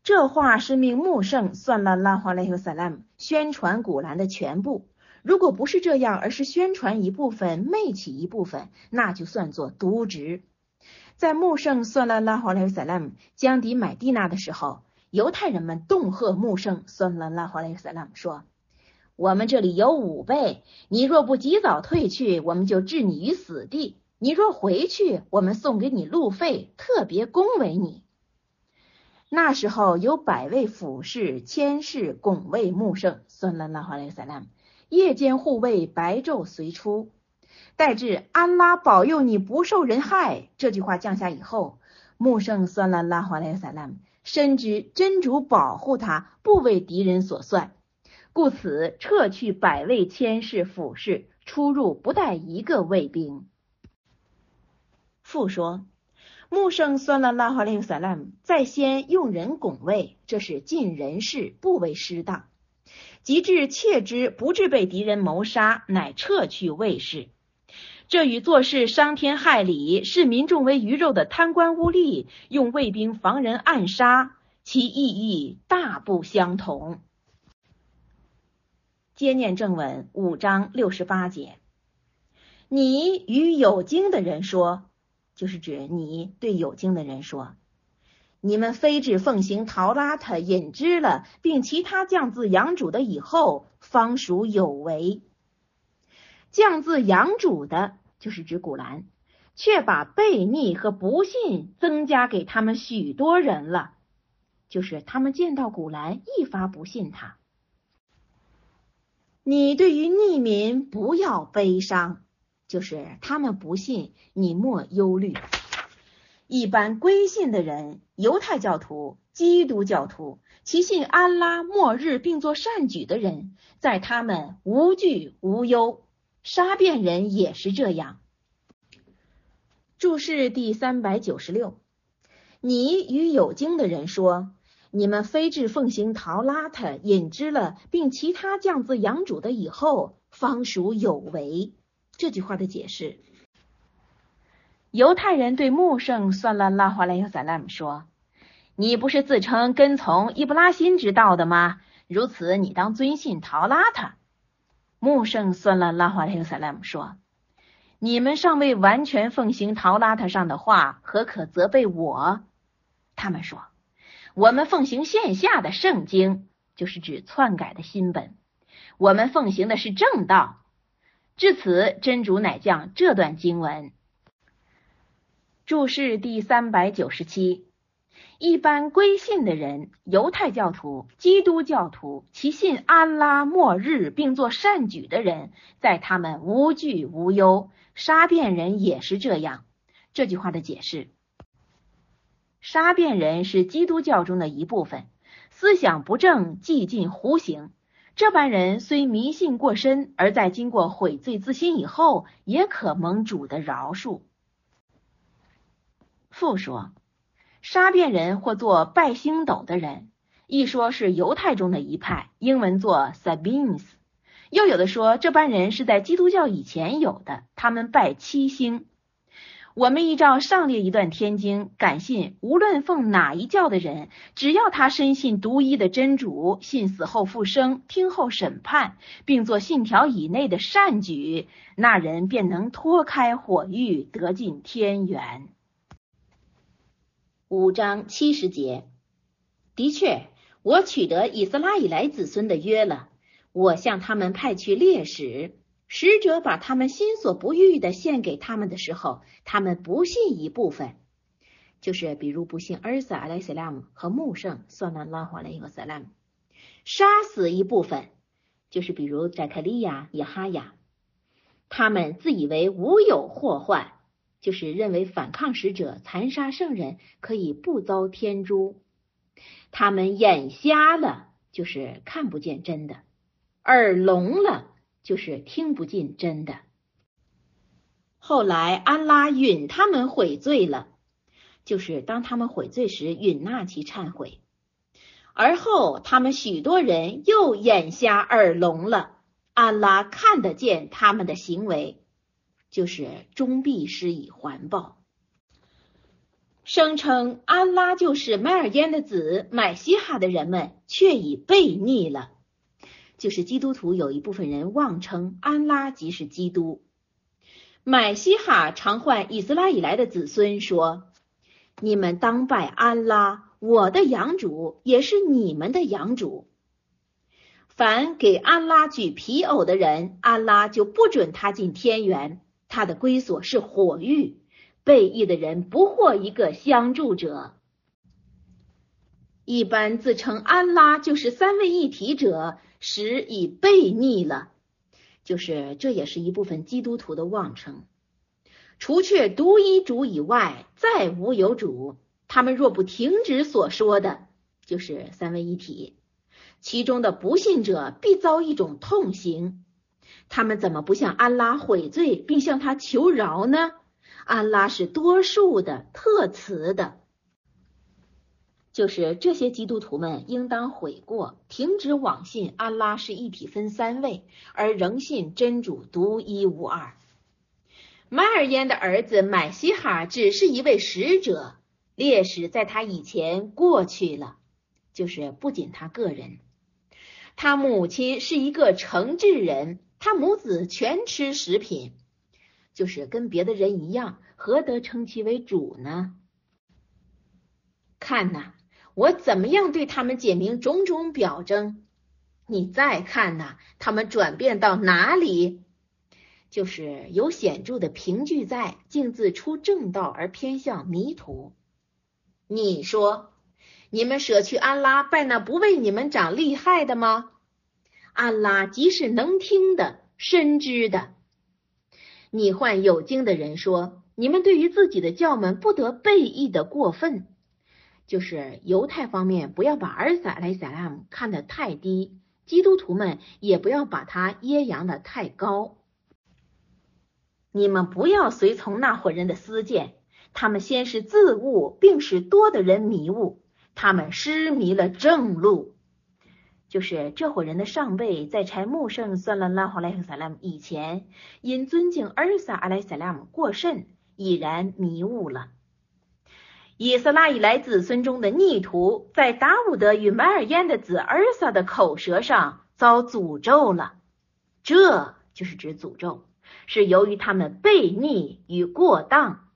这话是命穆圣算了拉华莱和萨拉姆宣传古兰的全部。如果不是这样，而是宣传一部分，昧起一部分，那就算作渎职。在穆圣算了拉华莱和萨拉姆将抵买蒂娜的时候。犹太人们恫吓穆圣，算了拉华莱萨拉姆说：“我们这里有五倍，你若不及早退去，我们就置你于死地；你若回去，我们送给你路费，特别恭维你。”那时候有百位俯视、千士拱卫穆圣，算了拉华莱萨拉，夜间护卫，白昼随出。待至安拉保佑你不受人害这句话降下以后，穆圣算了拉华莱萨拉姆。深知真主保护他，不为敌人所算，故此撤去百位千士俯视，出入不带一个卫兵。复说，穆圣算了拉哈林萨拉姆在先用人拱卫，这是尽人事，不为失当。及至切之不至被敌人谋杀，乃撤去卫士。这与做事伤天害理、视民众为鱼肉的贪官污吏，用卫兵防人暗杀，其意义大不相同。接念正文五章六十八节，你与有经的人说，就是指你对有经的人说，你们非至奉行陶拉特引之了，并其他降自养主的以后，方属有为。降自养主的，就是指古兰，却把悖逆和不信增加给他们许多人了，就是他们见到古兰一发不信他。你对于逆民不要悲伤，就是他们不信，你莫忧虑。一般归信的人，犹太教徒、基督教徒，其信安拉末日并做善举的人，在他们无惧无忧。杀遍人也是这样。注释第三百九十六，你与有经的人说，你们非至奉行陶拉特引之了，并其他降自养主的以后，方属有为。这句话的解释，犹太人对穆圣算了拉华莱尤萨拉姆说：“你不是自称跟从伊布拉辛之道的吗？如此，你当尊信陶拉特。”穆圣算了拉华林萨拉姆说：“你们尚未完全奉行陶拉特上的话，何可责备我？”他们说：“我们奉行线下的圣经，就是指篡改的新本。我们奉行的是正道。”至此，真主乃将这段经文注释第三百九十七。一般归信的人，犹太教徒、基督教徒，其信安拉末日并做善举的人，在他们无惧无忧。杀遍人也是这样。这句话的解释：杀遍人是基督教中的一部分，思想不正，既近胡行。这般人虽迷信过深，而在经过悔罪自新以后，也可蒙主的饶恕。复说，杀遍人或做拜星斗的人，一说是犹太中的一派，英文作 Sabines。又有的说，这般人是在基督教以前有的，他们拜七星。我们依照上列一段天经，敢信无论奉哪一教的人，只要他深信独一的真主，信死后复生，听候审判，并做信条以内的善举，那人便能脱开火狱，得进天元。五章七十节，的确，我取得以斯拉以来子孙的约了。我向他们派去烈士，使者把他们心所不欲的献给他们的时候，他们不信一部分，就是比如不信尔撒阿莱斯拉姆和穆圣算了拉华莱和萨拉姆，杀死一部分，就是比如扎克利亚、耶哈亚，他们自以为无有祸患，就是认为反抗使者、残杀圣人可以不遭天诛，他们眼瞎了，就是看不见真的。耳聋了，就是听不进真的。后来安拉允他们悔罪了，就是当他们悔罪时，允纳其忏悔。而后他们许多人又眼瞎耳聋了，安拉看得见他们的行为，就是终必施以环报。声称安拉就是麦尔烟的子买西哈的人们，却已背逆了。就是基督徒有一部分人妄称安拉即是基督。买西哈常唤以斯拉以来的子孙说：“你们当拜安拉，我的养主也是你们的养主。凡给安拉举皮偶的人，安拉就不准他进天园，他的归所是火狱。背义的人不获一个相助者。一般自称安拉就是三位一体者。”使已背逆了，就是这也是一部分基督徒的妄称。除却独一主以外，再无有主。他们若不停止所说的，就是三位一体，其中的不信者必遭一种痛刑。他们怎么不向安拉悔罪，并向他求饶呢？安拉是多数的、特慈的。就是这些基督徒们应当悔过，停止妄信安拉是一体分三位，而仍信真主独一无二。马尔烟的儿子买西哈只是一位使者，烈士在他以前过去了。就是不仅他个人，他母亲是一个诚挚人，他母子全吃食品，就是跟别的人一样，何得称其为主呢？看呐。我怎么样对他们解明种种表征？你再看呐，他们转变到哪里？就是有显著的凭据在，竟自出正道而偏向迷途。你说，你们舍去安拉，拜那不为你们长利害的吗？安拉即是能听的、深知的。你唤有经的人说，你们对于自己的教门不得背义的过分。就是犹太方面不要把阿尔撒莱撒拉姆看得太低，基督徒们也不要把他揶扬的太高。你们不要随从那伙人的私见，他们先是自误，并使多的人迷误，他们失迷了正路。就是这伙人的上辈在柴木圣算了拉哈莱萨拉姆以前，因尊敬尔撒阿莱萨拉姆过甚，已然迷误了。以色拉以来子孙中的逆徒，在达伍德与麦尔烟的子尔撒的口舌上遭诅咒了。这就是指诅咒，是由于他们悖逆与过当。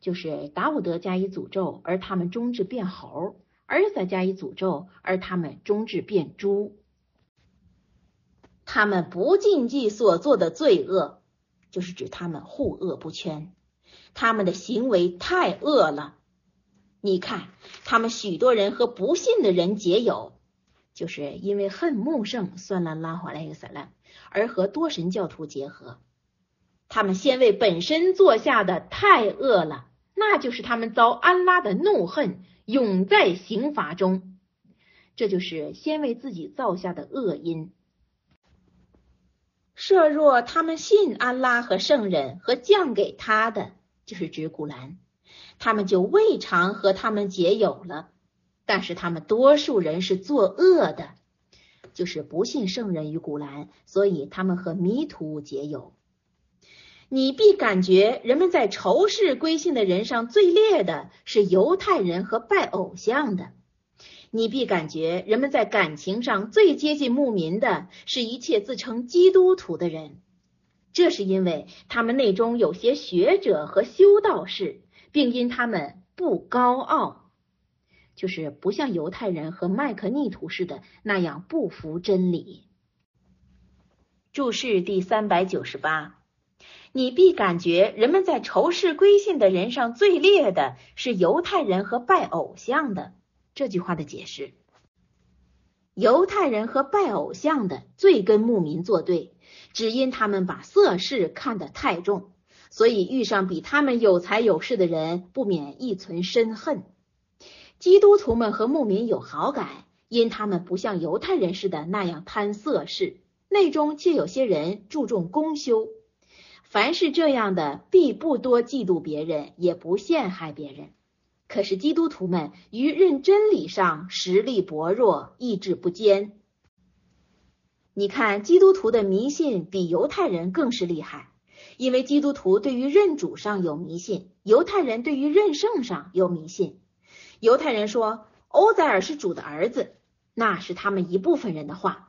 就是达伍德加以诅咒，而他们终至变猴；尔撒加以诅咒，而他们终至变猪。他们不禁忌所做的罪恶，就是指他们护恶不圈。他们的行为太恶了，你看，他们许多人和不信的人结友，就是因为恨穆圣算了拉华莱克萨拉，而和多神教徒结合。他们先为本身做下的太恶了，那就是他们遭安拉的怒恨，永在刑罚中。这就是先为自己造下的恶因。设若他们信安拉和圣人和降给他的，就是指古兰，他们就未尝和他们结友了。但是他们多数人是作恶的，就是不信圣人与古兰，所以他们和迷途结友。你必感觉人们在仇视归信的人上最烈的是犹太人和拜偶像的。你必感觉人们在感情上最接近牧民的是一切自称基督徒的人。这是因为他们内中有些学者和修道士，并因他们不高傲，就是不像犹太人和麦克逆徒似的那样不服真理。注释第三百九十八。你必感觉人们在仇视归信的人上最烈的是犹太人和拜偶像的。这句话的解释：犹太人和拜偶像的最跟牧民作对，只因他们把色事看得太重，所以遇上比他们有财有势的人，不免一存深恨。基督徒们和牧民有好感，因他们不像犹太人似的那样贪色事，内中却有些人注重公修。凡是这样的，必不多嫉妒别人，也不陷害别人。可是基督徒们于认真理上实力薄弱，意志不坚。你看，基督徒的迷信比犹太人更是厉害，因为基督徒对于认主上有迷信，犹太人对于认圣上有迷信。犹太人说欧宰尔是主的儿子，那是他们一部分人的话。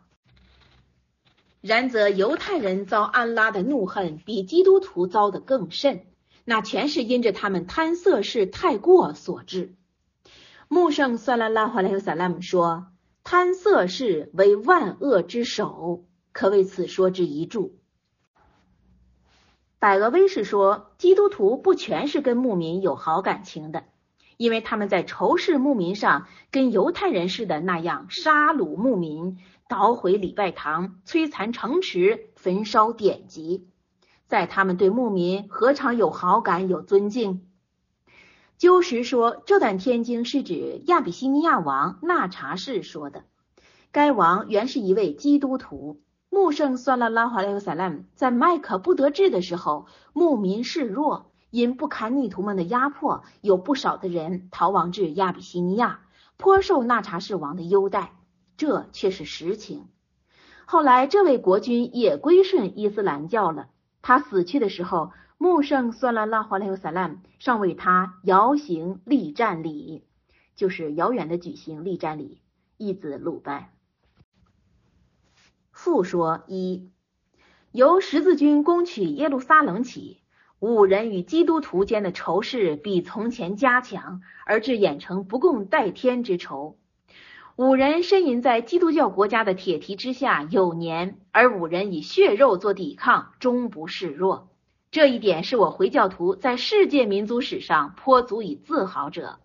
然则犹太人遭安拉的怒恨比基督徒遭的更甚，那全是因着他们贪色事太过所致。穆圣算拉拉华莱萨拉姆说：“贪色事为万恶之首，可谓此说之一注。”百俄威士说：“基督徒不全是跟牧民有好感情的，因为他们在仇视牧民上跟犹太人似的那样杀戮牧民。”捣毁礼拜堂，摧残城池，焚烧典籍，在他们对牧民何尝有好感有尊敬？鸠石说，这段天经是指亚比西尼亚王纳查氏说的。该王原是一位基督徒。穆圣算了拉华莱萨拉姆在麦克不得志的时候，牧民示弱，因不堪逆徒们的压迫，有不少的人逃亡至亚比西尼亚，颇受纳查氏王的优待。这却是实情。后来，这位国君也归顺伊斯兰教了。他死去的时候，穆圣算了拉华莱萨兰尚为他遥行立战礼，就是遥远的举行立战礼，一子鲁拜。复说一，由十字军攻取耶路撒冷起，五人与基督徒间的仇视比从前加强，而致演成不共戴天之仇。五人呻吟在基督教国家的铁蹄之下有年，而五人以血肉做抵抗，终不示弱。这一点是我回教徒在世界民族史上颇足以自豪者。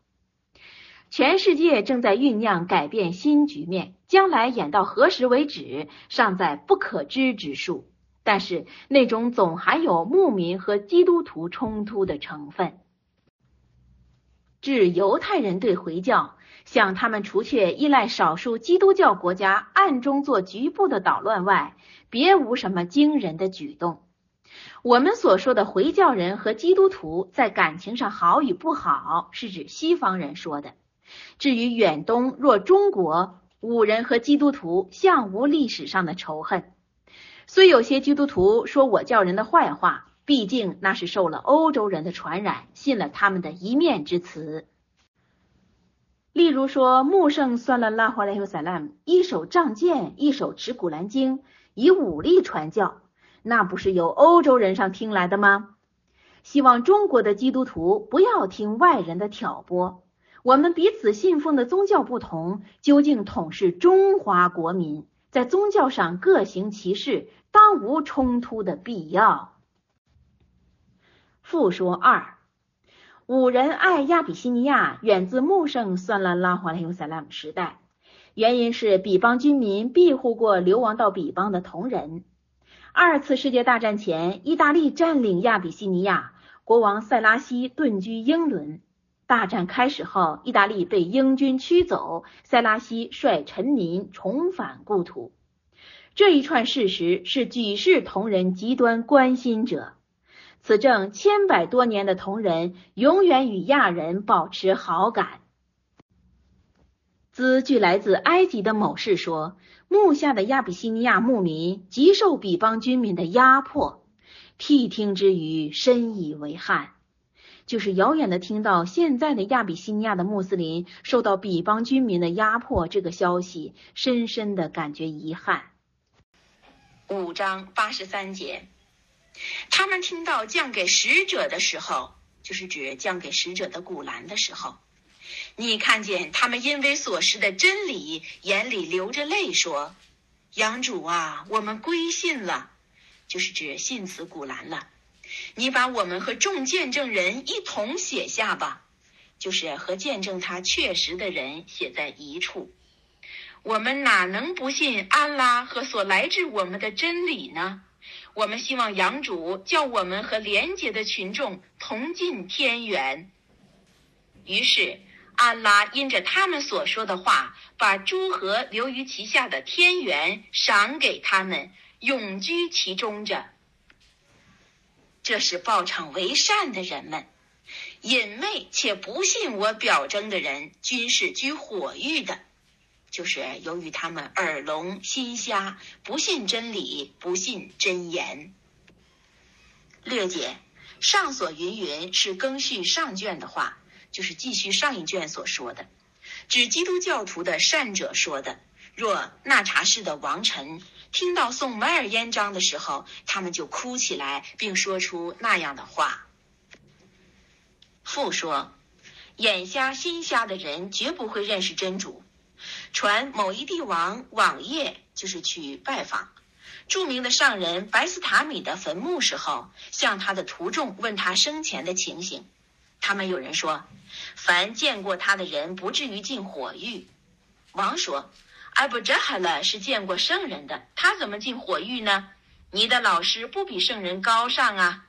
全世界正在酝酿改变新局面，将来演到何时为止，尚在不可知之数。但是那种总含有牧民和基督徒冲突的成分。至犹太人对回教。向他们除却依赖少数基督教国家暗中做局部的捣乱外，别无什么惊人的举动。我们所说的回教人和基督徒在感情上好与不好，是指西方人说的。至于远东若中国，五人和基督徒向无历史上的仇恨。虽有些基督徒说我教人的坏话，毕竟那是受了欧洲人的传染，信了他们的一面之词。例如说，穆圣算了拉华莱和萨拉姆，一手仗剑，一手持古兰经，以武力传教，那不是由欧洲人上听来的吗？希望中国的基督徒不要听外人的挑拨。我们彼此信奉的宗教不同，究竟统是中华国民，在宗教上各行其事，当无冲突的必要。复说二。五人爱亚比西尼亚，远自穆圣算了拉华莱尤萨拉姆时代，原因是比邦军民庇护过流亡到比邦的同人。二次世界大战前，意大利占领亚比西尼亚，国王塞拉西遁居英伦。大战开始后，意大利被英军驱走，塞拉西率臣民重返故土。这一串事实是举世同仁极端关心者。此证千百多年的同仁永远与亚人保持好感。兹据来自埃及的某事说，牧下的亚比西尼亚牧民极受比邦军民的压迫，谛听之余深以为憾。就是遥远的听到现在的亚比西尼亚的穆斯林受到比邦军民的压迫这个消息，深深的感觉遗憾。五章八十三节，他们听到降给使者的时候，就是指降给使者的古兰的时候，你看见他们因为所识的真理，眼里流着泪，说：“养主啊，我们归信了。”就是指信此古兰了。你把我们和众见证人一同写下吧，就是和见证他确实的人写在一处。我们哪能不信安拉和所来自我们的真理呢？我们希望养主叫我们和廉洁的群众同进天园。于是，安拉因着他们所说的话，把诸河流于其下的天园赏给他们，永居其中着。这是报场为善的人们，隐昧且不信我表征的人，均是居火狱的。就是由于他们耳聋心瞎，不信真理，不信真言。略解上所云云是更续上卷的话，就是继续上一卷所说的，指基督教徒的善者说的。若纳查氏的王臣听到诵梅尔烟章的时候，他们就哭起来，并说出那样的话。父说：“眼瞎心瞎的人绝不会认识真主。”传某一帝王往夜就是去拜访著名的上人白斯塔米的坟墓时候，向他的徒众问他生前的情形。他们有人说：“凡见过他的人，不至于进火狱。”王说。艾布扎哈勒是见过圣人的，他怎么进火狱呢？你的老师不比圣人高尚啊？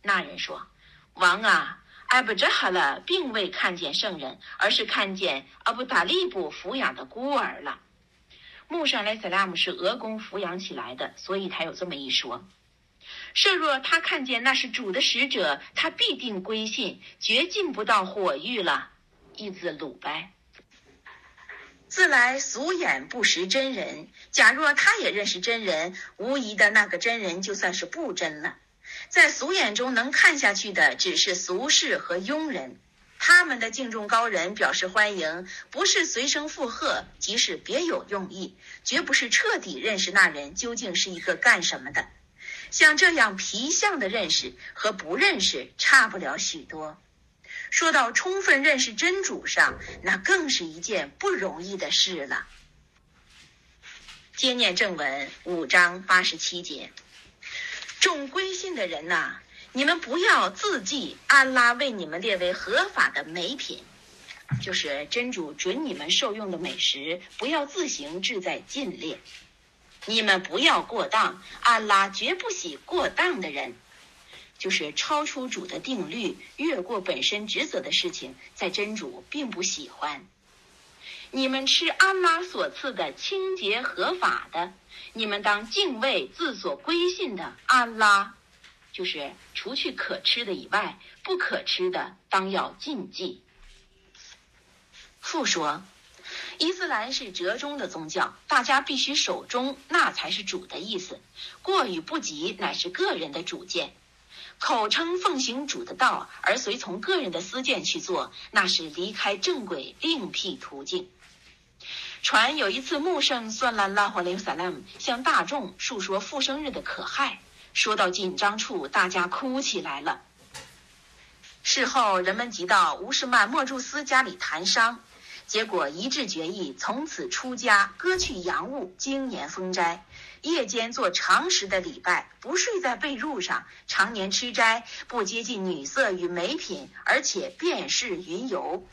那人说：“王啊，艾布扎哈勒并未看见圣人，而是看见阿布达利布抚养的孤儿了。穆沙莱塞拉姆是俄公抚养起来的，所以才有这么一说。设若他看见那是主的使者，他必定归信，绝进不到火狱了。”一字鲁掰。自来俗眼不识真人，假若他也认识真人，无疑的那个真人就算是不真了。在俗眼中能看下去的，只是俗世和庸人。他们的敬重高人，表示欢迎，不是随声附和，即是别有用意，绝不是彻底认识那人究竟是一个干什么的。像这样皮相的认识和不认识差不了许多。说到充分认识真主上，那更是一件不容易的事了。接念正文五章八十七节，众归信的人呐，你们不要自记安拉为你们列为合法的美品，就是真主准你们受用的美食，不要自行置在禁列。你们不要过当，安拉绝不喜过当的人。就是超出主的定律，越过本身职责的事情，在真主并不喜欢。你们吃安拉所赐的清洁合法的，你们当敬畏自所归信的安拉。就是除去可吃的以外，不可吃的当要禁忌。复说，伊斯兰是折中的宗教，大家必须守中，那才是主的意思。过与不及，乃是个人的主见。口称奉行主的道，而随从个人的私见去做，那是离开正轨，另辟途径。传有一次，穆圣算了拉华林萨拉姆向大众述说复生日的可害，说到紧张处，大家哭起来了。事后，人们即到乌士曼莫朱斯家里谈商，结果一致决议，从此出家，割去洋物，经年封斋。夜间做长时的礼拜，不睡在被褥上，常年吃斋，不接近女色与美品，而且便是云游。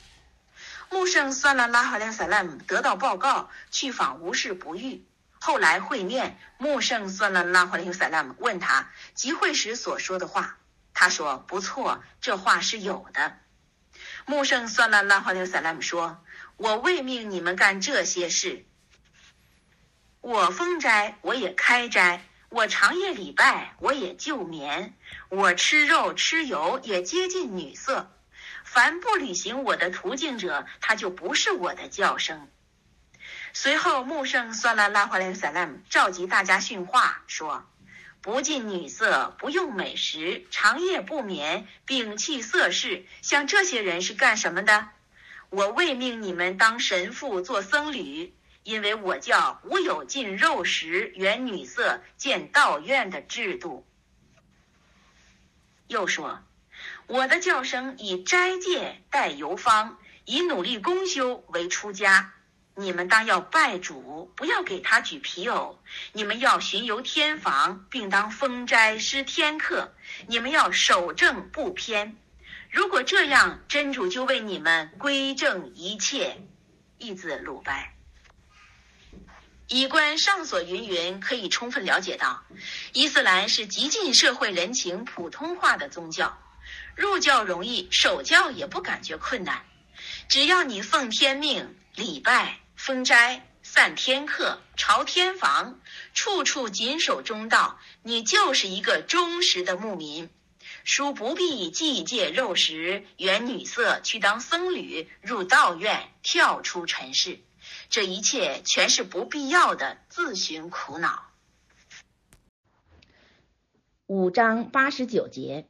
穆圣算了拉哈连萨拉姆得到报告，去访无事不遇。后来会面，穆圣算了拉哈连萨拉姆问他集会时所说的话，他说：“不错，这话是有的。”穆圣算了拉哈留萨拉姆说：“我未命你们干这些事。我封斋，我也开斋；我长夜礼拜，我也就眠；我吃肉吃油，也接近女色。凡不履行我的途径者，他就不是我的叫声。”随后，穆圣算了拉哈留萨拉召集大家训话说。不近女色，不用美食，长夜不眠，摒弃色事，像这些人是干什么的？我未命你们当神父做僧侣，因为我教无有禁肉食、远女色、见道院的制度。又说，我的教声以斋戒、待游方，以努力公修为出家。你们当要拜主，不要给他举皮偶；你们要巡游天房，并当封斋施天课。你们要守正不偏。如果这样，真主就为你们归正一切。义字鲁拜。以观上所云云，可以充分了解到，伊斯兰是极尽社会人情、普通话的宗教。入教容易，守教也不感觉困难。只要你奉天命礼拜。封斋、散天课、朝天房，处处谨守中道，你就是一个忠实的牧民。殊不必祭戒肉食、远女色，去当僧侣，入道院，跳出尘世。这一切全是不必要的自寻苦恼。五章八十九节，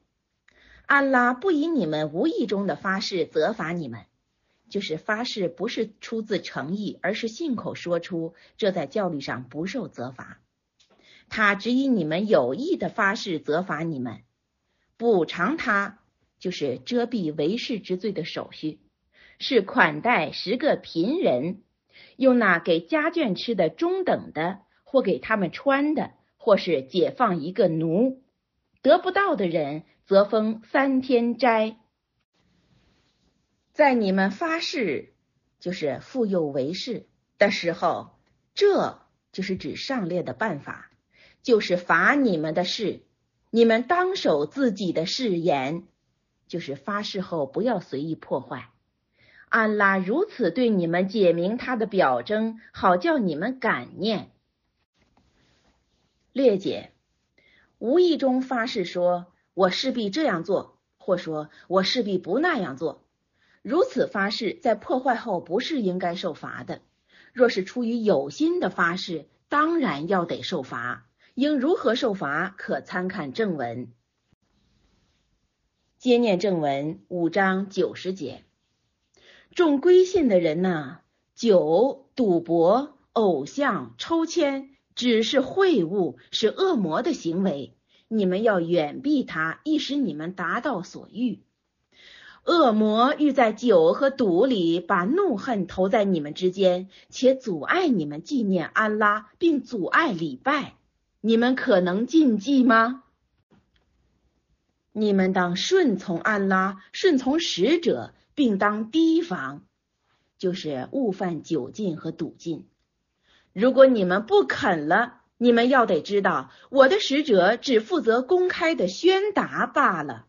安拉不以你们无意中的发誓责罚你们。就是发誓不是出自诚意，而是信口说出，这在教律上不受责罚。他只以你们有意的发誓责罚你们，补偿他就是遮蔽为世之罪的手续，是款待十个贫人，用那给家眷吃的中等的，或给他们穿的，或是解放一个奴。得不到的人，则封三天斋。在你们发誓，就是妇幼为誓的时候，这就是指上列的办法，就是罚你们的事。你们当守自己的誓言，就是发誓后不要随意破坏。安拉如此对你们解明他的表征，好叫你们感念。列解，无意中发誓说“我势必这样做”，或说“我势必不那样做”。如此发誓，在破坏后不是应该受罚的。若是出于有心的发誓，当然要得受罚。应如何受罚，可参看正文。接念正文五章九十节。众归信的人呐，酒、赌博、偶像、抽签，只是秽物，是恶魔的行为。你们要远避它，以使你们达到所欲。恶魔欲在酒和赌里把怒恨投在你们之间，且阻碍你们纪念安拉，并阻碍礼拜。你们可能禁忌吗？你们当顺从安拉，顺从使者，并当提防，就是误犯酒禁和赌禁。如果你们不肯了，你们要得知道，我的使者只负责公开的宣达罢了。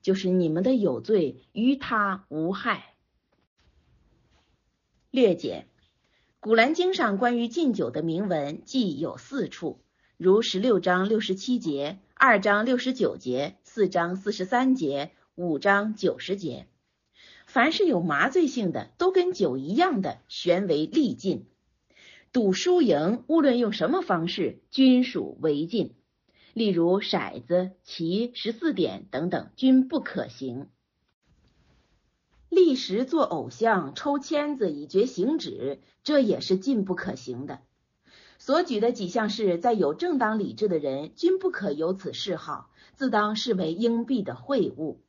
就是你们的有罪，于他无害。略解：古兰经上关于禁酒的铭文，既有四处，如十六章六十七节、二章六十九节、四章四十三节、五章九十节。凡是有麻醉性的，都跟酒一样的，悬为利禁。赌输赢，无论用什么方式，均属违禁。例如骰子、棋、十四点等等，均不可行。立时做偶像、抽签子以绝行止，这也是禁不可行的。所举的几项事，在有正当理智的人，均不可有此嗜好，自当视为应避的秽物。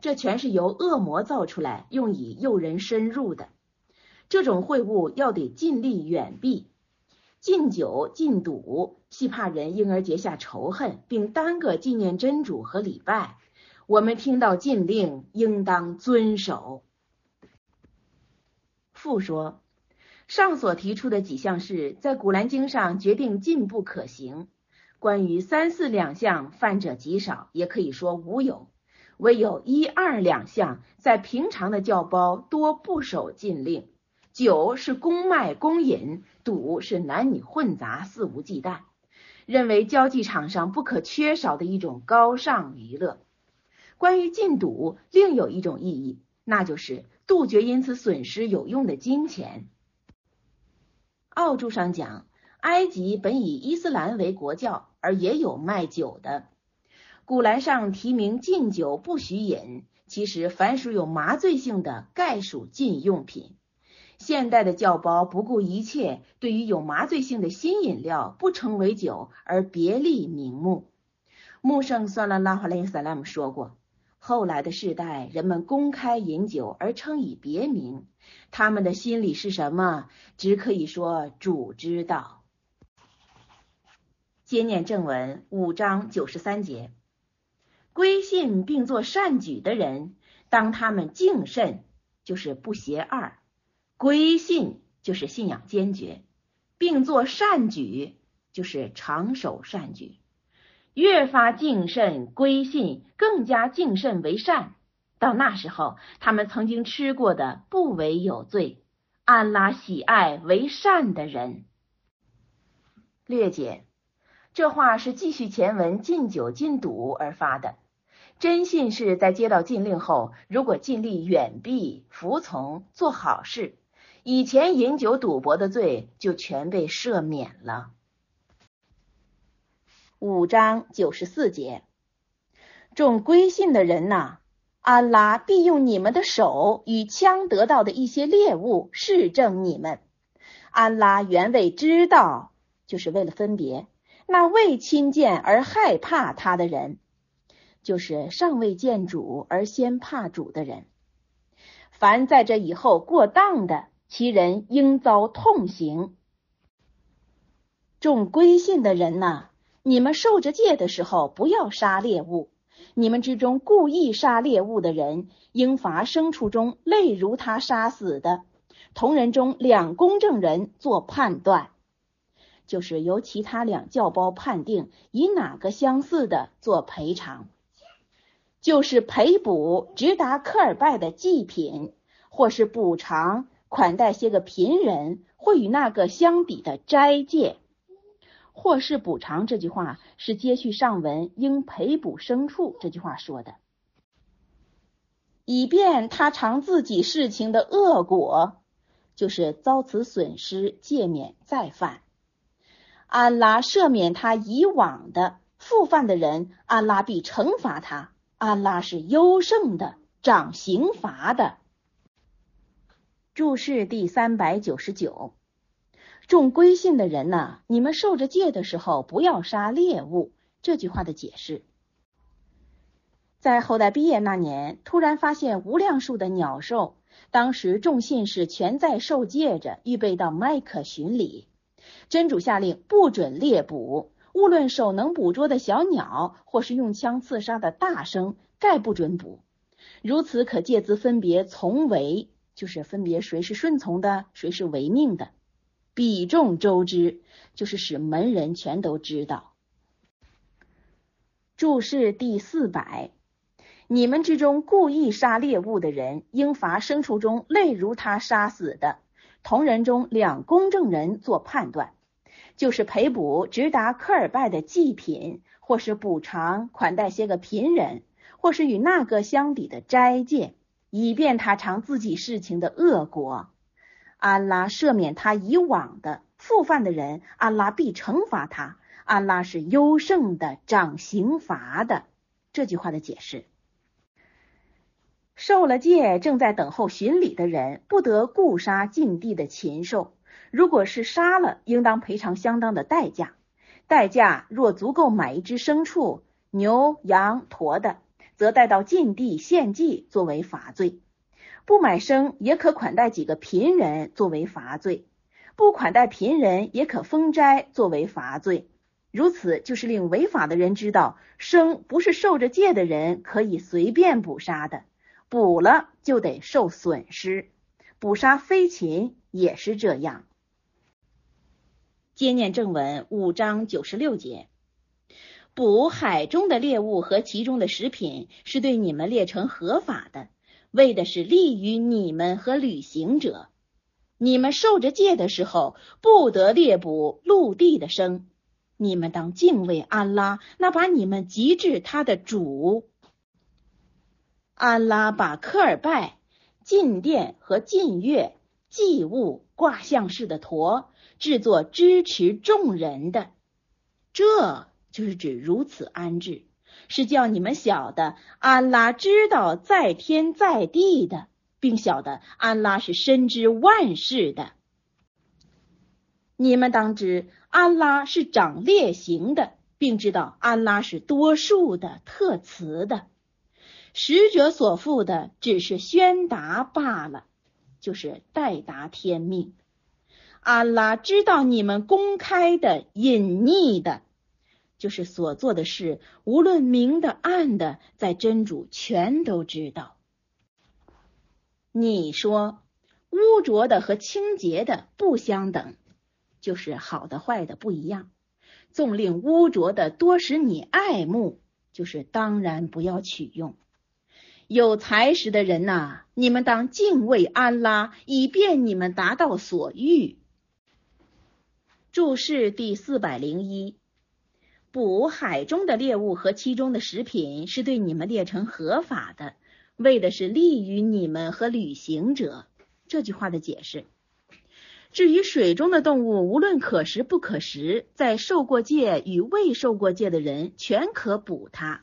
这全是由恶魔造出来，用以诱人深入的。这种秽物要得尽力远避。禁酒、禁赌，系怕人因而结下仇恨，并耽搁纪念真主和礼拜。我们听到禁令，应当遵守。父说，上所提出的几项是，在古兰经上决定禁不可行。关于三四两项，犯者极少，也可以说无有；唯有一二两项，在平常的教包多不守禁令。酒是公卖公饮，赌是男女混杂，肆无忌惮，认为交际场上不可缺少的一种高尚娱乐。关于禁赌，另有一种意义，那就是杜绝因此损失有用的金钱。奥注上讲，埃及本以伊斯兰为国教，而也有卖酒的。古兰上提名禁酒不许饮，其实凡属有麻醉性的，概属禁用品。现代的教包不顾一切，对于有麻醉性的新饮料不称为酒，而别立名目。穆圣算拉拉哈雷萨拉姆说过，后来的世代人们公开饮酒而称以别名，他们的心里是什么，只可以说主知道。接念正文五章九十三节，归信并作善举的人，当他们敬慎，就是不邪二。归信就是信仰坚决，并做善举就是长守善举，越发敬慎归信，更加敬慎为善。到那时候，他们曾经吃过的不为有罪。安拉喜爱为善的人。略解，这话是继续前文禁酒禁赌而发的。真信是在接到禁令后，如果尽力远避、服从、做好事。以前饮酒赌博的罪就全被赦免了。五章九十四节，众归信的人呐，安拉必用你们的手与枪得到的一些猎物试证你们。安拉原为知道，就是为了分别那未亲见而害怕他的人，就是尚未见主而先怕主的人。凡在这以后过当的。其人应遭痛刑。众归信的人呐，你们受着戒的时候，不要杀猎物。你们之中故意杀猎物的人，应罚牲畜中类如他杀死的。同人中两公证人做判断，就是由其他两教包判定，以哪个相似的做赔偿，就是赔补直达科尔拜的祭品，或是补偿。款待些个贫人，或与那个相抵的斋戒，或是补偿。这句话是接续上文应赔补牲畜这句话说的，以便他尝自己事情的恶果，就是遭此损失，戒免再犯。安拉赦免他以往的复犯的人，安拉必惩罚他。安拉是优胜的，掌刑罚的。注释第三百九十九，众归信的人呐，你们受着戒的时候，不要杀猎物。这句话的解释，在后代毕业那年，突然发现无量数的鸟兽。当时众信士全在受戒着，预备到麦克巡礼。真主下令不准猎捕，无论手能捕捉的小鸟，或是用枪刺杀的大牲，概不准捕。如此可借资分别从为。就是分别谁是顺从的，谁是违命的，比众周知，就是使门人全都知道。注释第四百，你们之中故意杀猎物的人，应罚牲畜中类如他杀死的同人中两公证人做判断，就是赔补直达科尔拜的祭品，或是补偿款待些个贫人，或是与那个相比的斋戒。以便他尝自己事情的恶果，安拉赦免他以往的复犯的人，安拉必惩罚他。安拉是优胜的，掌刑罚的。这句话的解释：受了戒，正在等候巡礼的人，不得故杀禁地的禽兽。如果是杀了，应当赔偿相当的代价。代价若足够买一只牲畜、牛、羊、驼的。则带到禁地献祭作为罚罪，不买生也可款待几个贫人作为罚罪，不款待贫人也可封斋作为罚罪。如此就是令违法的人知道，生不是受着戒的人可以随便捕杀的，捕了就得受损失。捕杀飞禽也是这样。接念正文五章九十六节。捕海中的猎物和其中的食品是对你们列成合法的，为的是利于你们和旅行者。你们受着戒的时候，不得猎捕陆地的生。你们当敬畏安拉，那把你们极致他的主。安拉把科尔拜、进殿和进月祭物挂像式的驼制作支持众人的，这。就是指如此安置，是叫你们晓得安拉知道在天在地的，并晓得安拉是深知万事的。你们当知安拉是掌列行的，并知道安拉是多数的特慈的。使者所负的只是宣达罢了，就是代达天命。安拉知道你们公开的、隐匿的。就是所做的事，无论明的暗的，在真主全都知道。你说污浊的和清洁的不相等，就是好的坏的不一样。纵令污浊的多使你爱慕，就是当然不要取用。有才识的人呐，你们当敬畏安拉，以便你们达到所欲。注释第四百零一。捕海中的猎物和其中的食品是对你们列成合法的，为的是利于你们和旅行者。这句话的解释。至于水中的动物，无论可食不可食，在受过戒与未受过戒的人全可捕它。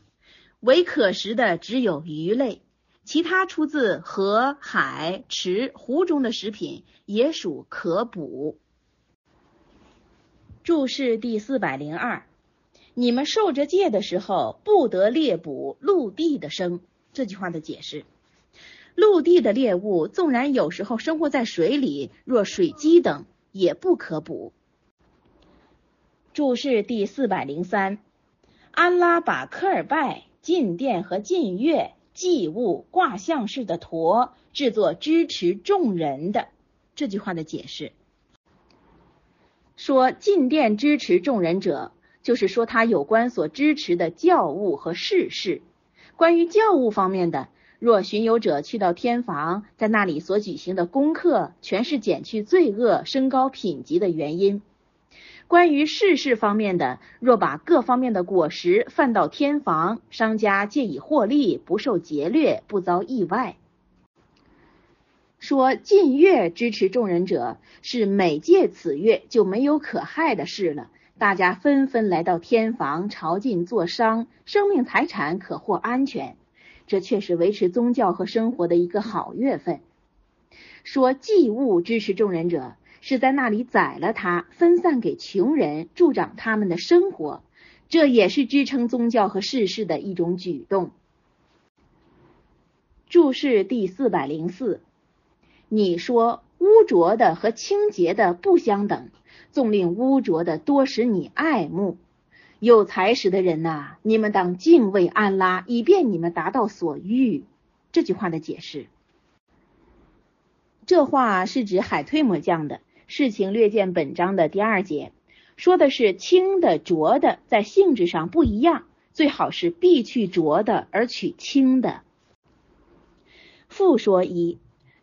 唯可食的只有鱼类，其他出自河、海、池、湖中的食品也属可捕。注释第四百零二。你们受着戒的时候，不得猎捕陆地的生。这句话的解释：陆地的猎物，纵然有时候生活在水里，若水鸡等，也不可捕。注释第四百零三：安拉把科尔拜、进殿和进月祭物挂像式的驼制作支持众人的。这句话的解释说：进殿支持众人者。就是说，他有关所支持的教务和事事。关于教务方面的，若巡游者去到天房，在那里所举行的功课，全是减去罪恶、升高品级的原因。关于世事方面的，若把各方面的果实贩到天房，商家借以获利，不受劫掠，不遭意外。说近月支持众人者，是每借此月就没有可害的事了。大家纷纷来到天房朝觐做商，生命财产可获安全，这却是维持宗教和生活的一个好月份。说祭物支持众人者，是在那里宰了它，分散给穷人，助长他们的生活，这也是支撑宗教和世事的一种举动。注释第四百零四，你说污浊的和清洁的不相等。纵令污浊的多使你爱慕，有才识的人呐，你们当敬畏安拉，以便你们达到所欲。这句话的解释，这话是指海推摩降的事情，略见本章的第二节，说的是清的浊的在性质上不一样，最好是必去浊的而取清的。复说一，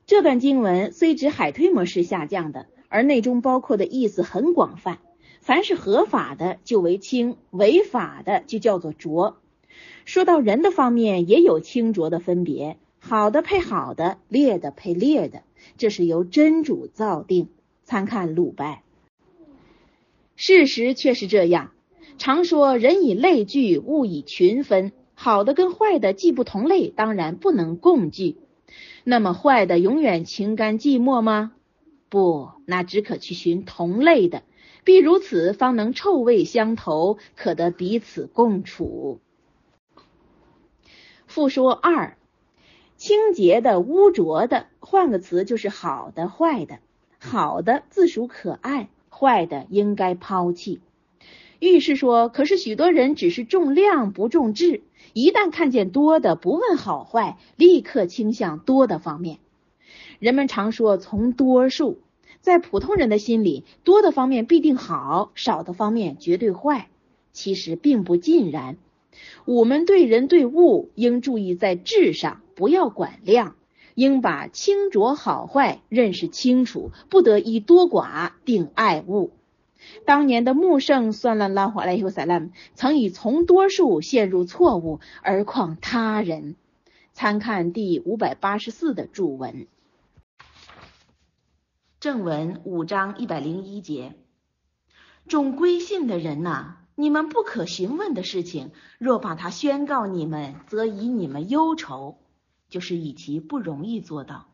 这段经文虽指海推摩是下降的。而内中包括的意思很广泛，凡是合法的就为清，违法的就叫做浊。说到人的方面，也有清浊的分别，好的配好的，劣的配劣的，这是由真主造定。参看鲁拜。事实却是这样，常说人以类聚，物以群分，好的跟坏的既不同类，当然不能共聚。那么坏的永远情甘寂寞吗？不，那只可去寻同类的，必如此方能臭味相投，可得彼此共处。复说二，清洁的、污浊的，换个词就是好的、坏的。好的自属可爱，坏的应该抛弃。御是说，可是许多人只是重量不重质，一旦看见多的，不问好坏，立刻倾向多的方面。人们常说从多数，在普通人的心里，多的方面必定好，少的方面绝对坏。其实并不尽然。我们对人对物应注意在质上，不要管量，应把清浊好坏认识清楚，不得以多寡定爱物。当年的穆圣算了拉华莱尤萨拉，曾以从多数陷入错误，而况他人？参看第五百八十四的注文。正文五章一百零一节：众归信的人呐，你们不可询问的事情，若把它宣告你们，则以你们忧愁，就是以其不容易做到。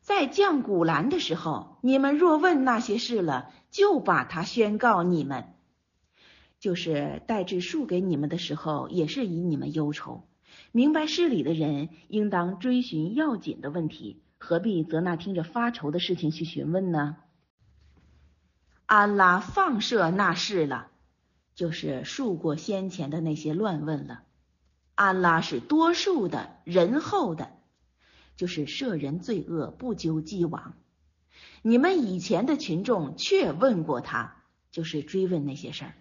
在降古兰的时候，你们若问那些事了，就把它宣告你们；就是代志述给你们的时候，也是以你们忧愁。明白事理的人，应当追寻要紧的问题，何必则那听着发愁的事情去询问呢？安拉放射那事了，就是述过先前的那些乱问了。安拉是多数的仁厚的。就是赦人罪恶，不究既往。你们以前的群众却问过他，就是追问那些事儿，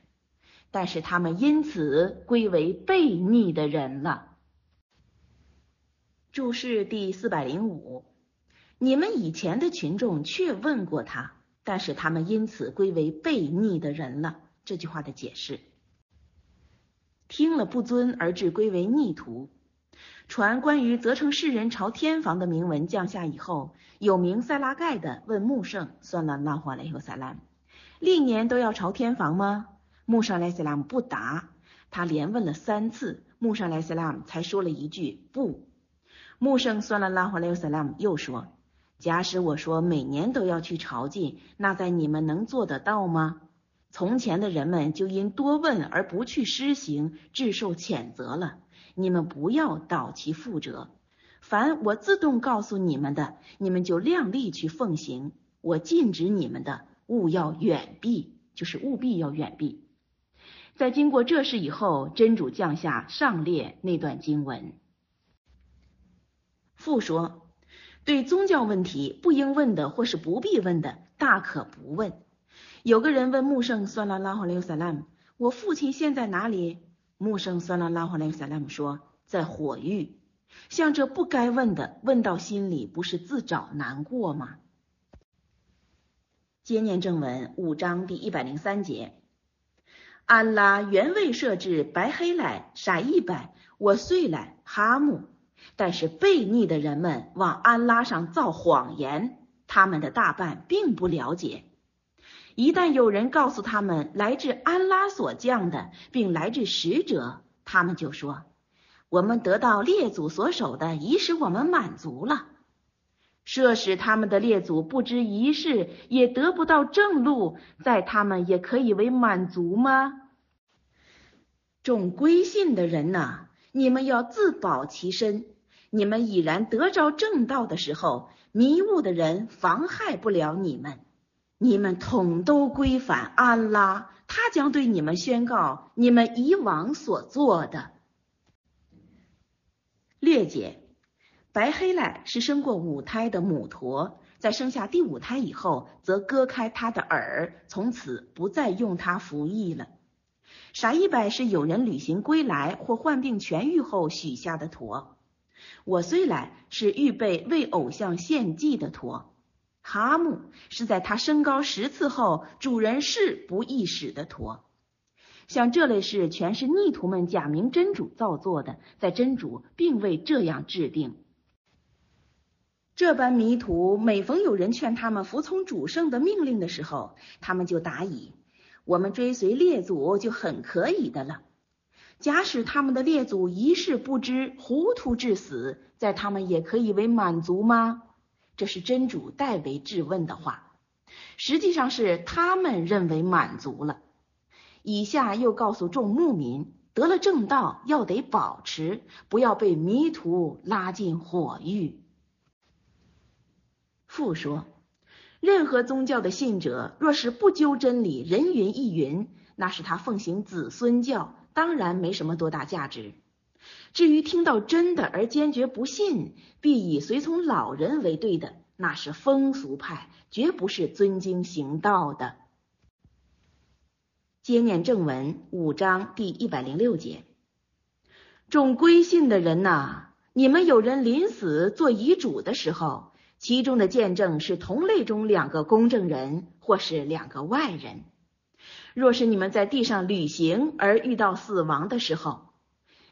但是他们因此归为悖逆的人了。注释第四百零五，你们以前的群众却问过他，但是他们因此归为悖逆的人了。这句话的解释，听了不尊而至归为逆徒。传关于责成世人朝天房的铭文降下以后，有名塞拉盖的问穆圣算了拉华莱和萨拉：历年都要朝天房吗？穆圣莱斯拉姆不答。他连问了三次，穆圣莱斯拉姆才说了一句不。穆圣算了拉华莱和萨拉姆又说：假使我说每年都要去朝觐，那在你们能做得到吗？从前的人们就因多问而不去施行，致受谴责了。你们不要蹈其覆辙，凡我自动告诉你们的，你们就量力去奉行；我禁止你们的，务要远避，就是务必要远避。在经过这事以后，真主降下上列那段经文，复说：对宗教问题不应问的或是不必问的，大可不问。有个人问穆圣算拉拉哈留萨拉姆：“我父亲现在哪里？”穆圣算了拉华莱萨拉姆说，在火狱。像这不该问的，问到心里不是自找难过吗？接念正文五章第一百零三节，安拉原未设置白黑来、傻一百、我碎来、哈木，但是悖逆的人们往安拉上造谎言，他们的大半并不了解。一旦有人告诉他们来自安拉所降的，并来自使者，他们就说：“我们得到列祖所守的，已使我们满足了。设使他们的列祖不知一事，也得不到正路，在他们也可以为满足吗？”众归信的人呐，你们要自保其身。你们已然得着正道的时候，迷雾的人妨害不了你们。你们统都归返安拉，他将对你们宣告你们以往所做的。略解：白黑赖是生过五胎的母驼，在生下第五胎以后，则割开它的耳，从此不再用它服役了。傻一百是有人旅行归来或患病痊愈后许下的驼。我虽来是预备为偶像献祭的驼。哈木是在他身高十次后，主人是不易使的驼。像这类事，全是逆徒们假名真主造作的，在真主并未这样制定。这般迷途，每逢有人劝他们服从主圣的命令的时候，他们就答以：“我们追随列祖就很可以的了。假使他们的列祖一事不知，糊涂致死，在他们也可以为满足吗？”这是真主代为质问的话，实际上是他们认为满足了。以下又告诉众牧民，得了正道要得保持，不要被迷途拉进火狱。复说，任何宗教的信者，若是不究真理，人云亦云，那是他奉行子孙教，当然没什么多大价值。至于听到真的而坚决不信，必以随从老人为对的，那是风俗派，绝不是尊经行道的。接念正文五章第一百零六节：众归信的人呐，你们有人临死做遗嘱的时候，其中的见证是同类中两个公证人，或是两个外人。若是你们在地上旅行而遇到死亡的时候，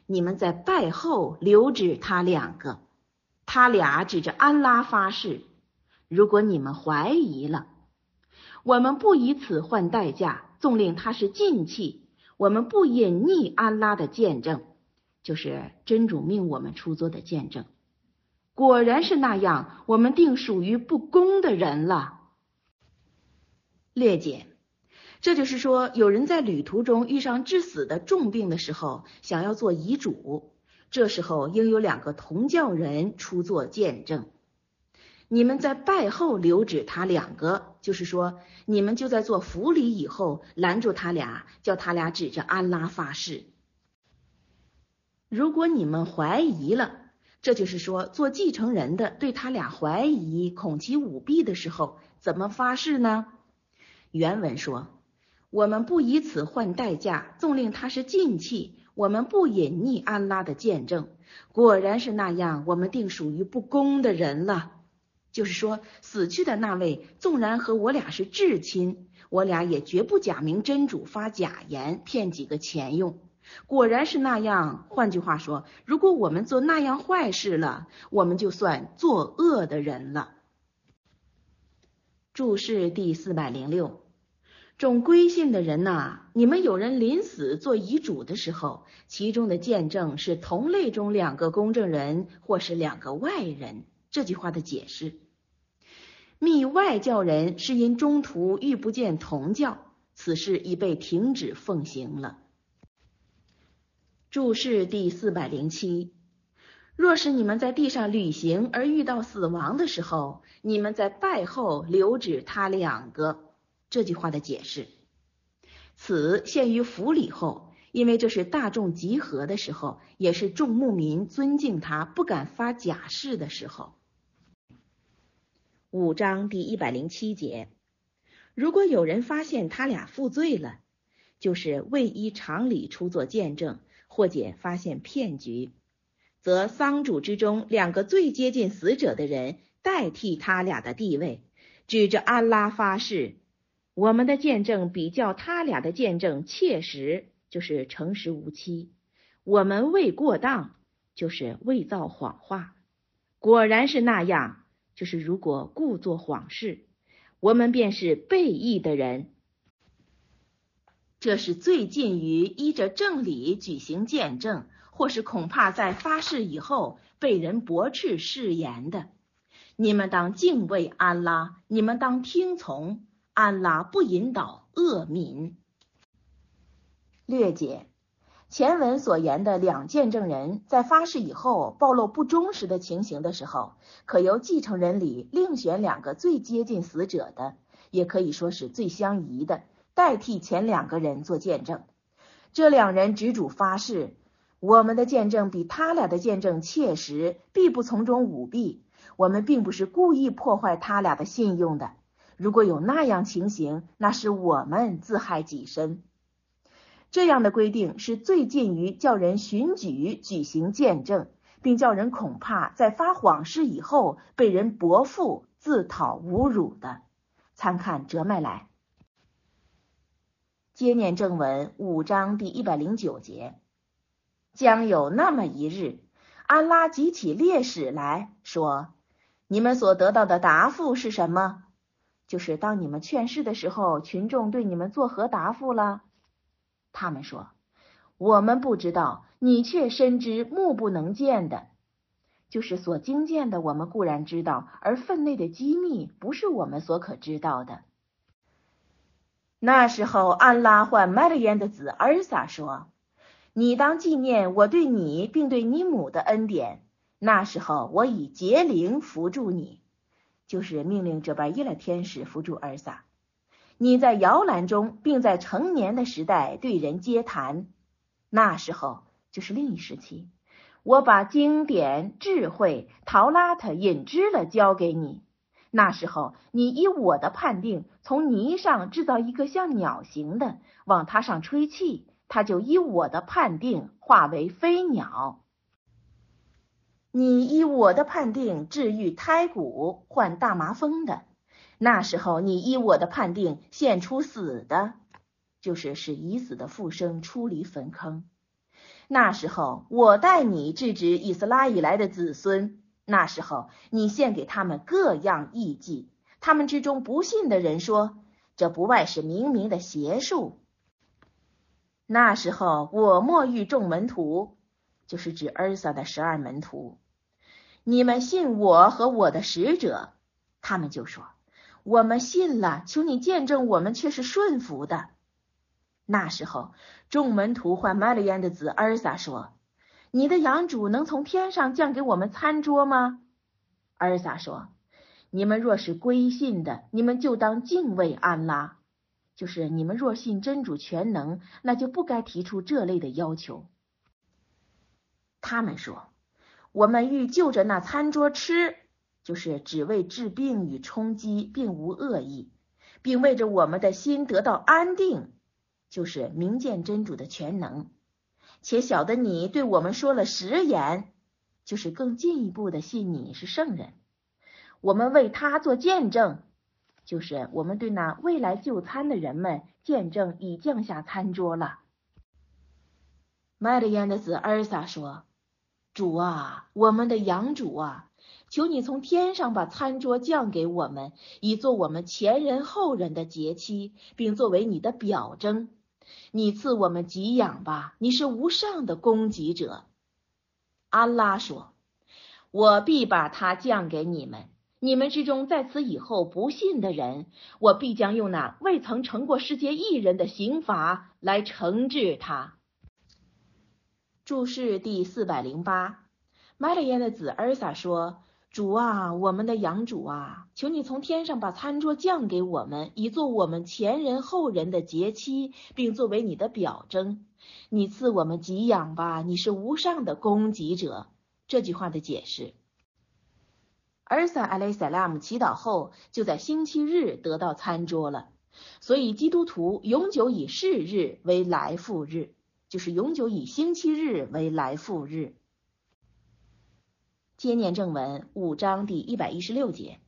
你们在拜后留指他两个，他俩指着安拉发誓。如果你们怀疑了，我们不以此换代价。纵令他是禁器，我们不隐匿安拉的见证，就是真主命我们出作的见证。果然是那样，我们定属于不公的人了。略解，这就是说，有人在旅途中遇上致死的重病的时候，想要做遗嘱，这时候应有两个同教人出作见证。你们在拜后留指他两个，就是说，你们就在做福礼以后拦住他俩，叫他俩指着安拉发誓。如果你们怀疑了，这就是说，做继承人的对他俩怀疑，恐其舞弊的时候，怎么发誓呢？原文说：“我们不以此换代价，纵令他是禁气，我们不隐匿安拉的见证。果然是那样，我们定属于不公的人了。”就是说，死去的那位纵然和我俩是至亲，我俩也绝不假名真主发假言骗几个钱用。果然是那样。换句话说，如果我们做那样坏事了，我们就算作恶的人了。注释第四百零六：种归信的人呐，你们有人临死做遗嘱的时候，其中的见证是同类中两个公证人或是两个外人。这句话的解释。密外教人是因中途遇不见同教，此事已被停止奉行了。注释第四百零七：若是你们在地上旅行而遇到死亡的时候，你们在拜后留指他两个。这句话的解释：此限于府礼后，因为这是大众集合的时候，也是众牧民尊敬他、不敢发假誓的时候。五章第一百零七节，如果有人发现他俩负罪了，就是未依常理出作见证，或解发现骗局，则丧主之中两个最接近死者的人代替他俩的地位，指着安拉发誓：我们的见证比较他俩的见证切实，就是诚实无欺；我们未过当，就是未造谎话。果然是那样。就是如果故作谎事，我们便是背义的人。这是最近于依着正理举行见证，或是恐怕在发誓以后被人驳斥誓言的。你们当敬畏安拉，你们当听从安拉，不引导恶民。略解。前文所言的两见证人在发誓以后暴露不忠实的情形的时候，可由继承人里另选两个最接近死者的，也可以说是最相宜的，代替前两个人做见证。这两人执主发誓：我们的见证比他俩的见证切实，必不从中舞弊。我们并不是故意破坏他俩的信用的。如果有那样情形，那是我们自害己身。这样的规定是最近于叫人寻举举行见证，并叫人恐怕在发谎誓以后被人驳复、自讨侮辱的。参看折麦来。接念正文五章第一百零九节，将有那么一日，安拉集起烈士来说：“你们所得到的答复是什么？就是当你们劝世的时候，群众对你们作何答复了？”他们说：“我们不知道，你却深知目不能见的，就是所经见的。我们固然知道，而分内的机密不是我们所可知道的。”那时候，安拉唤麦勒烟的子尔撒说：“你当纪念我对你并对你母的恩典。那时候，我以结灵扶助你，就是命令这边伊勒天使扶助尔撒。”你在摇篮中，并在成年的时代对人接谈，那时候就是另一时期。我把经典、智慧、陶拉特引知了交给你，那时候，你依我的判定，从泥上制造一个像鸟形的，往它上吹气，它就依我的判定化为飞鸟。你依我的判定治愈胎骨、患大麻风的，那时候你依我的判定现出死的，就是使已死的复生出离坟坑。那时候我带你制止以斯拉以来的子孙。那时候，你献给他们各样异迹，他们之中不信的人说，这不外是明明的邪术。那时候，我莫遇众门徒，就是指尔撒的十二门徒，你们信我和我的使者，他们就说，我们信了，求你见证我们却是顺服的。那时候，众门徒唤玛利安的子尔撒说。你的养主能从天上降给我们餐桌吗？尔撒说：“你们若是归信的，你们就当敬畏安拉；就是你们若信真主全能，那就不该提出这类的要求。”他们说：“我们欲就着那餐桌吃，就是只为治病与充饥，并无恶意，并为着我们的心得到安定，就是明见真主的全能。”且晓得你对我们说了实言，就是更进一步的信你是圣人。我们为他做见证，就是我们对那未来就餐的人们见证已降下餐桌了。麦德烟的子尔萨说：“主啊，我们的养主啊，求你从天上把餐桌降给我们，以做我们前人后人的节期，并作为你的表征。”你赐我们给养吧，你是无上的供给者。安拉说：“我必把它降给你们。你们之中在此以后不信的人，我必将用那未曾成过世界一人的刑罚来惩治他。”注释第四百零八，麦勒耶的子尔萨说。主啊，我们的养主啊，求你从天上把餐桌降给我们，以做我们前人后人的节期，并作为你的表征。你赐我们给养吧，你是无上的供给者。这句话的解释：尔撒阿莱塞拉姆祈祷后，就在星期日得到餐桌了。所以基督徒永久以是日为来复日，就是永久以星期日为来复日。接念正文五章第一百一十六节。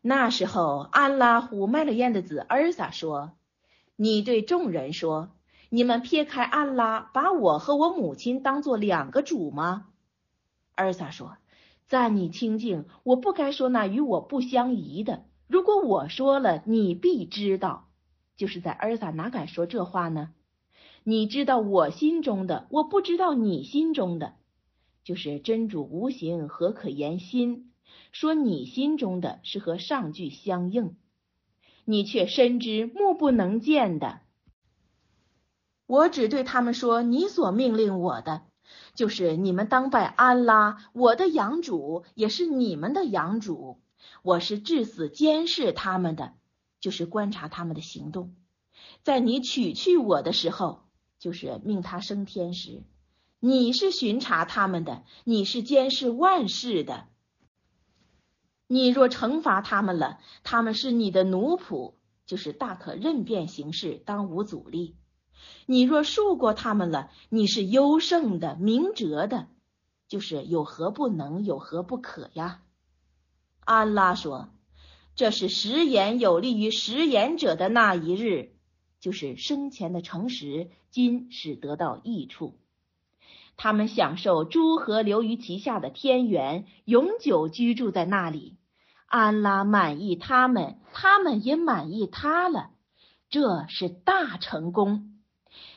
那时候，安拉呼麦勒燕的子尔撒说：“你对众人说，你们撇开安拉，把我和我母亲当做两个主吗？”尔撒说：“赞你清净，我不该说那与我不相宜的。如果我说了，你必知道。就是在尔撒哪敢说这话呢？你知道我心中的，我不知道你心中的。”就是真主无形，何可言心？说你心中的是和上句相应，你却深知目不能见的。我只对他们说：你所命令我的，就是你们当拜安拉，我的养主也是你们的养主。我是至死监视他们的，就是观察他们的行动。在你取去我的时候，就是命他升天时。你是巡查他们的，你是监视万事的。你若惩罚他们了，他们是你的奴仆，就是大可任变行事，当无阻力。你若恕过他们了，你是优胜的、明哲的，就是有何不能，有何不可呀？安拉说：“这是食言有利于食言者的那一日，就是生前的诚实，今使得到益处。”他们享受诸河流于其下的天园，永久居住在那里。安拉满意他们，他们也满意他了。这是大成功。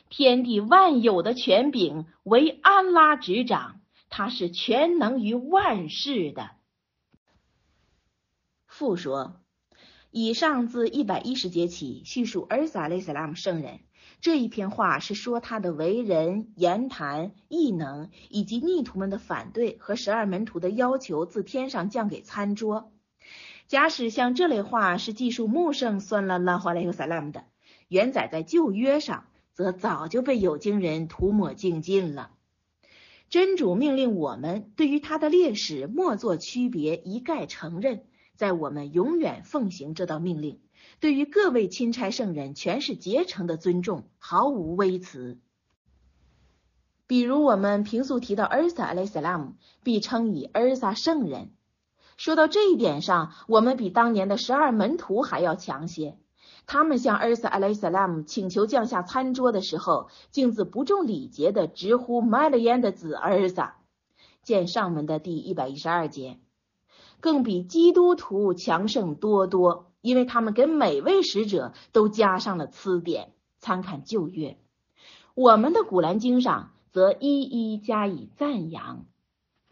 天地万有的权柄为安拉执掌，他是全能于万事的。复说，以上自一百一十节起叙述尔撒雷斯拉姆圣人。这一篇话是说他的为人、言谈、异能，以及逆徒们的反对和十二门徒的要求自天上降给餐桌。假使像这类话是记述穆圣算了拉华莱尤萨拉姆的，原载在旧约上，则早就被有经人涂抹净尽了。真主命令我们对于他的烈士莫做区别，一概承认，在我们永远奉行这道命令，对于各位钦差圣人全是竭诚的尊重，毫无微词。比如我们平素提到尔撒·阿莱萨拉姆，必称以尔撒圣人。说到这一点上，我们比当年的十二门徒还要强些。他们向尔撒·阿莱萨拉姆请求降下餐桌的时候，竟自不重礼节的直呼麦勒烟的子儿子。见上文的第一百一十二节。更比基督徒强盛多多，因为他们给每位使者都加上了词典。参看旧约，我们的古兰经上。则一一加以赞扬。